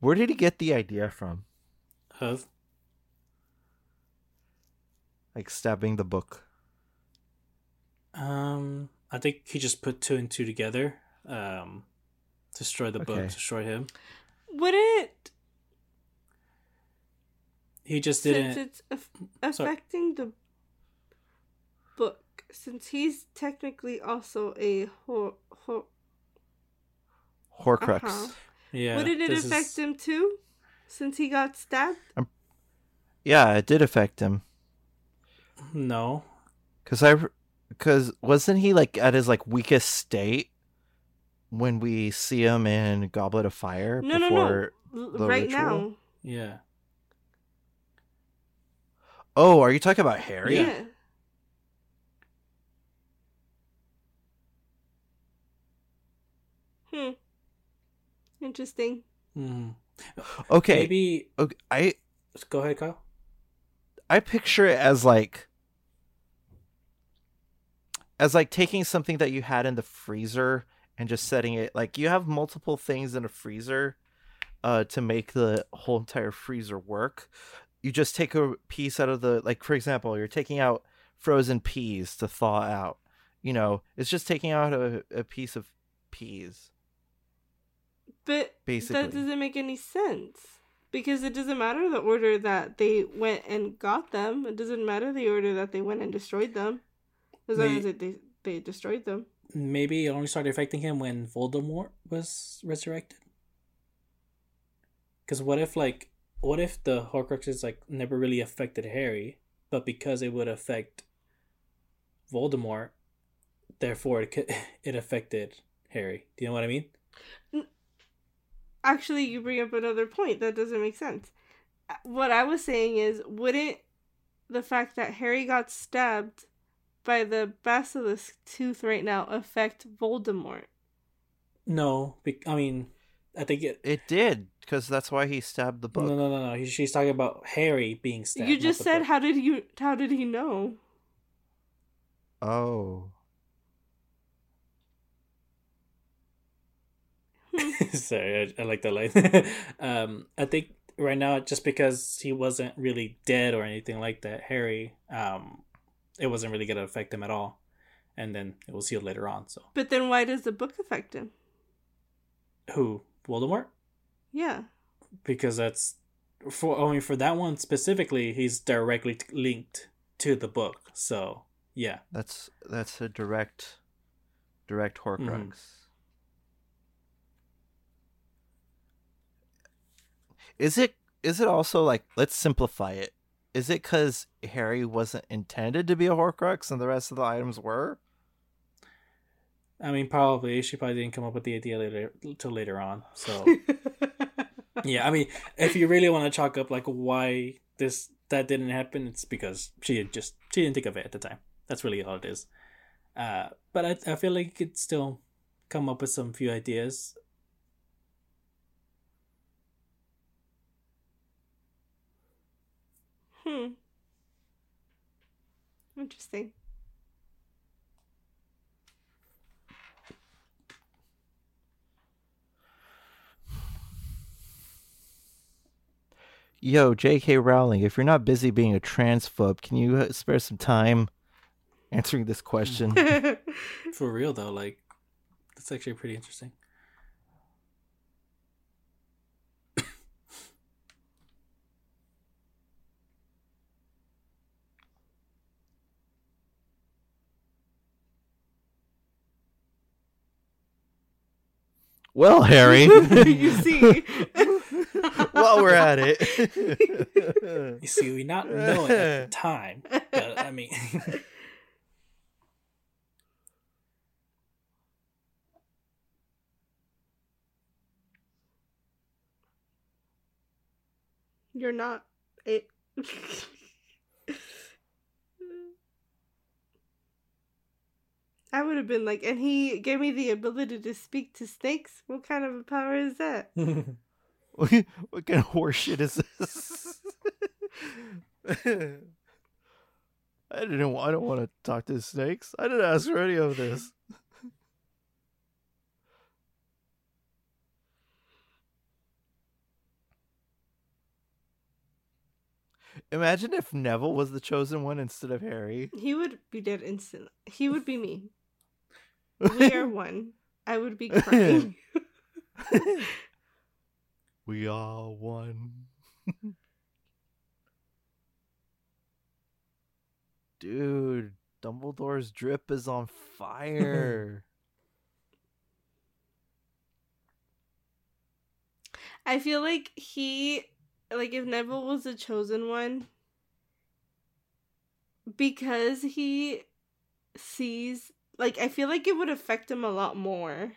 Where did he get the idea from? Of Like stabbing the book. um, I think he just put two and two together. Um, destroy the book, Okay. destroy him. Would it, He just since didn't. it's aff- [laughs] Sorry. affecting the book, since he's technically also a hor- hor- Horcrux. Uh-huh. Yeah. Wouldn't it affect is- him too? Since he got stabbed? Yeah, it did affect him. No. Cause I, cause wasn't he like at his like weakest state when we see him in Goblet of Fire No, no, before? no. L- the right ritual? now. Yeah. Oh, are you talking about Harry? Yeah. Hmm. Interesting. hmm Okay. Maybe. okay. I Go ahead, Kyle. I picture it as like as like taking something that you had in the freezer and just setting it like you have multiple things in a freezer uh to make the whole entire freezer work. You just take a piece out of the like for example, you're taking out frozen peas to thaw out. You know, it's just taking out a, a piece of peas. But Basically. that doesn't make any sense. Because it doesn't matter the order that they went and got them. It doesn't matter the order that they went and destroyed them. As long May- as it, they, they destroyed them. Maybe it only started affecting him when Voldemort was resurrected. Because what if, like, what if the Horcruxes like never really affected Harry, but because it would affect Voldemort, therefore it could, [laughs] it affected Harry. Do you know what I mean? Actually, you bring up another point that doesn't make sense. Uh, What I was saying is, wouldn't the fact that Harry got stabbed by the basilisk tooth right now affect Voldemort? No, be- I mean, I think it. It did because that's why he stabbed the book. No, no, no, no. She's talking about Harry being stabbed. you just said book. how did you how did he know? Oh. [laughs] Sorry, I, I like that line. [laughs] um, I think right now, just because he wasn't really dead or anything like that, Harry, um, it wasn't really gonna affect him at all. And then it was healed later on. So But then why does the book affect him? who Voldemort? Yeah. Because that's for I mean for that one specifically, he's directly t- linked to the book. So yeah, That's that's a direct direct Horcrux. Mhm. Is it is it also like let's simplify it. Is it cuz Harry wasn't intended to be a Horcrux and the rest of the items were? I mean probably she probably didn't come up with the idea later till later on. So [laughs] yeah, I mean if you really want to chalk up like why this that didn't happen, it's because she had just she didn't think of it at the time. That's really all it is. Uh, but I I feel like you could still come up with some few ideas. Hmm. Interesting. Yo, J.K. Rowling, if you're not busy being a transphobe, can you uh, spare some time answering this question? [laughs] For real though, like that's actually pretty interesting. Well, Harry, [laughs] you see. while we're at it, You see, we not know it at the time, but I mean, You're not it. I would have been like, and he gave me the ability to speak to snakes. What kind of a power is that? [laughs] what kind of horseshit is this? [laughs] I didn't. I don't want to talk to snakes. I didn't ask for any of this. Imagine if Neville was the chosen one instead of Harry. He would be dead instantly. He would be me. We are [laughs] one. I would be [laughs] crying. [laughs] we are one. Dude, Dumbledore's drip is on fire. I feel like he, like, if Neville was the chosen one, because he sees, like, I feel like it would affect him a lot more.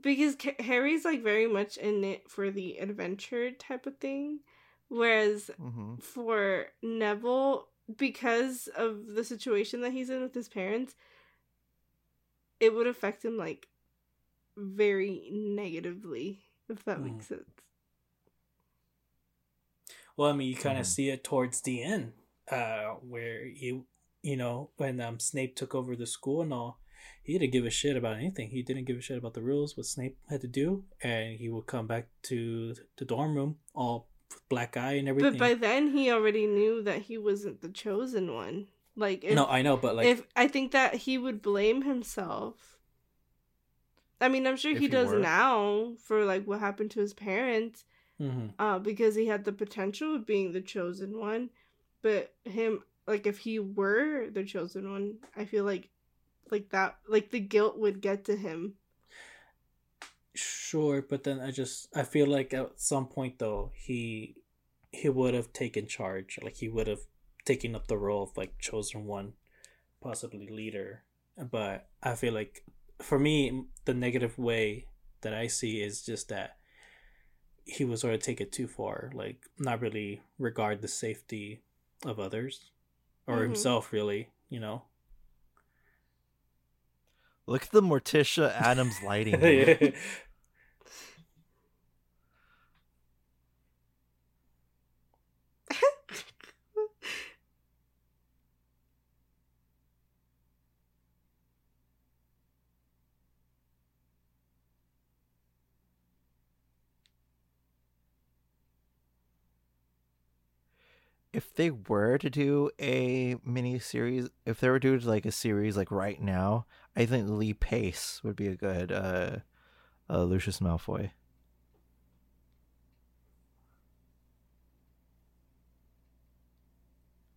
Because Harry's, like, very much in it for the adventure type of thing. Whereas hmm for Neville, because of the situation that he's in with his parents, it would affect him like very negatively, if that Mm. makes sense. well, I mean, you kind of see it towards the end, uh, where he, you know, when um Snape took over the school and all, he didn't give a shit about anything. He didn't give a shit about the rules, what Snape had to do, and he would come back to the dorm room all with black eye and everything. But by then, he already knew that he wasn't the chosen one. Like, if, no, I know, but like, if I think that he would blame himself. I mean, I'm sure he he does were. now for like what happened to his parents. mhm. uh, because he had the potential of being the chosen one. But him, like, if he were the chosen one, I feel like, like that, like the guilt would get to him. Sure, but then I just I feel like at some point though he he would have taken charge, like he would have taken up the role of like chosen one, possibly leader. But I feel like for me the negative way that I see is just that he would sort of take it too far, like not really regard the safety of others or Mhm. himself really, you know. Look at the Morticia Addams lighting. [laughs] if they were to do a mini series, if they were to do like a series like right now, I think Lee Pace would be a good uh, uh Lucius Malfoy.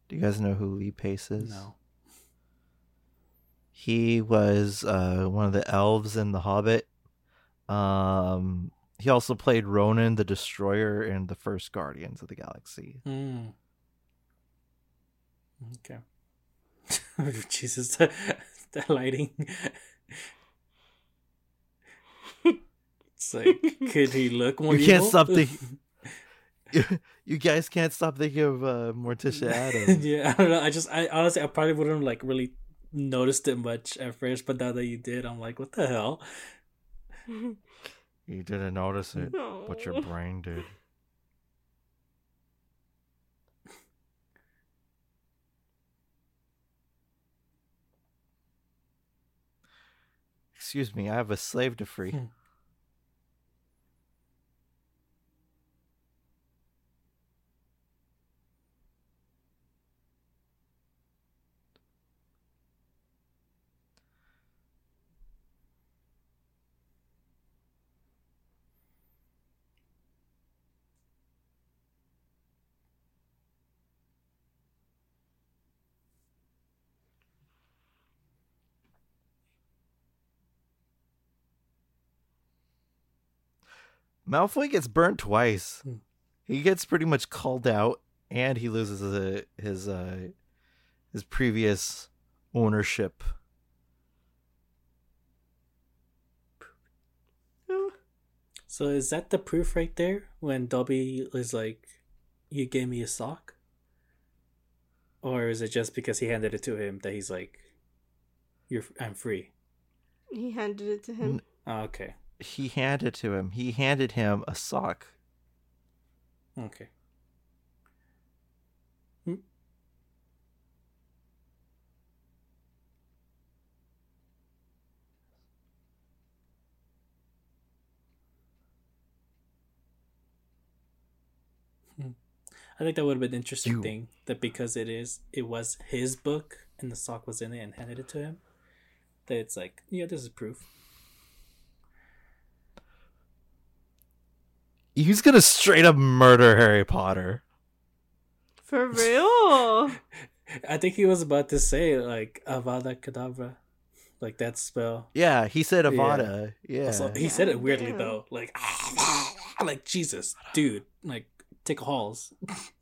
Do you guys know who Lee Pace is? no. He was uh, one of the elves in The Hobbit. Um, he also played Ronan the Destroyer in the first Guardians of the Galaxy. Mm. Okay. [laughs] Jesus, the, the lighting. it's like, could he look more You can't evil? stop thinking- [laughs] [laughs] you guys can't stop thinking of uh, Morticia Addams. yeah, I don't know. I just, I honestly, I probably wouldn't like really noticed it much at first, but now that you did, I'm like, what the hell? You didn't notice it, but your brain did. Excuse me, I have a slave to free. [laughs] Malfoy gets burnt twice. Hmm. He gets pretty much called out, and he loses uh, his uh, his previous ownership. So is that the proof right there when Dobby is like, "You gave me a sock," or is it just because he handed it to him that he's like, "You're I'm free"? he handed it to him. Oh, okay, He handed to him. He handed him a sock. okay. Hmm. I think that would have been an interesting You- thing that because it is it was his book and the sock was in it and handed it to him. That it's like, yeah, this is proof. He's gonna straight up murder Harry Potter. For real? [laughs] I think he was about to say like Avada Kedavra, like that spell. Yeah, he said Avada. Yeah. Also, he said it weirdly Damn. though, like [laughs] like Jesus, dude, like take halls. [laughs]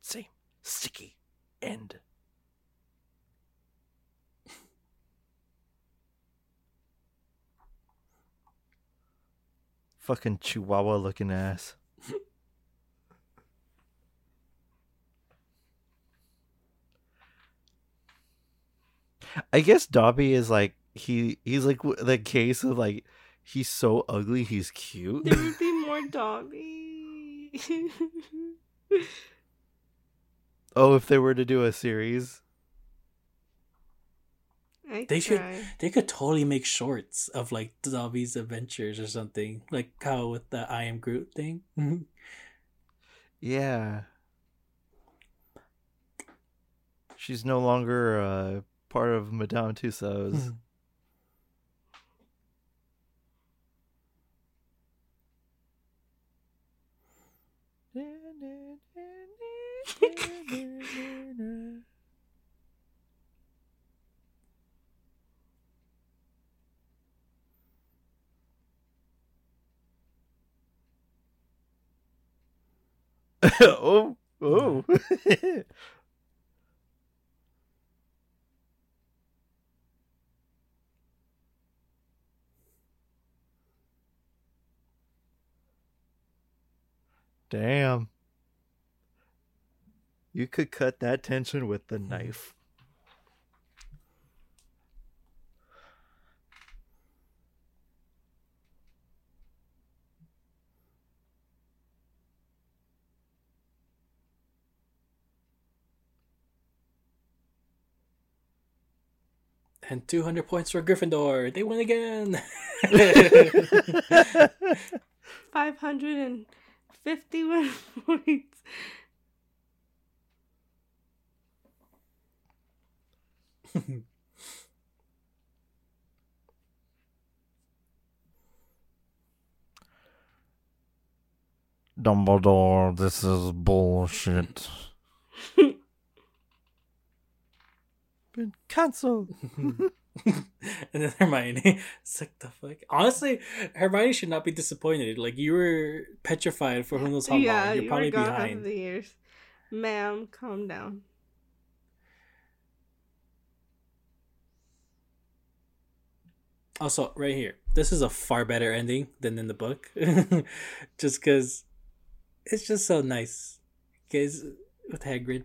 Same. Sticky. End. Fucking chihuahua looking ass. I guess Dobby is like he he's like the case of like he's so ugly he's cute. there would be [laughs] more Dobby. [laughs] oh, if they were to do a series. I They should- They could totally make shorts of like Dobby's adventures or something, like how with the I am Groot thing. [laughs] Yeah. She's no longer uh, part of Madame Tussauds. [laughs] [laughs] oh, oh. [laughs] Damn. You could cut that tension with the knife. And 200 points for Gryffindor. They win again. [laughs] 551 [laughs] points. Dumbledore, this is bullshit. [laughs] Been cancelled. [laughs] [laughs] and then Hermione, it's like the fuck. Honestly, Hermione should not be disappointed. Like you were petrified for who knows how yeah, long. You're you probably were gone half of behind. the years. Ma'am, calm down. Also, right here, this is a far better ending than in the book, [laughs] just because it's just so nice, guys. With Hagrid,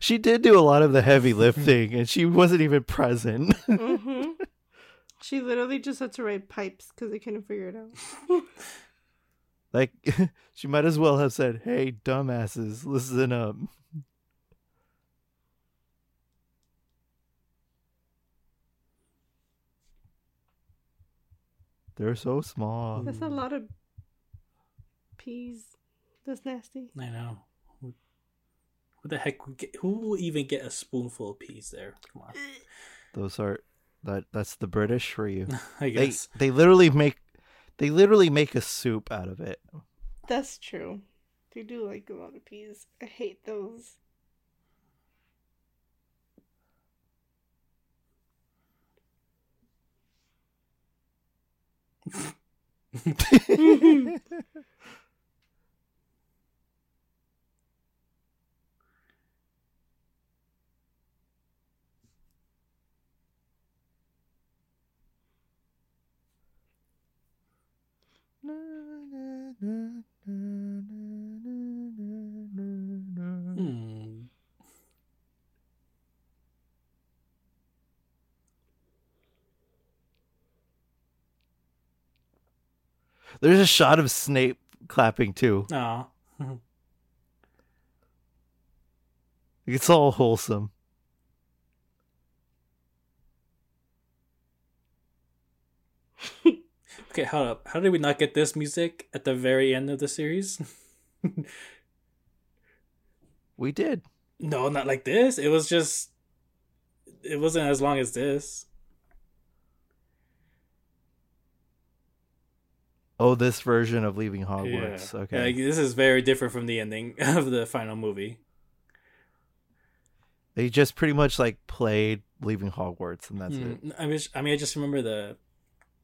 she did do a lot of the heavy [laughs] lifting, and she wasn't even present. hmm [laughs] She literally just had to write pipes because they couldn't figure it out. like, [laughs] she might as well have said, "Hey, dumbasses, listen up." They're so small. That's a lot of peas. That's nasty. I know. Who, who the heck would get? Who will even get a spoonful of peas there? Come on. [laughs] Those are that. That's the British for you. [laughs] I They guess. they literally make they literally make a soup out of it. That's true. They do like a lot of peas. I hate those. [laughs] Hmm. There's a shot of Snape clapping too. Aw. [laughs] It's all wholesome. [laughs] Okay, hold up. How did we not get this music at the very end of the series? [laughs] We did. no, not like this. It was just. It wasn't as long as this. Oh, this version of Leaving Hogwarts. Yeah. Okay. Like, this is very different from the ending [laughs] of the final movie. They just pretty much like played Leaving Hogwarts and that's it. Mm, I mean, I mean, I just remember the,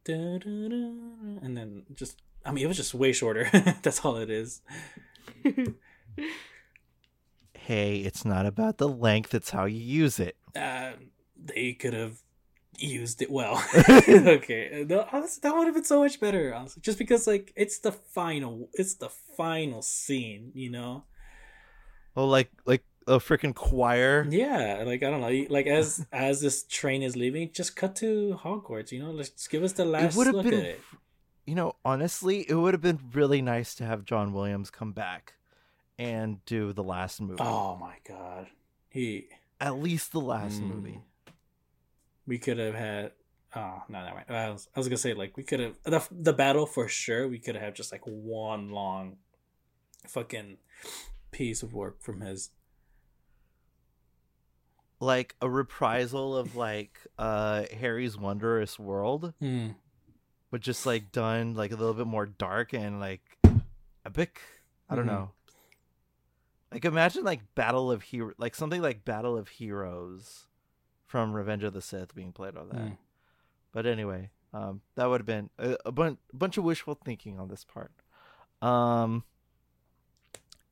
and then just. I mean, it was just way shorter. [laughs] That's all it is. [laughs] Hey, it's not about the length, it's how you use it. Uh, they could have used it well. [laughs] okay, no, honestly, that would have been so much better. Honestly, just because like it's the final, it's the final scene. You know. Oh, like like a freaking choir. Yeah, like I don't know, like as [laughs] as this train is leaving, just cut to Hogwarts. You know, let's give us the last would have look been at it. You know, honestly, it would have been really nice to have John Williams come back and do the last movie. Oh my god, he. At least the last Mm. movie. We could have had. Oh no, no. I was, I was gonna say like we could have the the battle for sure. We could have just like one long, fucking piece of work from his. Like a reprisal of like uh Harry's Wondrous World, Hmm. but just like done like a little bit more dark and like epic. I don't Mhm. know. Like imagine like Battle of Hero like something like Battle of Heroes from Revenge of the Sith being played on that. Mm. But anyway, um, that would have been a, a bun- bunch of wishful thinking on this part. Um,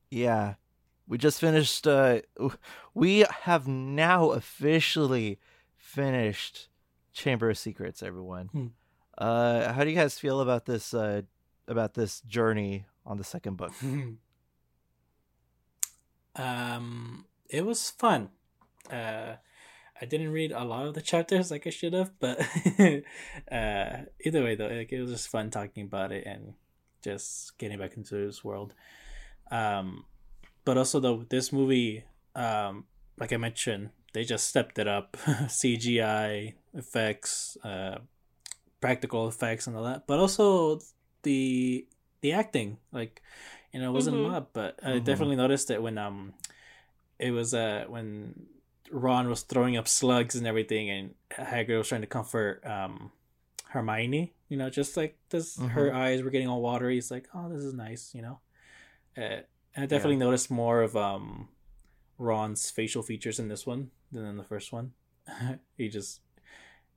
yeah, we just finished. Uh, we have now officially finished Chamber of Secrets. Everyone, Hmm. uh, how do you guys feel about this? Uh, about this journey on the second book? [laughs] um, it was fun. Uh, I didn't read a lot of the chapters like I should have, but [laughs] uh, either way though, like, it was just fun talking about it and just getting back into this world. Um, but also though, this movie, um, like I mentioned, they just stepped it up, [laughs] CGI effects, uh, practical effects, and all that. But also the the acting, like you know, it wasn't Mhm. a lot, but I Mhm. definitely noticed it when um, it was uh when Ron was throwing up slugs and everything, and Hagrid was trying to comfort um Hermione. You know, just like this, her eyes were getting all watery. It's like, oh, this is nice. You know, uh, and I definitely noticed more of um Ron's facial features in this one than in the first one. [laughs] he just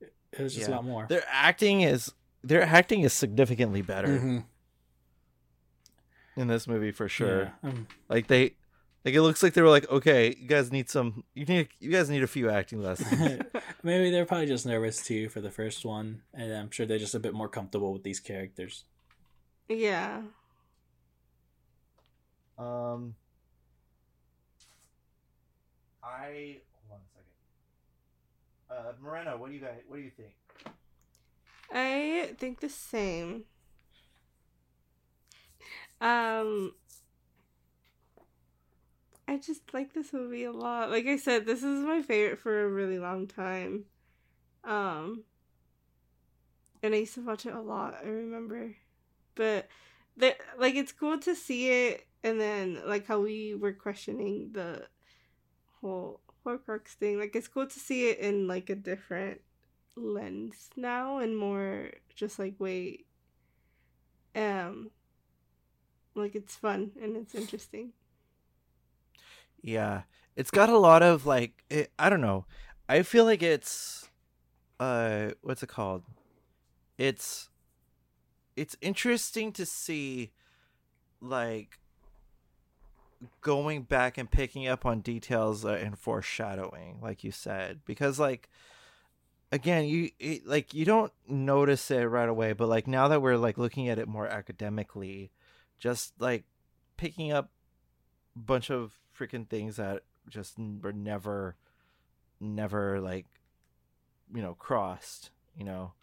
it was just a lot more. Their acting is their acting is significantly better Mhm. in this movie for sure. Yeah. Um, Like they, like it looks like they were like, okay, you guys need some, you need, you guys need a few acting [laughs] lessons. [laughs] Maybe they're probably just nervous too for the first one, and I'm sure they're just a bit more comfortable with these characters. yeah. Um, I hold on a second. Uh, Moreno, what do you guys? What do you think? I think the same. Um, I just like this movie a lot. Like I said, this is my favorite for a really long time. Um, and I used to watch it a lot. I remember, but the like it's cool to see it, and then like how we were questioning the whole Horcrux thing. Like it's cool to see it in like a different lens now, and more just like wait, um, like it's fun and it's interesting. Yeah, it's got a lot of like it, I don't know. I feel like it's uh what's it called? It's it's interesting to see like going back and picking up on details uh, and foreshadowing like you said because like again you it, like you don't notice it right away but like now that we're like looking at it more academically just like picking up a bunch of freaking things that just were never never like you know crossed you know?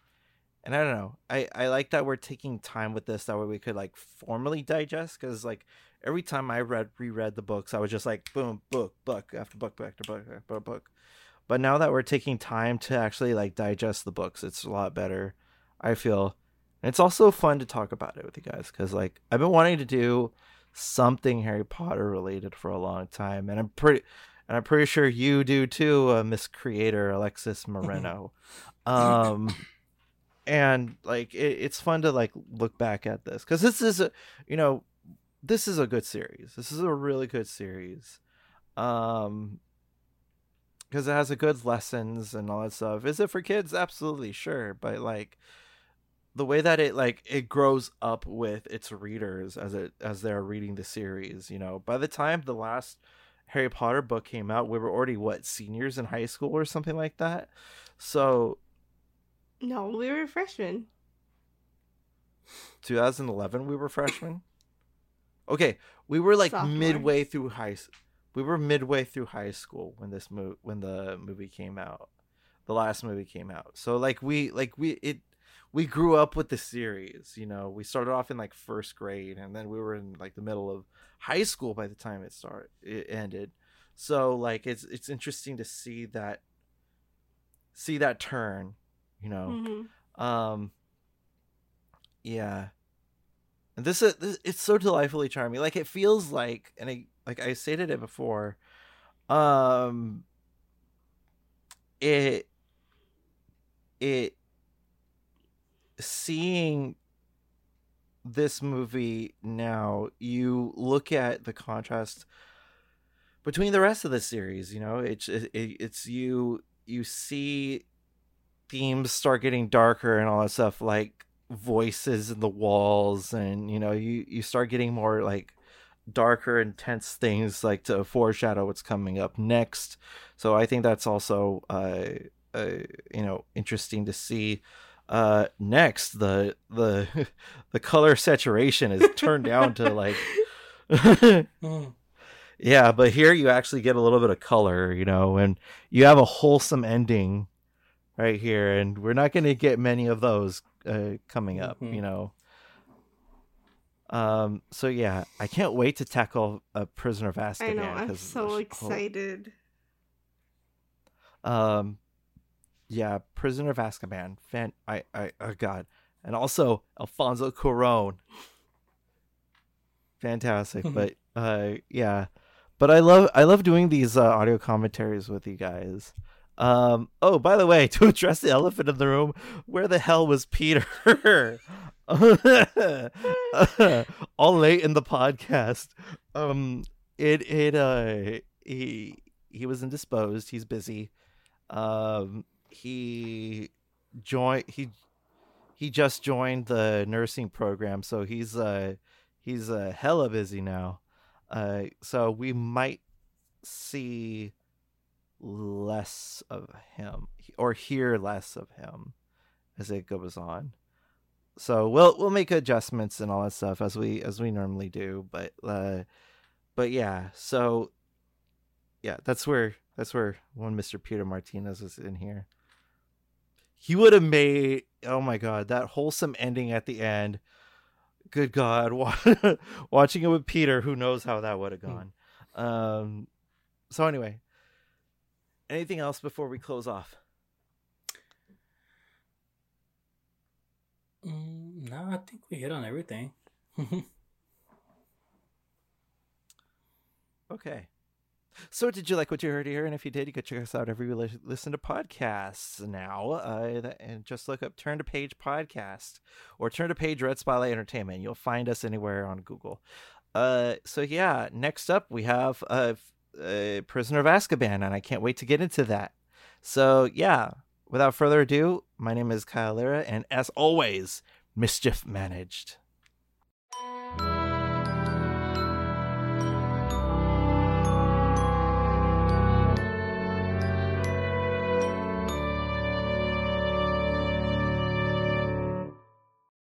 And i don't know. I i like that we're taking time with this that way we could like formally digest because like every time i read reread the books i was just like boom book book after book book after book after book. But now that we're taking time to actually like digest the books it's a lot better i feel. And it's also fun to talk about it with you guys because like i've been wanting to do something harry potter related for a long time and i'm pretty and i'm pretty sure you do too uh, miss creator alexys moreno. [laughs] Um and like it, it's fun to like look back at this because this is a you know this is a good series. This is a really good series um because it has a good lessons and all that stuff. Is it for kids? Absolutely sure but like the way that it like it grows up with its readers as it as they're reading the series you know? By the time the last harry potter book came out we were already what seniors in high school or something like that? So No, we were freshmen. 2011 we were freshmen okay we were like Sophomore. midway through high we were midway through high school when this mo- when the movie came out the last movie came out. So like we like we it we grew up with the series you know? We started off in like first grade and then we were in like the middle of high school by the time it started it ended. So like it's it's interesting to see that see that turn you know? Hmm um yeah and this is this, it's so delightfully charming. Like it feels like and i like i stated it before um it it seeing this movie now you look at the contrast between the rest of the series you know? It's it, it's you you see themes start getting darker and all that stuff like voices in the walls and you know you you start getting more like darker intense things like to foreshadow what's coming up next so i think that's also uh, uh you know interesting to see uh next the the [laughs] the color saturation is turned down to like [laughs] Mm. yeah but here you actually get a little bit of color you know and you have a wholesome ending right here and we're not going to get many of those uh, coming up Mhm. you know um so yeah i can't wait to tackle a prisoner of azkaban I know. I'm so the- excited. um yeah prisoner of azkaban fan i i oh god and also alfonso cuaron fantastic [laughs] but uh yeah but i love i love doing these uh, audio commentaries with you guys um oh by the way [laughs] to address the elephant in the room where the hell was peter? [laughs] All late in the podcast. Um it it uh he he was indisposed. He's busy. Um he joined he he just joined the nursing program so he's uh he's uh hella busy now. Uh so we might see less of him or hear less of him as it goes on so we'll we'll make adjustments and all that stuff as we as we normally do but uh but yeah so yeah that's where That's where one Mr. Peter Martinez was in here. He would have made oh my god, that wholesome ending at the end. Good God, [laughs] watching it with Peter, who knows how that would have gone. Um, so anyway, anything else before we close off? Mm, no, I think we hit on everything. [laughs] okay. So, did you like what you heard here? And if you did, you could check us out every we listen to podcasts now. Uh, and just look up Turn to Page Podcast or Turn to Page Red Spotlight Entertainment. You'll find us anywhere on Google. Uh, so yeah, next up we have a, a Prisoner of Azkaban, and I can't wait to get into that. So yeah, without further ado, my name is Kyle Lira, and as always, mischief managed.